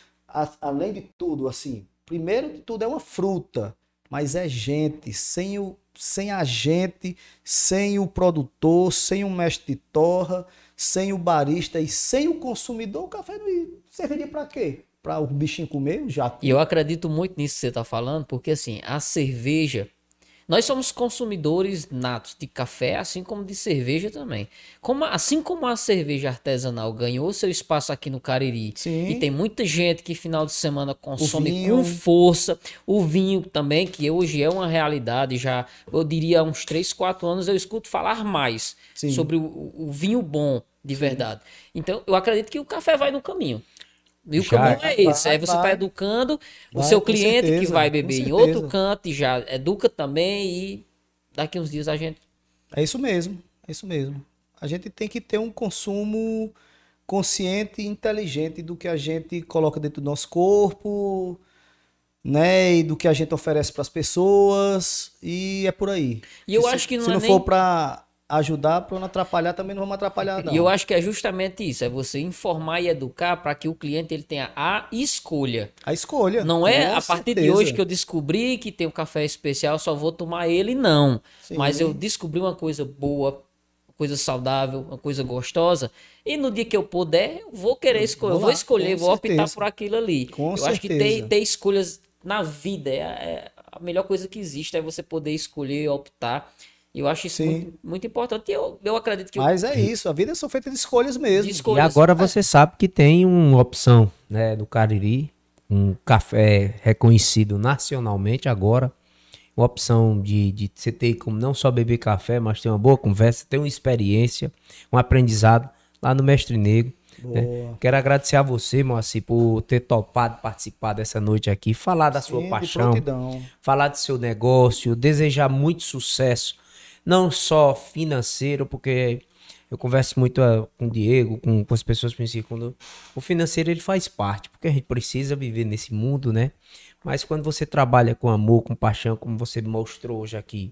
Além de tudo, assim, primeiro de tudo é uma fruta, mas é gente. Sem, o, sem a gente, sem o produtor, sem o mestre de torra, sem o barista e sem o consumidor, o café não serviria para quê? para o bichinho comer, já. E eu acredito muito nisso que você está falando, porque assim, a cerveja. Nós somos consumidores natos de café, assim como de cerveja também. Como, assim como a cerveja artesanal ganhou seu espaço aqui no Cariri, Sim. e tem muita gente que final de semana consome com força, o vinho também, que hoje é uma realidade, já eu diria há uns 3, 4 anos eu escuto falar mais Sim. sobre o, o, vinho bom de verdade. Então eu acredito que o café vai no caminho. E o caminho é esse, vai, é você está educando vai, o seu cliente certeza, que vai beber em outro canto e já educa também e daqui uns dias a gente... É isso mesmo, é isso mesmo. A gente tem que ter um consumo consciente e inteligente do que a gente coloca dentro do nosso corpo, né, e do que a gente oferece para as pessoas e é por aí. E eu se, acho que não se é não nem... for para ajudar para não atrapalhar, também não vamos atrapalhar não. E eu acho que é justamente isso, é você informar e educar para que o cliente ele tenha a escolha. A escolha. Não é a partir certeza. de hoje que eu descobri que tem um café especial, só vou tomar ele, não. Sim. Mas eu descobri uma coisa boa, uma coisa saudável, uma coisa gostosa, e no dia que eu puder, eu vou querer escolher, vou, vou escolher, vou certeza. optar por aquilo ali. Com eu certeza. acho que ter, ter escolhas na vida é, é a melhor coisa que existe, é você poder escolher, optar. E eu acho isso muito, muito, importante. Eu, eu acredito que. Mas eu... é isso, a vida é só feita de escolhas mesmo. De escolhas. E agora você sabe que tem uma opção né, do Cariri, um café reconhecido nacionalmente agora. Uma opção de, de você ter como não só beber café, mas ter uma boa conversa, ter uma experiência, um aprendizado lá no Mestre Negro. Né? Quero agradecer a você, Moacir, por ter topado participar dessa noite aqui, falar da Sim, sua paixão, falar do seu negócio, desejar muito sucesso não só financeiro, porque eu converso muito uh, com o Diego, com, com as pessoas que me circundam. O financeiro ele faz parte, porque a gente precisa viver nesse mundo, né? Mas quando você trabalha com amor, com paixão, como você mostrou hoje aqui,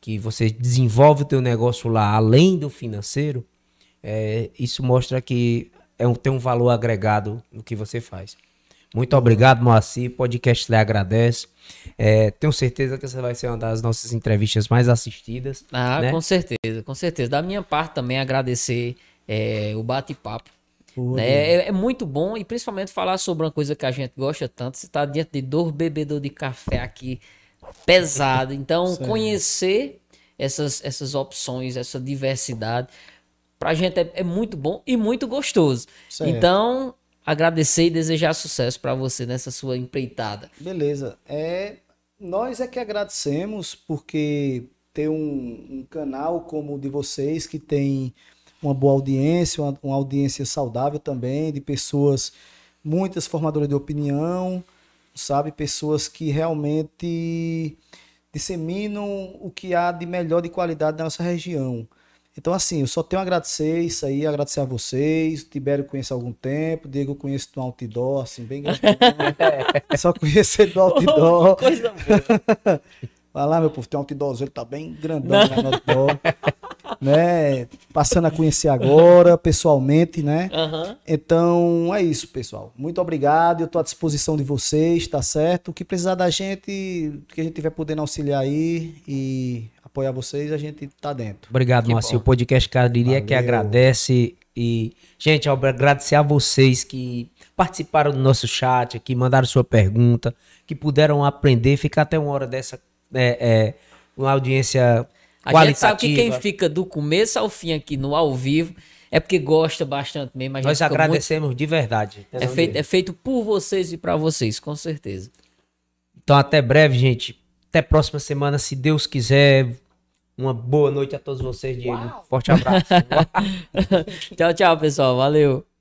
que você desenvolve o teu negócio lá além do financeiro, é, isso mostra que é um, tem um valor agregado no que você faz. Muito obrigado, Moacir. Podcast lhe agradece. É, tenho certeza que essa vai ser uma das nossas entrevistas mais assistidas. Ah, né? com certeza, com certeza. Da minha parte também agradecer é, o bate-papo. Né? É, é, muito bom e principalmente falar sobre uma coisa que a gente gosta tanto. Você está diante de dois bebedores de café aqui pesado. Então, conhecer essas, essas opções, essa diversidade, pra gente é, é muito bom e muito gostoso. Certo. Então, agradecer e desejar sucesso para você nessa sua empreitada. Beleza. É, nós é que agradecemos porque ter um, um canal como o de vocês que tem uma boa audiência, uma, uma, audiência saudável também, de pessoas, muitas formadoras de opinião, sabe? Pessoas que realmente disseminam o que há de melhor de qualidade na nossa região. Então, assim, eu só tenho a agradecer isso aí, agradecer a vocês. Tibério conheço há algum tempo, Diego eu conheço do outdoor, assim, bem grande. é só conhecer do outdoor. (laughs) Coisa boa. Vai lá, meu povo, tem um outdoor, ele tá bem grandão né, no outdoor. né? Passando a conhecer agora, pessoalmente, né? Uhum. Então, é isso, pessoal. Muito obrigado, eu tô à disposição de vocês, tá certo? O que precisar da gente, que a gente tiver podendo auxiliar aí e apoiar vocês, a gente tá dentro. Obrigado, Márcio. O podcast Cariri é que agradece. E, gente, agradecer a vocês que participaram do nosso chat, que mandaram sua pergunta, que puderam aprender, ficar até uma hora dessa, é, é, uma audiência qualitativa. A gente sabe que quem fica do começo ao fim aqui no ao vivo é porque gosta bastante mesmo. Nós agradecemos muito... de verdade. É feito, é feito por vocês e para vocês, com certeza. Então, até breve, gente. Até próxima semana, se Deus quiser. Uma boa noite a todos vocês, Diego. Uau. Forte abraço. (laughs) tchau, tchau, pessoal. Valeu.